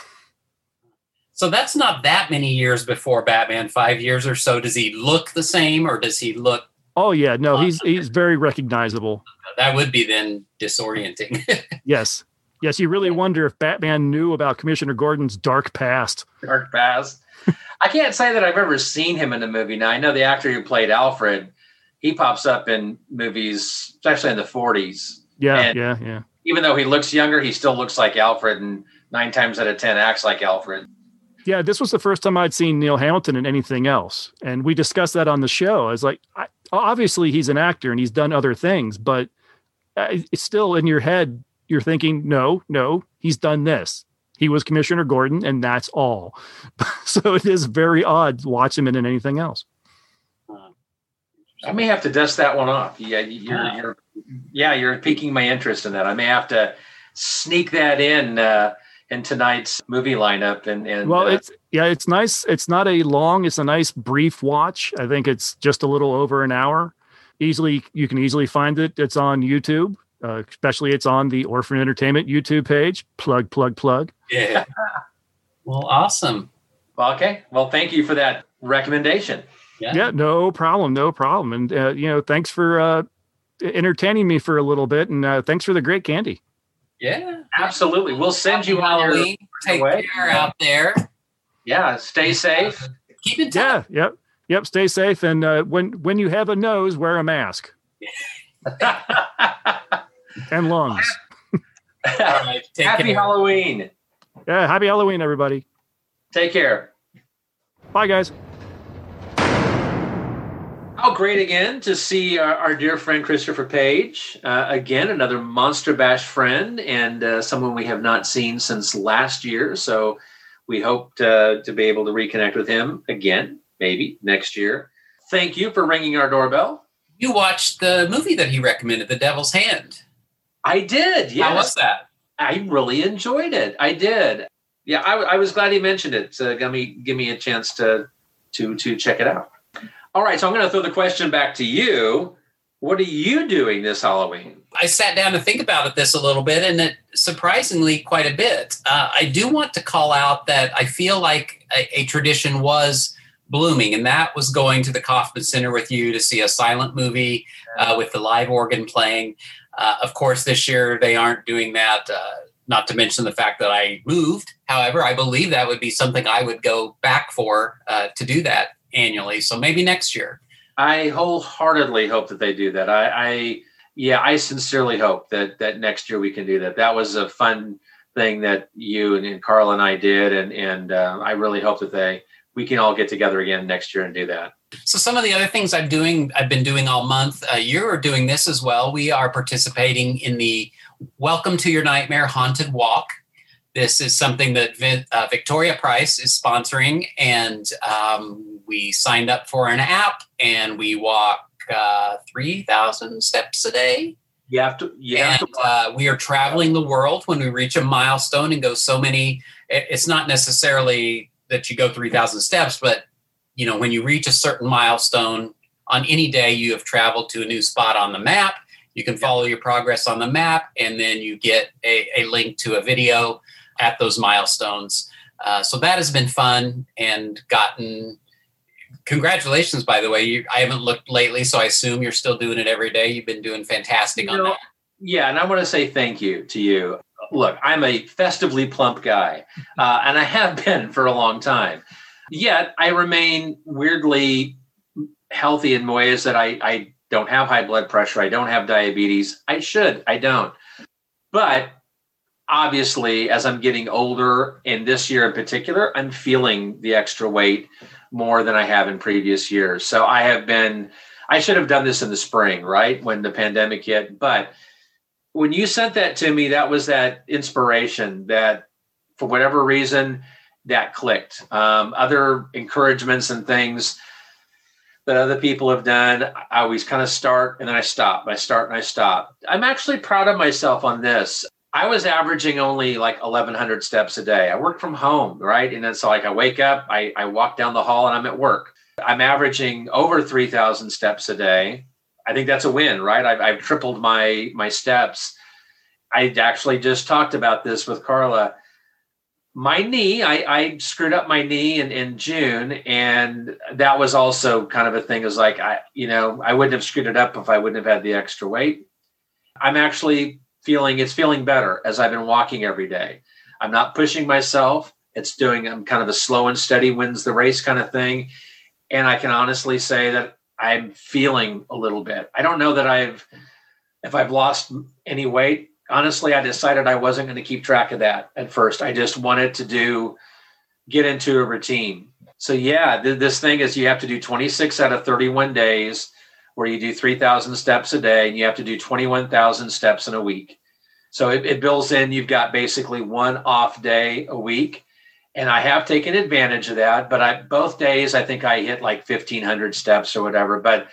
So that's not that many years before Batman, five years or so. Does he look the same or does he look Oh yeah, no, he's he's very recognizable. that would be then disorienting. (laughs) Yes. Yes, you really wonder if Batman knew about Commissioner Gordon's dark past. Dark past. I can't say that I've ever seen him in a movie. Now I know the actor who played Alfred. He pops up in movies, especially in the 40s. Yeah, And- yeah, yeah. Even though he looks younger, he still looks like Alfred, and nine times out of ten acts like Alfred. Yeah, this was the first time I'd seen Neil Hamilton in anything else. And we discussed that on the show. I was like, I, obviously he's an actor and he's done other things, but uh, it's still in your head. You're thinking, no, no, he's done this. He was Commissioner Gordon, and that's all. (laughs) so it is very odd to watch him in anything else. I may have to dust that one off. Yeah, you're, Wow. you're yeah, you're piquing my interest in that. I may have to sneak that in uh, in tonight's movie lineup. And and Well, uh, it's yeah, it's nice. It's not a long. It's a nice brief watch. I think it's just a little over an hour. Easily, you can easily find it. It's on YouTube. Uh, especially, it's on the Orphan Entertainment YouTube page. Plug, plug, plug. yeah. (laughs) Well, awesome. well, okay. Well, thank you for that recommendation. Yeah. Yeah, no problem, no problem. And uh, you know, thanks for uh, entertaining me for a little bit, and uh, thanks for the great candy. Yeah. Absolutely, we'll send you Halloween. Take way. care out there. yeah. Stay safe. Keep in touch. Yeah, yep, yep. Stay safe, and uh, when when you have a nose, wear a mask (laughs) and lungs. (laughs) All right. Take Happy care. Halloween. Yeah, happy Halloween, everybody. Take care. Bye, guys. How great again to see our, our dear friend Christopher Page. Uh, again, another Monster Bash friend and uh, someone we have not seen since last year. So we hope to, to be able to reconnect with him again, maybe next year. Thank you for ringing our doorbell. You watched the movie that he recommended, The Devil's Hand. I did. Yeah. How was that? I really enjoyed it. I did. Yeah, I, I was glad he mentioned it. So give me give me a chance to to to check it out. All right, so I'm going to throw the question back to you. What are you doing this Halloween? I sat down to think about it this a little bit, and it surprisingly quite a bit. Uh, I do want to call out that I feel like a, a, tradition was blooming, and that was going to the Kauffman Center with you to see a silent movie uh, with the live organ playing. Uh, of course, this year they aren't doing that. Uh, not to mention the fact that I moved. However, I believe that would be something I would go back for uh, to do that annually. So maybe next year. I wholeheartedly hope that they do that. I, I yeah, I sincerely hope that that next year we can do that. That was a fun thing that you and, and Carl and I did, and and uh, I really hope that they we can all get together again next year and do that. So some of the other things I'm doing, I've been doing all month. Uh, you're doing this as well. We are participating in the Welcome to Your Nightmare Haunted Walk. This is something that uh, Victoria Price is sponsoring, and um, we signed up for an app, and we walk uh, three thousand steps a day. You have to. You have to. Uh, we are traveling the world when we reach a milestone and go so many. It's not necessarily that you go three thousand steps, but you know when you reach a certain milestone on any day, you have traveled to a new spot on the map. You can follow your progress on the map, and then you get a, a link to a video at those milestones. Uh, so that has been fun and gotten congratulations by the way. You, i haven't looked lately so i assume you're still doing it every day. You've been doing fantastic you on know, that. Yeah and i want to say thank you to you. Look i'm a festively plump guy uh, and i have been for a long time yet i remain weirdly healthy in ways that I, I don't have high blood pressure i don't have diabetes i should i don't but obviously, as I'm getting older, and this year in particular, I'm feeling the extra weight more than I have in previous years. So I have been, I should have done this in the spring, right? When the pandemic hit. But when you sent that to me, that was that inspiration that for whatever reason, that clicked. Um, other encouragements and things that other people have done, I always kind of start and then I stop. I start and I stop. I'm actually proud of myself on this. I was averaging only like 1,100 steps a day. I work from home, right? And it's so like I wake up, I, I walk down the hall, and I'm at work. I'm averaging over 3,000 steps a day. I think that's a win, right? I've, I've tripled my my steps. I actually just talked about this with Carla. My knee, I, I screwed up my knee in, in June, and that was also kind of a thing. Is like I, you know, I wouldn't have screwed it up if I wouldn't have had the extra weight. I'm actually feeling it's feeling better as I've been walking every day. I'm not pushing myself. It's doing I'm kind of a slow and steady wins the race kind of thing. And I can honestly say that I'm feeling a little bit. I don't know that I've if I've lost any weight. Honestly, I decided I wasn't going to keep track of that at first. I just wanted to do get into a routine. So yeah, th- this thing is you have to do 26 out of 31 days where you do 3,000 steps a day and you have to do 21,000 steps in a week. So it, it builds in, you've got basically one off day a week. And I have taken advantage of that, but I both days I think I hit like 1500 steps or whatever, but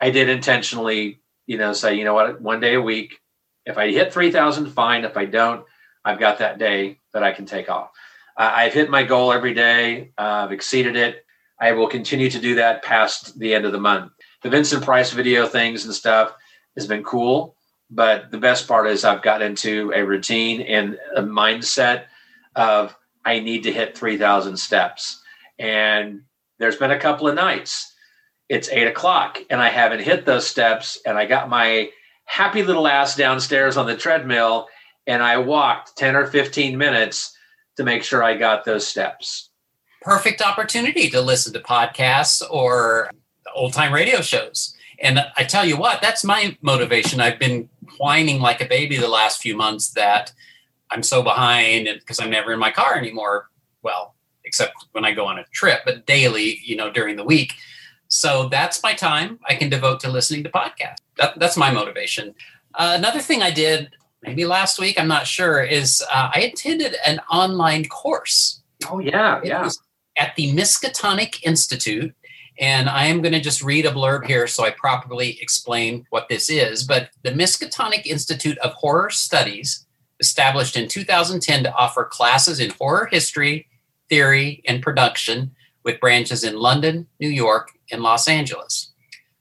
I did intentionally, you know, say, you know what, one day a week. If I hit 3000, fine. If I don't, I've got that day that I can take off. Uh, I've hit my goal every day. Uh, I've exceeded it. I will continue to do that past the end of the month the Vincent Price video things and stuff has been cool. But the best part is I've got into a routine and a mindset of I need to hit 3,000 steps. And there's been a couple of nights. It's eight o'clock and I haven't hit those steps. And I got my happy little ass downstairs on the treadmill and I walked 10 or 15 minutes to make sure I got those steps. Perfect opportunity to listen to podcasts or old time radio shows. And I tell you what, that's my motivation. I've been whining like a baby the last few months that I'm so behind because I'm never in my car anymore. Well, except when I go on a trip, but daily, you know, during the week. So that's my time I can devote to listening to podcasts. That, that's my motivation. Uh, another thing I did maybe last week, I'm not sure, is uh, I attended an online course. Oh, yeah. It Yeah. at the Miskatonic Institute. And I am going to just read a blurb here so I properly explain what this is. But the Miskatonic Institute of Horror Studies, established in 2010 to offer classes in horror history, theory, and production with branches in London, New York, and Los Angeles.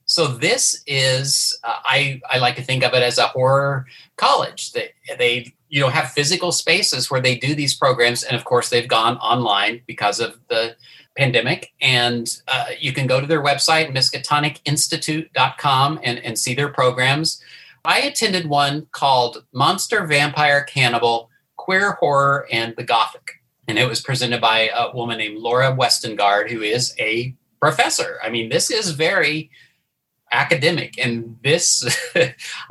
So this is, uh, I, I like to think of it as a horror college. They, they you know have physical spaces where they do these programs, and of course they've gone online because of the pandemic. And uh, you can go to their website, miskatonicinstitute.com, and, and see their programs. I attended one called Monster, Vampire, Cannibal, Queer Horror, and the Gothic. And it was presented by a woman named Laura Westengard, who is a professor. I mean, this is very academic. And this, (laughs)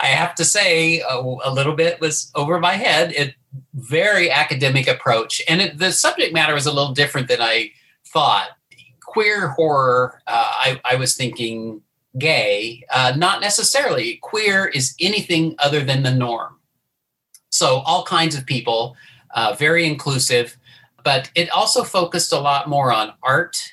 I have to say, a, a little bit was over my head. It very academic approach. And it, the subject matter was a little different than I thought. Queer horror, uh, I, I was thinking gay, uh, not necessarily. Queer is anything other than the norm. So, all kinds of people, uh, very inclusive, but it also focused a lot more on art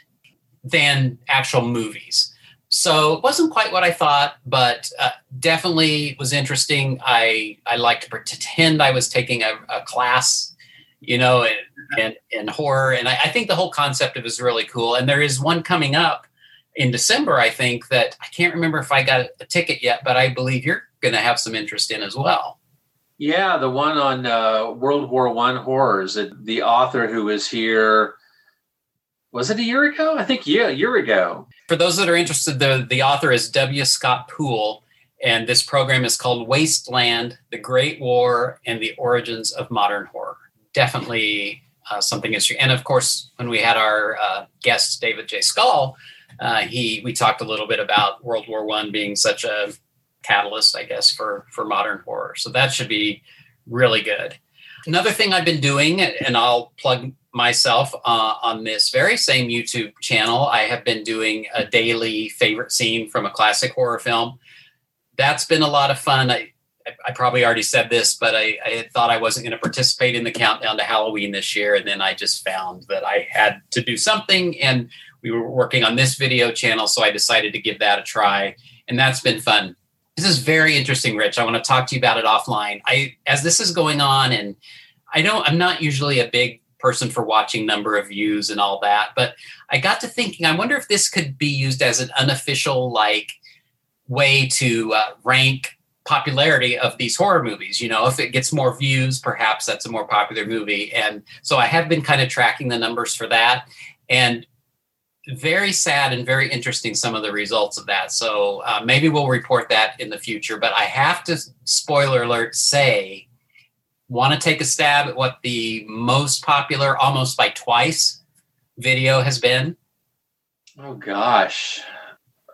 than actual movies. So, it wasn't quite what I thought, but uh, definitely was interesting. I, I like to pretend I was taking a, a class, you know, in, in, in horror. And I, I think the whole concept of it is really cool. And there is one coming up in December, I think that I can't remember if I got a ticket yet, but I believe you're going to have some interest in as well. Yeah, the one on uh, World War One horrors. The author who was here was it a year ago? I think yeah, a year ago. For those that are interested, the the author is W. Scott Poole, and this program is called Wasteland: The Great War and the Origins of Modern Horror. Definitely uh, something interesting. And of course, when we had our uh, guest David J. Skal, uh, he we talked a little bit about World War One being such a catalyst, I guess, for for modern horror. So that should be really good. Another thing I've been doing, and I'll plug myself uh, on this very same YouTube channel, I have been doing a daily favorite scene from a classic horror film. That's been a lot of fun. I, I probably already said this, but I, I thought I wasn't going to participate in the countdown to Halloween this year. And then I just found that I had to do something. And we were working on this video channel. So I decided to give that a try. And that's been fun. This is very interesting, Rich. I want to talk to you about it offline. I as this is going on, and I don't I'm not usually a big person for watching number of views and all that, but I got to thinking, I wonder if this could be used as an unofficial like way to uh, rank popularity of these horror movies. You know, if it gets more views, perhaps that's a more popular movie. And so I have been kind of tracking the numbers for that. And very sad and very interesting some of the results of that. So uh, maybe we'll report that in the future. But I have to, spoiler alert, say, want to take a stab at what the most popular, almost by twice, video has been? Oh gosh,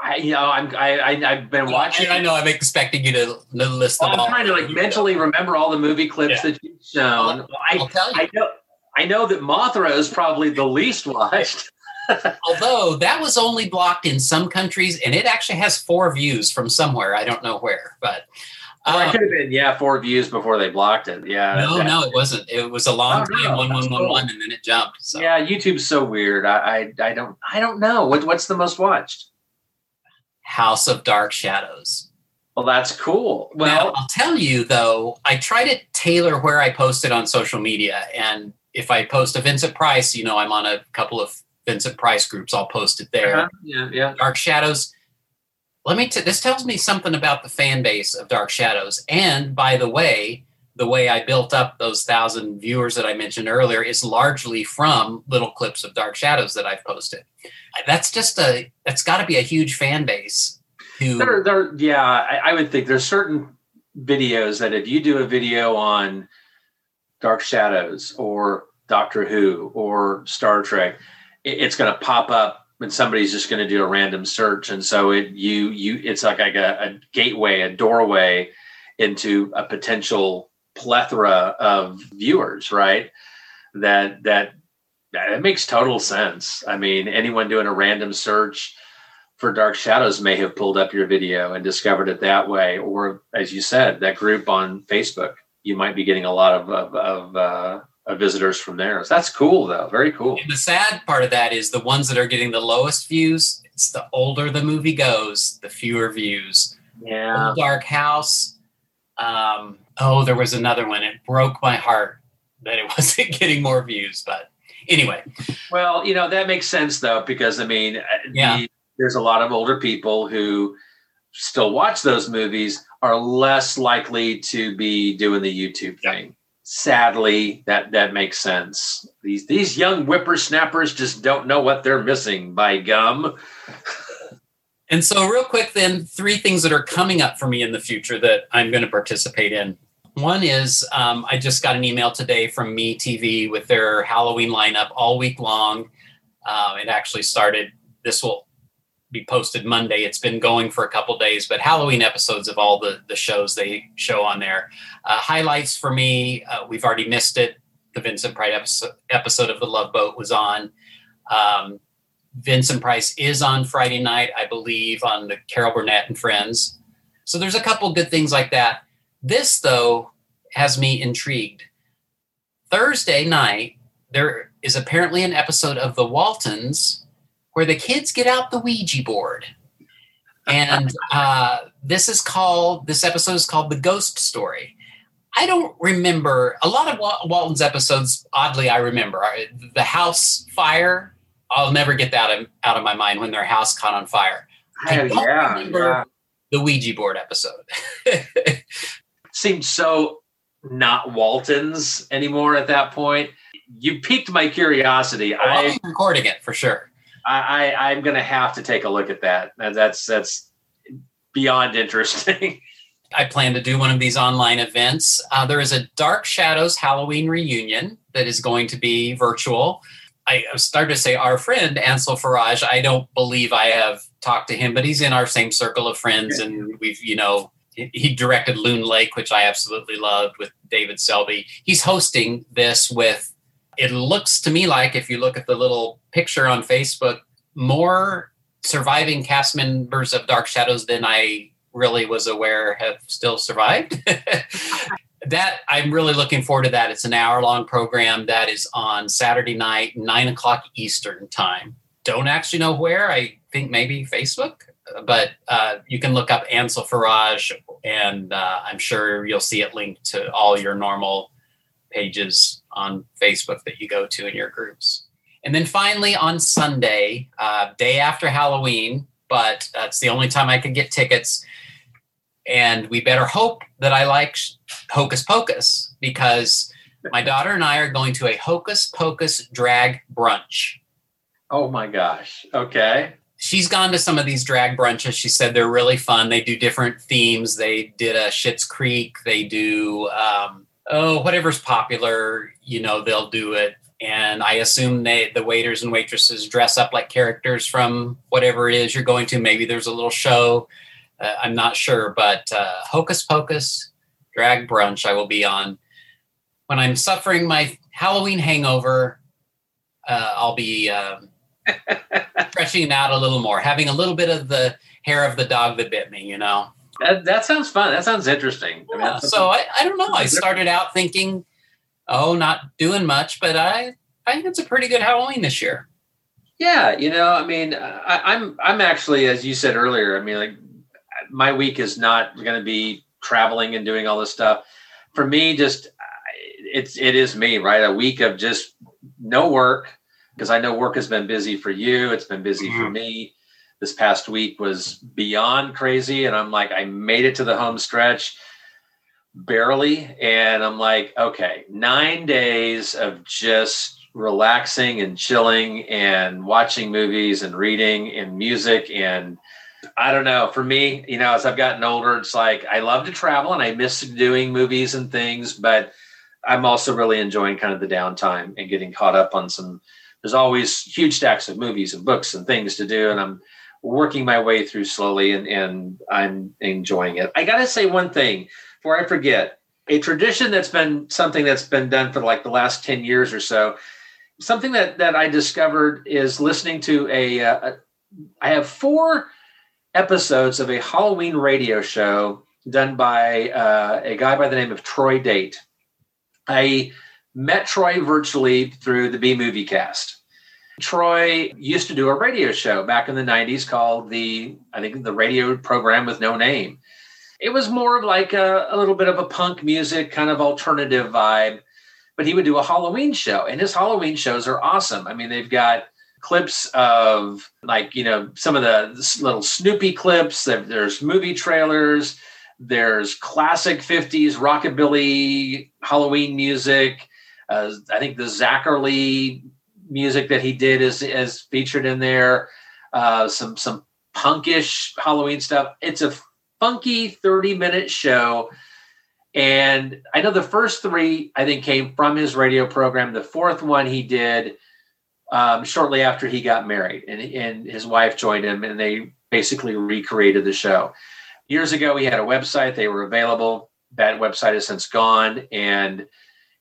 I you know I'm I, I I've been watching. I know I'm expecting you to list them Well, all. I'm trying to like mentally remember all the movie clips Yeah. that you've shown. I'll- I, I'll tell you. I know I know that Mothra is probably the least watched. (laughs) Although that was only blocked in some countries, and it actually has four views from somewhere. I don't know where, but Well, it could have been yeah four views before they blocked it. Yeah, no, that- no, it wasn't. It was a long Oh, time, one, that's one, one, cool. one, and then it jumped. So Yeah, YouTube's so weird. I, I I don't I don't know what what's the most watched. House of Dark Shadows. Well, that's cool. Well, Well, I'll tell you though, I try to tailor where I post it on social media. And if I post a Vincent Price, you know, I'm on a couple of Vincent Price groups, I'll post it there. uh-huh, yeah, yeah. Dark Shadows. Let me. T- this tells me something about the fan base of Dark Shadows. And by the way, the way I built up those thousand viewers that I mentioned earlier is largely from little clips of Dark Shadows that I've posted. That's just a. That's got to be a huge fan base. Who There, there, yeah, I, I would think there's certain videos that if you do a video on Dark Shadows or Doctor Who or Star Trek, it, it's going to pop up and somebody's just going to do a random search, and so it you you it's like, like a, a gateway, a doorway into a potential plethora of viewers, right? That that it makes total sense. I mean, anyone doing a random search for Dark Shadows may have pulled up your video and discovered it that way, or as you said, that group on Facebook. You might be getting a lot of of, of, uh, visitors from there. So that's cool, though. Very cool. And the sad part of that is the ones that are getting the lowest views. It's the older the movie goes, the fewer views. Yeah. Old Dark House. Um, oh, there was another one. It broke my heart that it (laughs) wasn't getting more views, but anyway. Well, you know that makes sense though, because I mean, uh, Yeah. the, there's a lot of older people who still watch those movies are less likely to be doing the YouTube thing. Sadly, that that makes sense. These these young whippersnappers just don't know what they're missing. By gum. (laughs) And so, real quick, then, three things that are coming up for me in the future that I'm going to participate in. One is um, I just got an email today from Me TV with their Halloween lineup all week long. Uh, it actually started, this will be posted Monday. It's been going for a couple days, but Halloween episodes of all the, the shows they show on there. Uh, highlights for me, uh, we've already missed it. The Vincent Price episode, episode of The Love Boat was on. Um, Vincent Price is on Friday night, I believe, on the Carol Burnett and Friends. So there's a couple good things like that. This, though, has me intrigued. Thursday night, there is apparently an episode of The Waltons where the kids get out the Ouija board. And (laughs) uh, this is called, this episode is called The Ghost Story. I don't remember a lot of Wal- Walton's episodes, oddly, I remember. The house fire, I'll never get that out of, my mind when their house caught on fire. I don't yeah, remember yeah. the Ouija board episode. (laughs) Seemed so not Waltons anymore at that point. You piqued my curiosity. I'll I be recording it for sure. I, I I'm gonna have to take a look at that. That- That's that's beyond interesting. (laughs) I plan to do one of these online events. Uh, there is a Dark Shadows Halloween reunion that is going to be virtual. I started to say our friend Ansel Faraj. I don't believe I have talked to him, but he's in our same circle of friends, and we've you know he directed Loon Lake, which I absolutely loved with David Selby. He's hosting this with. It looks to me like if you look at the little picture on Facebook, more surviving cast members of Dark Shadows than I really was aware have still survived. (laughs) that I'm really looking forward to that. It's an hour long program that is on Saturday night, nine o'clock Eastern time. Don't actually know where. I think maybe Facebook, but uh, you can look up Ansel Faraj, and uh, I'm sure you'll see it linked to all your normal pages on Facebook that you go to in your groups. And then finally on Sunday, uh, day after Halloween, but that's the only time I could get tickets. And we better hope that I like Hocus Pocus because my daughter and I are going to a Hocus Pocus drag brunch. oh my gosh. Okay. She's gone to some of these drag brunches. She said they're really fun. They do different themes. They did a Schitt's Creek. They do um, oh whatever's popular. You know they'll do it. And I assume they the waiters and waitresses dress up like characters from whatever it is you're going to. Maybe there's a little show. Uh, I'm not sure, but uh, Hocus Pocus drag brunch I will be on when I'm suffering my Halloween hangover. Uh, I'll be um, (laughs) stretching it out a little more, having a little bit of the hair of the dog that bit me. You know. That, that sounds fun. That sounds interesting. I mean, so I, I don't know. I started out thinking, oh, not doing much, but I I think it's a pretty good Halloween this year. Yeah, you know, I mean, I, I'm I'm actually, as you said earlier, I mean, like my week is not going to be traveling and doing all this stuff. For me, just it's it is me, right? A week of just no work because I know work has been busy for you. It's been busy for mm-hmm. me. This past week was beyond crazy, and I'm like, I made it to the home stretch barely, and I'm like, okay, nine days of just relaxing and chilling and watching movies and reading and music and I don't know. For me, you know, as I've gotten older, it's like I love to travel and I miss doing movies and things, but I'm also really enjoying kind of the downtime and getting caught up on some. There's always huge stacks of movies and books and things to do, and I'm working my way through slowly, and, and I'm enjoying it. I got to say one thing before I forget: a tradition that's been something that's been done for like the last ten years or so. Something that that I discovered is listening to a, uh, a I have four episodes of a Halloween radio show done by uh, a guy by the name of Troy Date. I met Troy virtually through the B Movie Cast. Troy used to do a radio show back in the 90s called the, I think, the radio program with no name. It was more of like a, a little bit of a punk music, kind of alternative vibe, but he would do a Halloween show, and his Halloween shows are awesome. I mean, they've got clips of like, you know, some of the little Snoopy clips, there's movie trailers, there's classic 50s rockabilly Halloween music. Uh, I think the Zacherle music that he did is is featured in there. Uh, some some punkish Halloween stuff. It's a funky 30 minute show. And I know the first three, I think, came from his radio program. The fourth one he did um, shortly after he got married, and, and his wife joined him, and they basically recreated the show. Years ago, he had a website, they were available. That website has since gone. And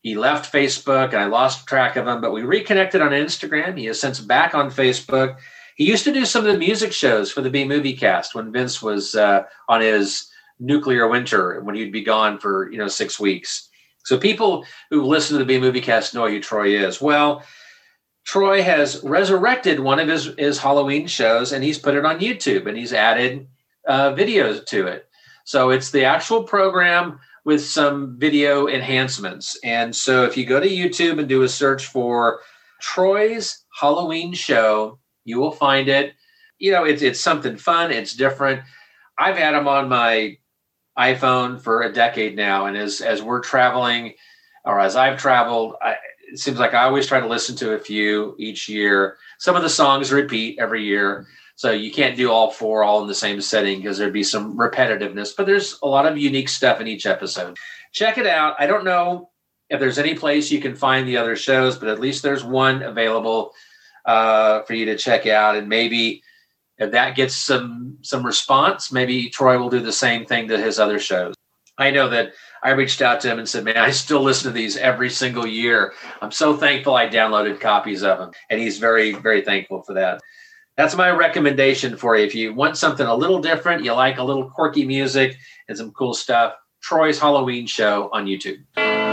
he left Facebook and I lost track of him, but we reconnected on Instagram. He is since back on Facebook. He used to do some of the music shows for the B Movie Cast when Vince was uh, on his nuclear winter when he'd be gone for you know six weeks. So people who listen to the B Movie Cast know who Troy is. Well, Troy has resurrected one of his his Halloween shows and he's put it on YouTube and he's added uh, videos to it. So it's the actual program with some video enhancements. And so if you go to YouTube and do a search for Troy's Halloween show, you will find it. You know, it's it's something fun, it's different. I've had them on my iPhone for a decade now, and as as we're traveling, or as I've traveled, I, it seems like I always try to listen to a few each year. Some of the songs repeat every year, so you can't do all four all in the same setting because there'd be some repetitiveness. But there's a lot of unique stuff in each episode. Check it out. I don't know if there's any place you can find the other shows, but at least there's one available uh, for you to check out, and maybe if that gets some some response, maybe Troy will do the same thing to his other shows. I know that I reached out to him and said, "Man, I still listen to these every single year. I'm so thankful I downloaded copies of them." And he's very very thankful for that. That's my recommendation for you. If you want something a little different, you like a little quirky music and some cool stuff, Troy's Halloween show on YouTube.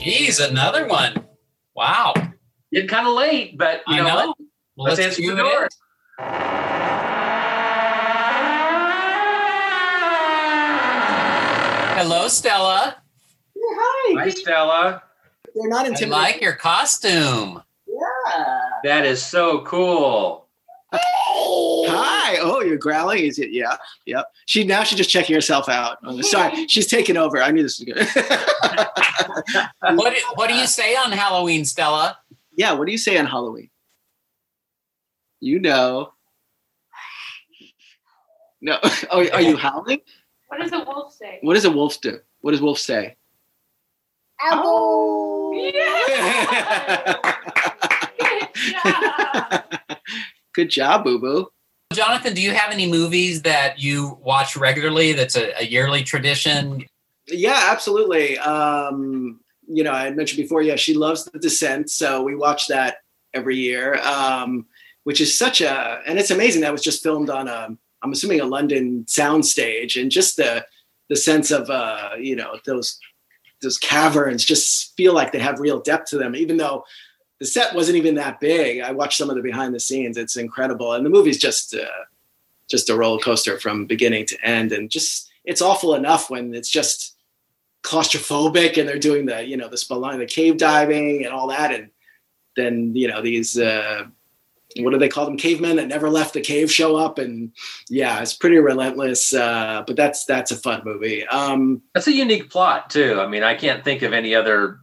Jeez, another one. Wow. Getting kind of late, but you I know, know. what? Well, let's, let's answer the door. Hello, Stella. Hi. Hi, Stella. They're not I intimidating. like your costume. Yeah. That is so cool. Hi. Oh, you're growling. Is it? Yeah. Yep. She now she's just checking herself out. Sorry, she's taking over. I knew this was good. (laughs) (laughs) What do, what do you say on Halloween, Stella? yeah. What do you say on Halloween? You know. No. (laughs) Oh, are you howling? What does a wolf say? What does a wolf do? What does wolf say? Oh. Yeah. Good job, Boo Boo. Jonathan, do you have any movies that you watch regularly that's a, a yearly tradition? Yeah, absolutely. Um, you know, I mentioned before, yeah, she loves The Descent, so we watch that every year, um, which is such a, and it's amazing that was just filmed on a, I'm assuming a London soundstage, and just the the sense of, uh, you know, those those caverns just feel like they have real depth to them, even though the set wasn't even that big. I watched some of the behind the scenes; it's incredible, and the movie's just uh, just a roller coaster from beginning to end, and just it's awful enough when it's just claustrophobic and they're doing the you know the spelunking, the cave diving and all that. And then you know these uh what do they call them? Cavemen that never left the cave show up. And yeah it's pretty relentless. Uh but that's that's a fun movie. Um That's a unique plot too. I mean, I can't think of any other.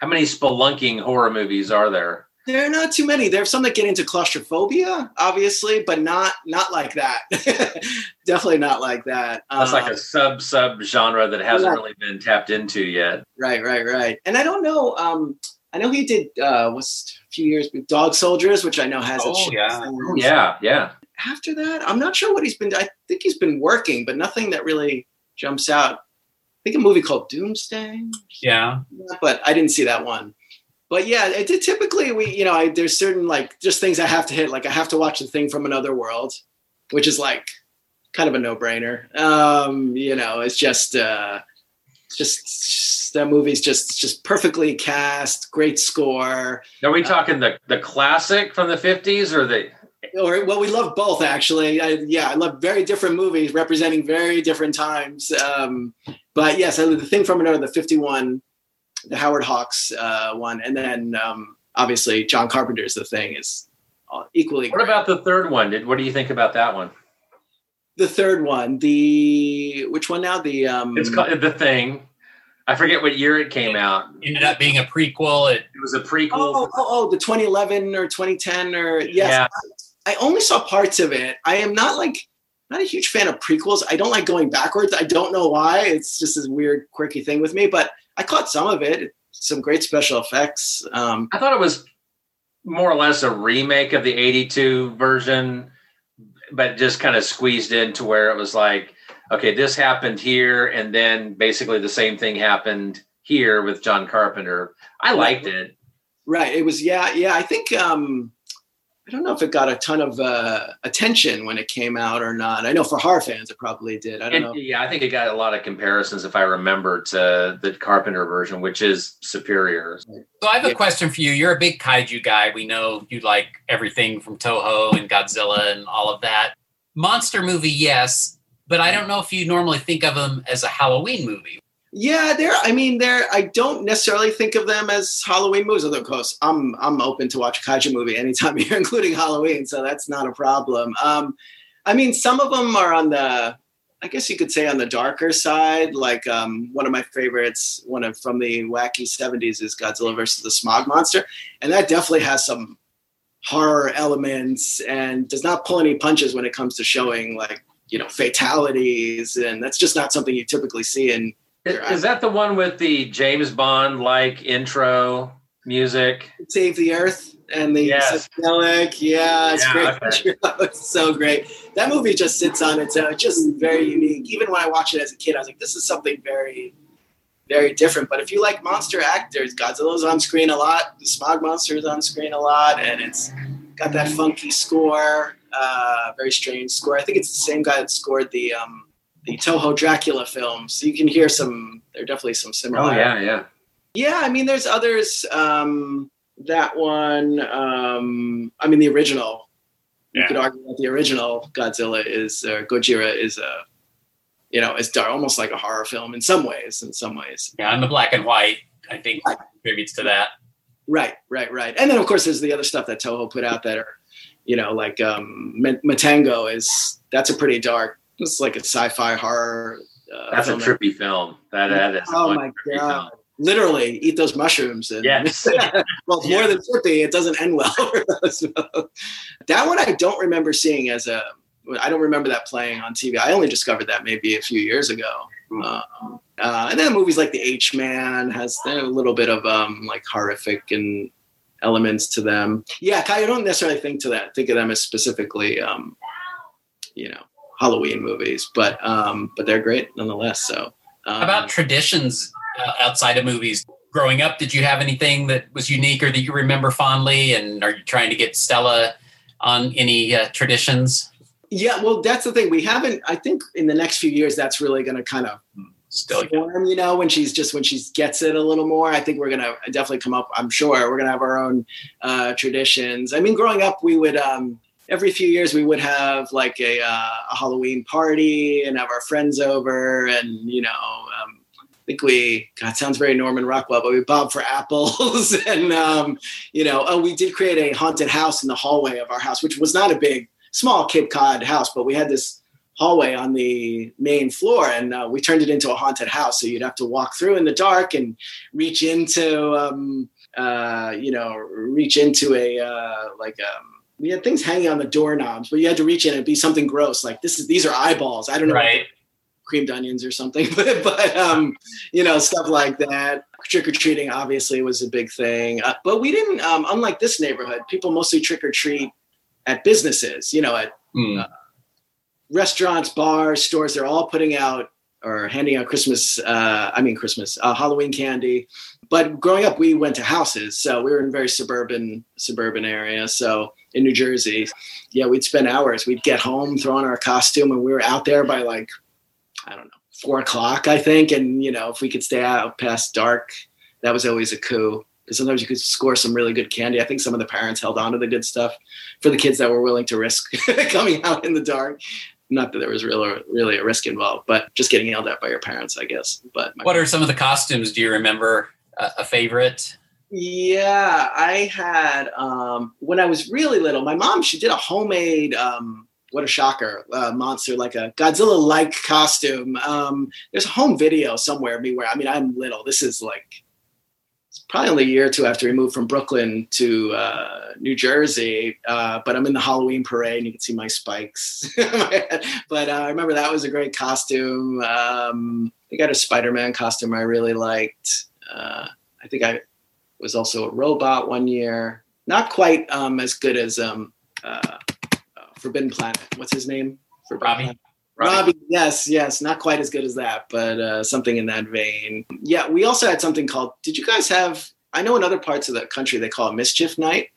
How many spelunking horror movies are there? there are not too many There are some that get into claustrophobia obviously but not not like that (laughs) definitely not like that That's like Um, a sub sub genre that hasn't yeah. really been tapped into yet. Right, right, right. And I don't know. Um, I know he did uh, was a few years with Dog Soldiers, which I know has. a Oh, shit yeah. Oh, yeah, yeah. After that, I'm not sure what he's been. I think he's been working, but nothing that really jumps out think a movie called Doomsday. Yeah. but I didn't see that one. But yeah, it did typically we you know I, there's certain like just things I have to hit. Like I have to watch the thing from another world, which is like kind of a no brainer. Um, you know, it's just uh, just, just that movie's just just perfectly cast, great score. Are we talking the the classic from the fifties or the? Or well, we love both actually. I, yeah, I love very different movies representing very different times. Um, but yes, the thing from another, the fifty-one, the Howard Hawks uh, one, and then um, obviously John Carpenter's The Thing is uh, equally. What great. about the third one? Did what do you think about that one? the third one? The which one now? The um, It's called the thing. I forget what year it came out. Ended up being a prequel. It, It was a prequel. Oh, oh, oh, the 2011 or 2010 or yes. Yeah. I only saw parts of it. I am not like not a huge fan of prequels. I don't like going backwards. I don't know why. It's just this weird, quirky thing with me. But I caught some of it. Some great special effects. Um, I thought it was more or less a remake of the 82 version, but just kind of squeezed into where it was like, okay, this happened here, and then basically the same thing happened here with John Carpenter. I liked it. right. It was yeah, yeah. I think um, I don't know if it got a ton of uh, attention when it came out or not. I know for horror fans, it probably did. I don't And, know. yeah, I think it got a lot of comparisons, if I remember, to the Carpenter version, which is superior. so I have a Yeah. question for you. You're a big kaiju guy. We know you like everything from Toho and Godzilla and all of that. Monster movie, yes, but I don't know if you normally think of them as a Halloween movie. Yeah, they're. I mean, they're. I don't necessarily think of them as Halloween movies. Although, of course, I'm I'm open to watch a kaiju movie anytime (laughs) you're including Halloween, so that's not a problem. Um, I mean, some of them are on the. I guess you could say on the darker side. Like um, one of my favorites, one of from the wacky '70s, is Godzilla versus the Smog Monster, and that definitely has some horror elements and does not pull any punches when it comes to showing like you know fatalities, and that's just not something you typically see in Is, is that the one with the James Bond like intro music? Save the Earth and the Yes. psychedelic. Yeah, it's Yeah, great. it's (laughs) so great. That movie just sits on its own. It's just very unique. Even when I watched it as a kid, I was like, this is something very, very different. But if you like monster actors, Godzilla's on screen a lot. The Smog Monster is on screen a lot, and it's got that funky score. Uh, very strange score. I think it's the same guy that scored the um, the Toho Dracula films. You can hear some. There are definitely some Oh yeah, yeah. Yeah, I mean, there's others. Um, that one, um, I mean, the original. You could argue that the original Godzilla is uh, Gojira is a, you know, is dark, almost like a horror film in some ways. In some ways, Yeah, and the black and white, I think, Right. contributes to that. right, right, right. And then of course there's the other stuff that Toho put out that are, you know, like um, Matango is that's a pretty dark. It's like a sci-fi horror. Uh, That's a trippy film. That that is. Oh my god! film. Literally eat those mushrooms and Yes. (laughs) well, it's more than trippy. It doesn't end well. folks. (laughs) that one I don't remember seeing as a. I don't remember that playing on TV. I only discovered that maybe a few years ago. Um, uh, and then movies like The H Man has a little bit of um, like horrific and elements to them. Yeah, I don't necessarily think to that. Think of them as specifically, um, you know, Halloween movies, but um, but they're great nonetheless. So. Um, about traditions uh, outside of movies? Growing up, did you have anything that was unique or that you remember fondly? And are you trying to get Stella on any uh, traditions? Yeah, well, that's the thing. We haven't. I think in the next few years, that's really going to kind of Still, form. You know, when she's just when she gets it a little more. I think we're going to definitely come up. I'm sure we're going to have our own uh, traditions. I mean, growing up, we would um, every few years we would have like a, uh, a Halloween party and have our friends over, and you know. Um, I think we God sounds very Norman Rockwell, but we bob for apples, (laughs) and um, you know, oh, we did create a haunted house in the hallway of our house, which was not a big, small Cape Cod house, but we had this hallway on the main floor, and uh, we turned it into a haunted house. So you'd have to walk through in the dark and reach into, um, uh, you know, reach into a uh, like um, we had things hanging on the doorknobs, but you had to reach in and be something gross, like this is these are eyeballs. I don't know. right? creamed onions or something, (laughs) but, but um, you know, stuff like that. Trick or treating obviously was a big thing, uh, but we didn't. Um, unlike this neighborhood, people mostly trick or treat at businesses. You know, at Hmm. restaurants, bars, stores. They're all putting out or handing out Christmas. Uh, I mean Christmas, uh, Halloween candy. But growing up, we went to houses, so we were in a very suburban suburban area. So in New Jersey, yeah, we'd spend hours. We'd get home, throw on our costume, and we were out there by like I don't know four o'clock, I think. And you know, if we could stay out past dark, that was always a coup. Because sometimes you could score some really good candy. I think some of the parents held on to the good stuff for the kids that were willing to risk (laughs) coming out in the dark. Not that there was really, really a risk involved, but just getting yelled at by your parents, I guess. But what are some of the costumes? Do you remember a, a favorite? Yeah, I had um, when I was really little. My mom she did a homemade. Um, what a shocker! Uh, monster like a Godzilla-like costume. Um, there's a home video somewhere of me where I mean I'm little. This is like probably only a year or two after we moved from Brooklyn to uh, New Jersey. Uh, but I'm in the Halloween parade, and you can see my spikes. (laughs) but uh, I remember that was a great costume. Um, I got a Spider-Man costume I really liked. Uh, I think I was also a robot one year. Not quite um, as good as um, uh, uh, Forbidden Planet. What's his name? Forbidden Robbie. Planet. Robbie. yes, yes, not quite as good as that, but uh, something in that vein. Yeah, we also had something called. Did you guys have? I know in other parts of the country they call it Mischief Night,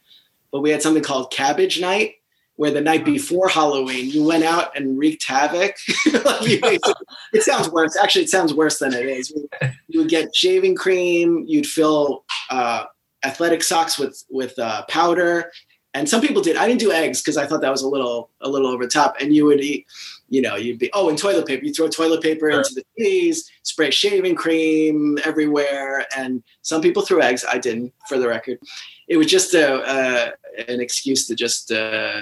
but we had something called Cabbage Night, where the night before Halloween you went out and wreaked havoc. (laughs) it sounds worse. Actually, it sounds worse than it is. You would get shaving cream. You'd fill uh, athletic socks with with uh, powder, and some people did. I didn't do eggs because I thought that was a little a little over the top. And you would eat you know, you'd be oh, and toilet paper. You throw toilet paper sure. into the cheese, spray shaving cream everywhere, and some people threw eggs. I didn't, for the record. It was just a, uh, an excuse to just uh,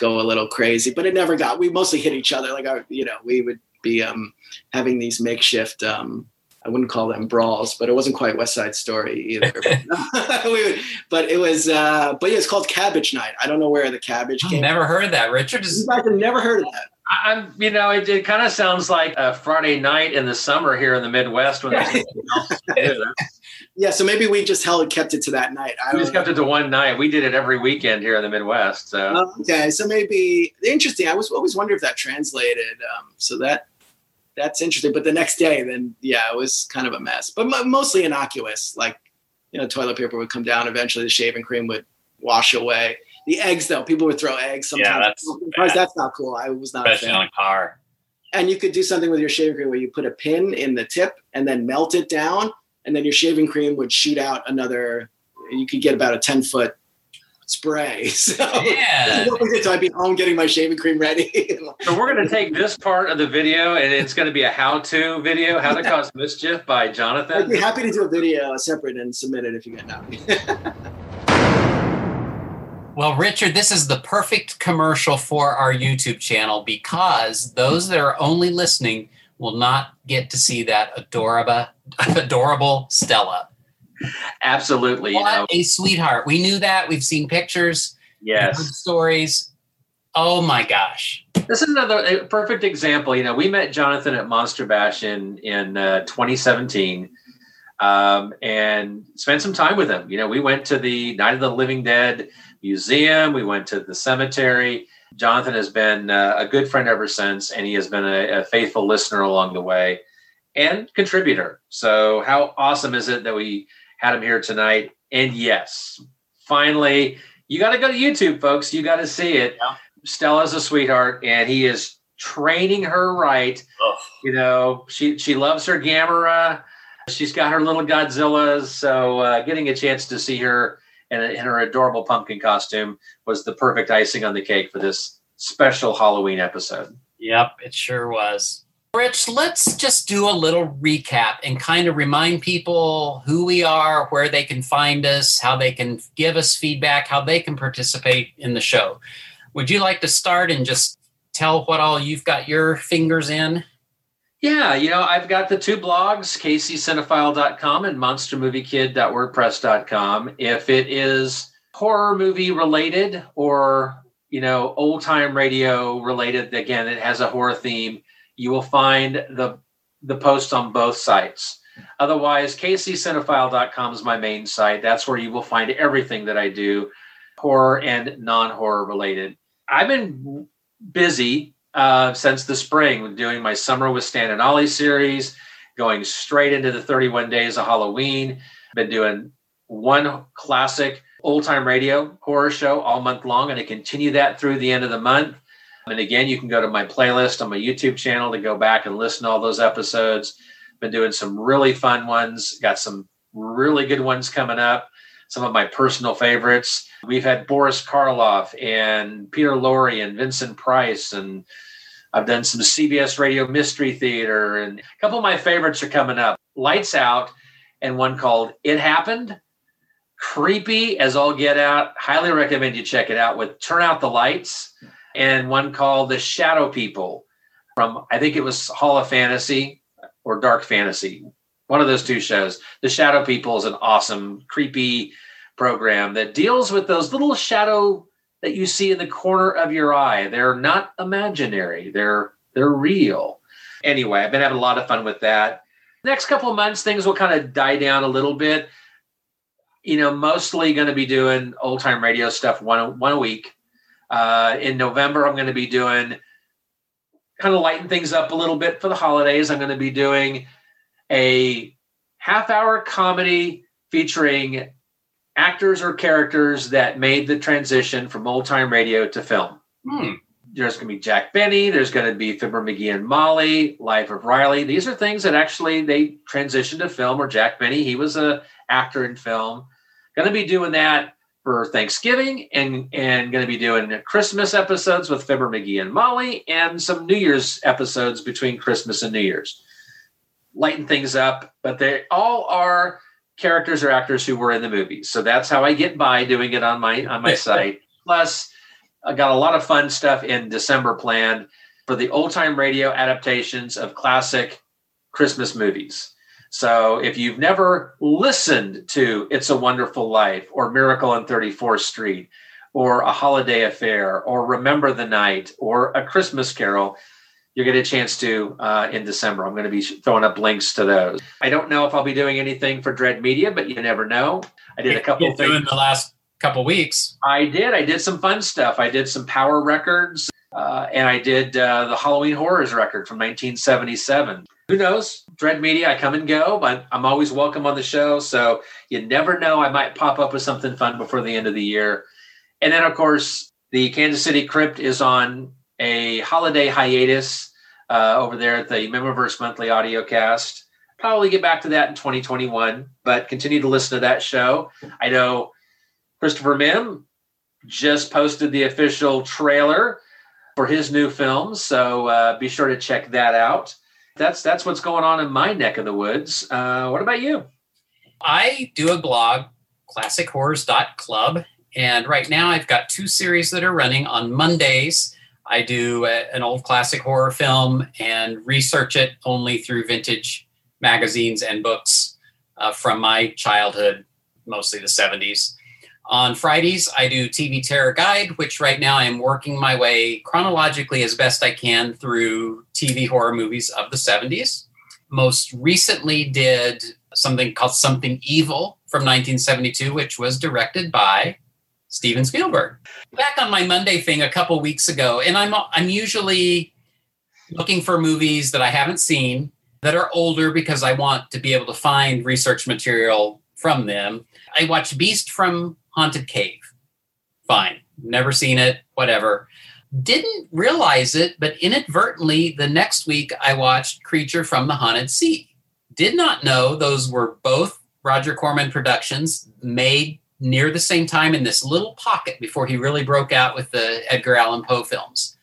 go a little crazy, but it never got. We mostly hit each other. Like our, you know, we would be um, having these makeshift. Um, I wouldn't call them brawls, but it wasn't quite West Side Story either. (laughs) (laughs) would, but it was, uh, but yeah, it's called Cabbage Night. I don't know where the cabbage came. Never heard of that, Richard. You guys have never heard of that. I'm, you know, it, it kind of sounds like a Friday night in the summer here in the Midwest when (laughs) Yeah, so maybe we just held kept it to that night. I we just kept it to one night. We did it every weekend here in the Midwest. So oh, okay, so maybe interesting. I was always wondering if that translated. Um, so that that's interesting. But the next day, then yeah, it was kind of a mess, but mostly innocuous. Like you know, toilet paper would come down. Eventually, the shaving cream would wash away. The eggs, though, people would throw eggs. Sometimes. Yeah, that's, that's not cool. I was not especially on a car. And you could do something with your shaving cream where you put a pin in the tip and then melt it down, and then your shaving cream would shoot out another. You could get about a ten foot spray. (laughs) So yeah. (laughs) so I'd be home getting my shaving cream ready. (laughs) so we're going to take this part of the video, and it's going to be a how-to video: how to cause mischief by Jonathan. I'd be happy to do a video separate and submit it if you get that. Well, Richard, this is the perfect commercial for our YouTube channel because those that are only listening will not get to see that adorable, (laughs) adorable Stella. Absolutely. What you know. a sweetheart. We knew that. We've seen pictures. Yes. Stories. Oh my gosh. This is another perfect example. You know, we met Jonathan at Monster Bash in, in uh, 2017 um, and spent some time with him. You know, we went to the Night of the Living Dead museum. We went to the cemetery. Jonathan has been uh, a good friend ever since, and he has been a, a, faithful listener along the way and contributor. So, how awesome is it that we had him here tonight? And yes, finally, you got to go to YouTube, folks. You got to see it. Yeah. Stella's a sweetheart, and he is training her right. Ugh. You know, she she loves her Gamera. She's got her little Godzillas. So, uh, getting a chance to see her and, and her adorable pumpkin costume was the perfect icing on the cake for this special Halloween episode. Yep, it sure was. Rich, let's just do a little recap and kind of remind people who we are, where they can find us, how they can give us feedback, how they can participate in the show. Would you like to start and just tell what all you've got your fingers in? Yeah, you know, I've got the two blogs, kccinephile.com and monstermoviekid.wordpress.com. If it is horror movie related or, you know, old time radio related, again, it has a horror theme, you will find the the posts on both sites. Otherwise, kccinephile.com is my main site. That's where you will find everything that I do, horror and non-horror related. I've been busy uh, since the spring, doing my Summer with Stan and Ollie series, going straight into the 31 days of Halloween. Been doing one classic old time radio horror show all month long, and I continue that through the end of the month. And again, you can go to my playlist on my YouTube channel to go back and listen to all those episodes. Been doing some really fun ones, got some really good ones coming up. Some of my personal favorites. We've had Boris Karloff and Peter Lorre and Vincent Price, and I've done some CBS Radio Mystery Theater, and a couple of my favorites are coming up. Lights Out, and one called It Happened. Creepy as all get out. Highly recommend you check it out with Turn Out the Lights, and one called The Shadow People from, I think it was Hall of Fantasy or Dark Fantasy, one of those two shows. The Shadow People is an awesome, creepy program that deals with those little shadow that you see in the corner of your eye. They're not imaginary. They're they're real. Anyway, I've been having a lot of fun with that. Next couple of months, things will kind of die down a little bit. You know, mostly going to be doing old time radio stuff one one a week. Uh, in November, I'm going to be doing kind of lighten things up a little bit for the holidays. I'm going to be doing a half hour comedy featuring actors or characters that made the transition from old time radio to film. Hmm. There's going to be Jack Benny. There's going to be Fibber McGee and Molly, Life of Riley. These are things that actually they transitioned to film. Or Jack Benny, he was a actor in film. Going to be doing that for Thanksgiving and and going to be doing Christmas episodes with Fibber McGee and Molly and some New Year's episodes between Christmas and New Year's. Lighten things up, but they all are characters or actors who were in the movies. So that's how I get by doing it on my on my (laughs) site. Plus, I got a lot of fun stuff in December planned for the old time radio adaptations of classic Christmas movies. So if you've never listened to It's a Wonderful Life or Miracle on 34th Street or A Holiday Affair or Remember the Night or A Christmas Carol, you'll get a chance to uh, in December. I'm going to be throwing up links to those. I don't know if I'll be doing anything for Dread Media, but you never know. I did a couple You're things. the last couple weeks. I did. I did some fun stuff. I did some Power records, uh, and I did uh, the Halloween Horrors record from 1977. Who knows? Dread Media, I come and go, but I'm always welcome on the show. So you never know. I might pop up with something fun before the end of the year. And then, of course, the Kansas City Crypt is on a holiday hiatus uh, over there at the Mihmiverse Monthly Audio Cast. Probably get back to that in 2021, but continue to listen to that show. I know Christopher Mihm just posted the official trailer for his new film, so uh, be sure to check that out. That's that's what's going on in my neck of the woods. Uh, what about you? I do a blog, classichorrors.club, and right now I've got two series that are running on Mondays. I do a, an old classic horror film and research it only through vintage magazines and books uh, from my childhood, mostly the 70s. On Fridays, I do TV Terror Guide, which right now I'm working my way chronologically as best I can through TV horror movies of the 70s. Most recently, did something called Something Evil from 1972, which was directed by Steven Spielberg. Back on my Monday thing a couple weeks ago, and I'm I'm usually looking for movies that I haven't seen that are older because I want to be able to find research material from them. I watched Beast from Haunted Cave. Fine. Never seen it, whatever. Didn't realize it, but inadvertently, the next week I watched Creature from the Haunted Sea. Did not know those were both Roger Corman productions made near the same time in this little pocket before he really broke out with the Edgar Allan Poe films.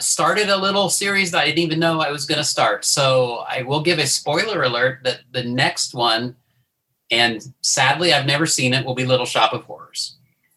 Started a little series that I didn't even know I was going to start. So I will give a spoiler alert that the next one and sadly i've never seen it will be little shop of horrors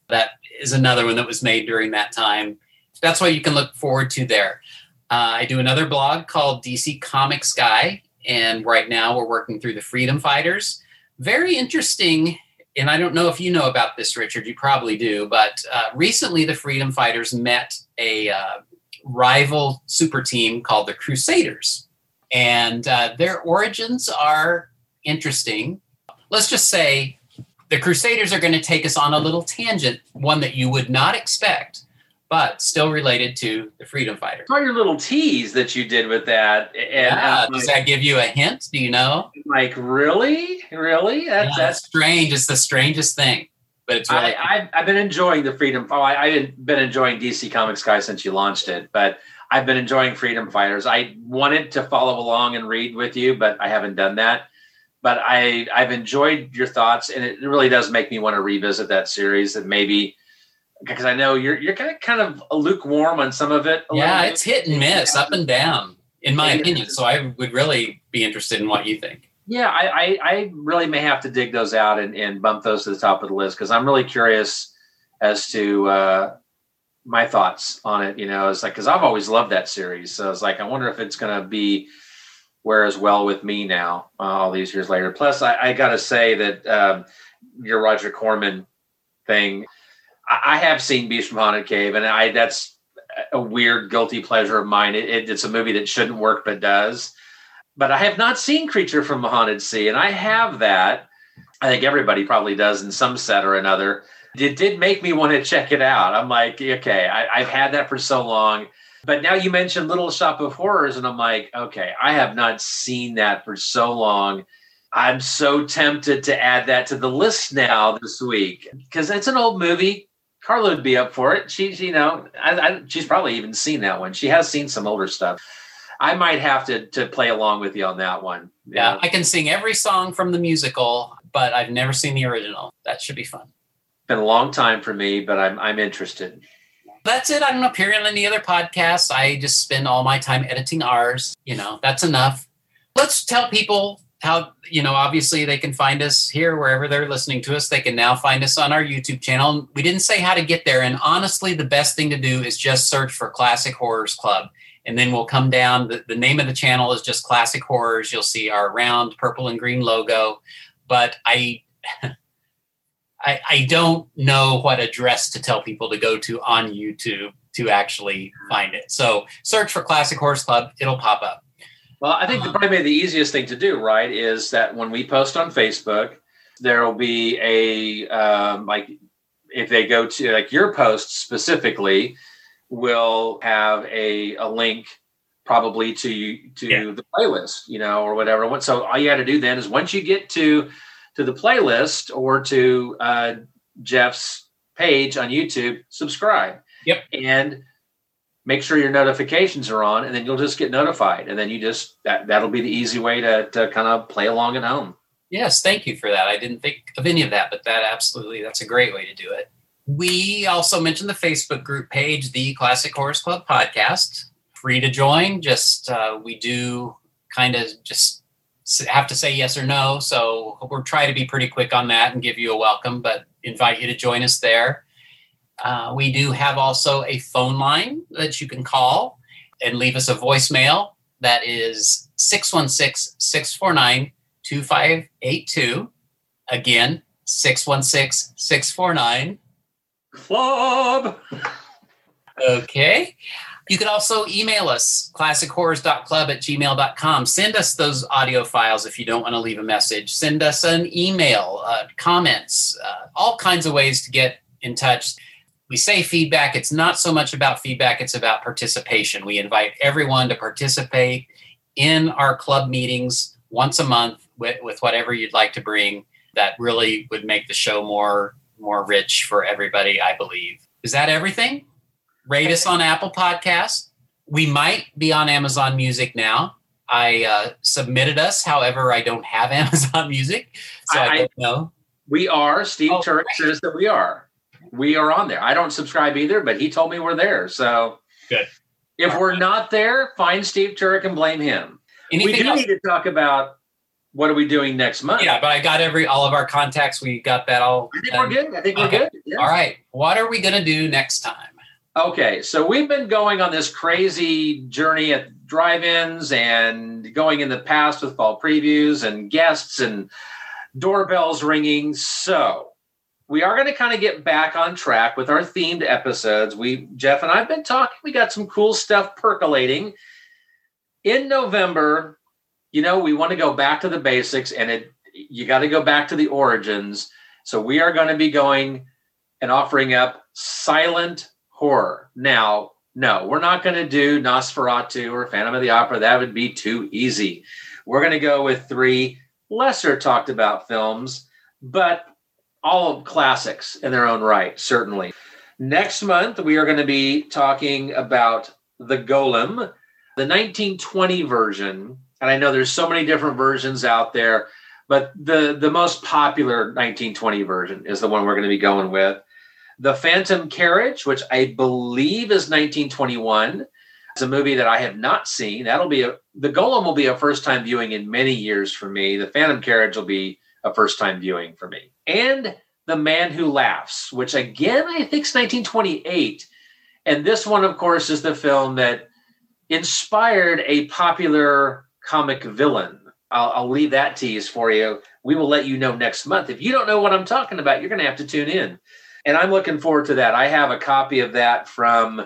that is another one that was made during that time that's what you can look forward to there uh, i do another blog called dc comics guy and right now we're working through the freedom fighters very interesting and i don't know if you know about this richard you probably do but uh, recently the freedom fighters met a uh, rival super team called the crusaders and uh, their origins are interesting let's just say the Crusaders are going to take us on a little tangent, one that you would not expect. But still related to the freedom fighters. saw your little tease that you did with that, and Yeah, I'm does like, that give you a hint? Do you know? like, really, really? That, Yeah, that's that's strange. It's the strangest thing, but it's really I, I've, I've been enjoying the Freedom. Oh, I, I've been enjoying DC Comics Guy since you launched it, but I've been enjoying Freedom Fighters. I wanted to follow along and read with you, but I haven't done that. But I I've enjoyed your thoughts, and it really does make me want to revisit that series. And maybe because I know you're you're kind of kind of lukewarm on some of it. yeah, it's hit and miss, up and down, in my Yeah. opinion. So I would really be interested in what you think. Yeah, I, I, I really may have to dig those out and, and bump those to the top of the list because I'm really curious as to uh, my thoughts on it. You know, it's like because I've always loved that series, so it's like I wonder if it's going to be where as well with me now, uh, all these years later. Plus, I, I got to say that um, your Roger Corman thing, I, have seen Beast from Haunted Cave, and I that's a weird guilty pleasure of mine. It, it, it's a movie that shouldn't work but does but I have not seen Creature from the Haunted Sea, and I have that. I think everybody probably does in some set or another. It did make me want to check it out. I'm like, okay, I, I've had that for so long. But now you mentioned Little Shop of Horrors, and I'm like, okay, I have not seen that for so long. I'm so tempted to add that to the list now this week because it's an old movie. Carla would be up for it. She's, you know, I, I, she's probably even seen that one. She has seen some older stuff. I might have to to play along with you on that one. you Yeah. I can sing every song from the musical, but I've never seen the original. That should be fun. been a long time for me, but I'm I'm interested. That's it. I don't appear on any other podcasts. I just spend all my time editing ours. You know, that's enough. Let's tell people how, you know, obviously they can find us here wherever they're listening to us. They can now find us on our YouTube channel. We didn't say how to get there. And honestly, the best thing to do is just search for Classic Horrors Club. And then we'll come down. The, the name of the channel is just Classic Horrors. You'll see our round purple and green logo. But I (laughs) I, I don't know what address to tell people to go to on YouTube to actually find it. So search for Classic Horrors Club, it'll pop up. Well, I think the, probably the easiest thing to do, right, is that when we post on Facebook, there will be a um, like if they go to like your post specifically, will have a a link probably to to Yeah. the playlist, you know, or whatever. So all you got to do then is once you get to to the playlist or to uh, Jeff's page on YouTube, subscribe. Yep. And make sure your notifications are on and then you'll just get notified and then you just that that'll be the easy way to, to kind of play along at home Yes, thank you for that. I didn't think of any of that, but that absolutely that's a great way to do it. We also mentioned the Facebook group page, the Classic Horrors Club Podcast. Free to join. Just uh, we do kind of just have to say yes or no. So we'll try to be pretty quick on that and give you a welcome, but invite you to join us there. Uh, we do have also a phone line that you can call and leave us a voicemail. That is 616 649 2582. Again, 616 649 club Okay. You can also email us, classichorrors.club at gmail.com. Send us those audio files if you don't want to leave a message. Send us an email, uh, comments, uh, all kinds of ways to get in touch. We say feedback. It's not so much about feedback, it's about participation. We invite everyone to participate in our club meetings once a month with, with whatever you'd like to bring. That really would make the show more more rich for everybody, I believe. Is that everything? Rate us on Apple Podcasts. We might be on Amazon Music now. I uh, submitted us, however, I don't have (laughs) Amazon Music, so I, I- don't know. we are steve Oh, turk great. says that we are we are on there i don't subscribe either but he told me we're there so Good. if we're not there find steve turk and blame him we Anything do else? need to talk about what are we doing next month Yeah, but I got every all of our contacts. We got that all. i think done. we're good i think we're good Yeah. All right. What are we gonna do next time? Okay, so we've been going on this crazy journey at drive-ins and going in the past with fall previews and guests and doorbells ringing. So we are going to kind of get back on track with our themed episodes. We Jeff and I've been talking. We got some cool stuff percolating in November. You know, we want to go back to the basics, and it you got to go back to the origins. So we are going to be going and offering up silent horror. Now, no, we're not going to do Nosferatu or Phantom of the Opera. That would be too easy. We're going to go with three lesser talked about films, but all classics in their own right, certainly. Next month, we are going to be talking about The Golem, the 1920 version. And I know there's so many different versions out there, but the, the most popular 1920 version is the one we're going to be going with. The Phantom Carriage, which I believe is 1921. It's a movie that I have not seen. That'll be a The Golem will be a first time viewing in many years for me. The Phantom Carriage will be a first time viewing for me. And The Man Who Laughs, which again I think is 1928. And this one, of course, is the film that inspired a popular comic villain. I'll, I'll leave that tease for you. We will let you know next month. If you don't know what I'm talking about, you're going to have to tune in. And I'm looking forward to that. I have a copy of that from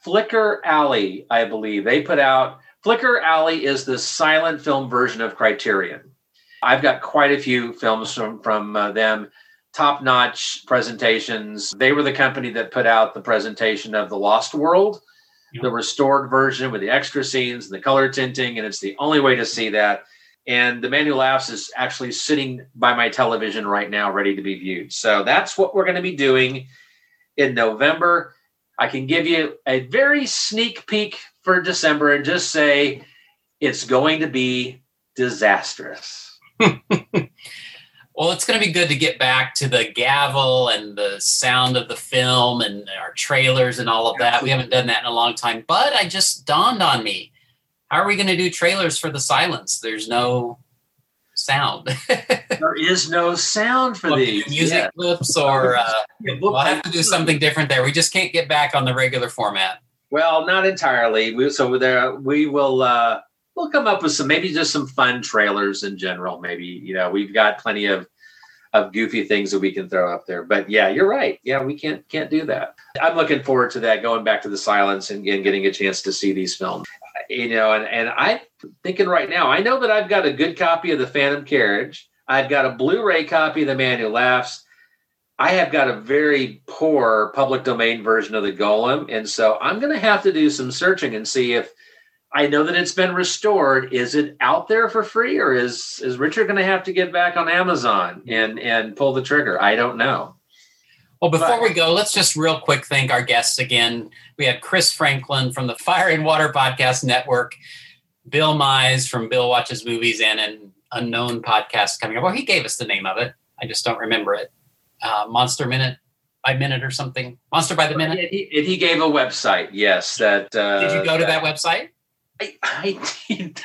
Flicker Alley, I believe. They put out Flicker Alley is the silent film version of Criterion. I've got quite a few films from from uh, them, top notch presentations. They were the company that put out the presentation of The Lost World, the restored version with the extra scenes and the color tinting, and it's the only way to see that. And The Man Who Laughs is actually sitting by my television right now, ready to be viewed. So that's what we're going to be doing in November. I can give you a very sneak peek for December and just say it's going to be disastrous. (laughs) well, it's going to be good to get back to the gavel and the sound of the film and our trailers and all of that. We haven't done that in a long time, but I just dawned on me. How are we going to do trailers for the silence? There's no sound. (laughs) there is no sound for these music yeah. clips, or uh, we'll have to do something different there. We just can't get back on the regular format. Well, not entirely. We, so there, we will. Uh, we'll come up with some, maybe just some fun trailers in general. Maybe you know, we've got plenty of of goofy things that we can throw up there. But yeah, you're right. Yeah, we can't can't do that. I'm looking forward to that. Going back to the silence and, and getting a chance to see these films you know, and, and I'm thinking right now, I know that I've got a good copy of the Phantom Carriage. I've got a Blu-ray copy of The Man Who Laughs. I have got a very poor public domain version of the Golem, and so I'm going to have to do some searching and see if I know that it's been restored. Is it out there for free, or is is Richard going to have to get back on Amazon and and pull the trigger? I don't know. Well, before we go, let's just real quick thank our guests again. We had Chris Franklin from the Fire and Water Podcast Network, Bill Mize from Bill Watches Movies, and an unknown podcast coming up. Well, he gave us the name of it. I just don't remember it. Uh, Monster Minute by Minute or something. Monster by the Minute. He, he gave a website. Yes, that. Uh, Did you go to that website? I, I did.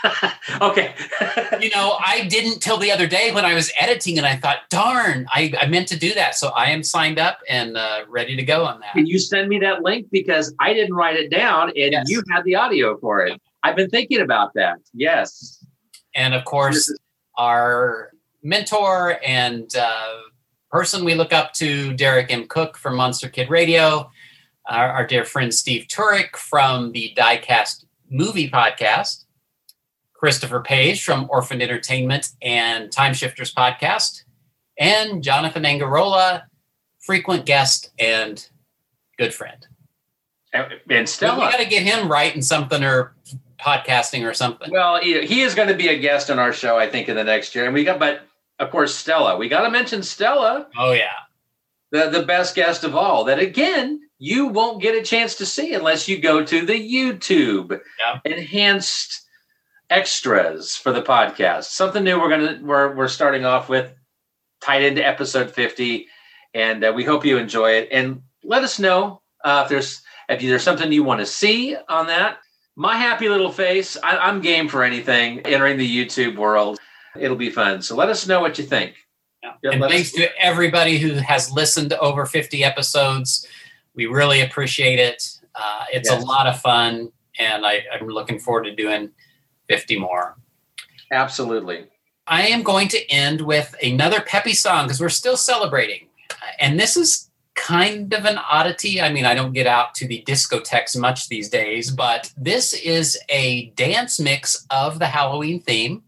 okay. (laughs) you know, I didn't till the other day when I was editing, and I thought, darn, I, I meant to do that. So I am signed up and uh, ready to go on that. Can you send me that link because I didn't write it down, and yes. you had the audio for it. I've been thinking about that. Yes. And of course, our mentor and uh, person we look up to, Derek M. Koch from Monster Kid Radio, our, our dear friend Steve Turek from the Diecast movie podcast, Christopher Page from Orphan Entertainment and Time Shifters podcast, and Jonathan Angarola, frequent guest and good friend. And Stella. We got to get him writing something or podcasting or something. Well, he is going to be a guest on our show, I think, in the next year. And we got, but of course, Stella. We got to mention Stella. Oh yeah, the the best guest of all. That again you won't get a chance to see unless you go to the YouTube enhanced extras for the podcast. Something new we're gonna we're we're starting off with, tied into episode fifty, and uh, we hope you enjoy it. And let us know uh, if there's if there's something you want to see on that. My happy little face. I, I'm game for anything entering the YouTube world. It'll be fun. So let us know what you think. Yeah. And thanks to everybody who has listened to over 50 episodes. We really appreciate it. Uh, it's yes. a lot of fun, and I, I'm looking forward to doing 50 more. Absolutely. I am going to end with another peppy song because we're still celebrating. And this is kind of an oddity. I mean, I don't get out to the discotheques much these days, but this is a dance mix of the Halloween theme.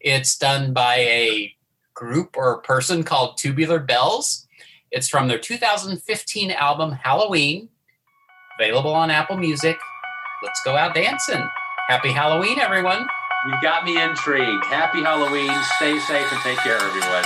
It's done by a group or person called Tubular Bells. It's from their 2015 album Halloween. available on Apple Music. Let's go out dancing. Happy Halloween, everyone. You got me intrigued. Happy Halloween. Stay safe and take care, everyone.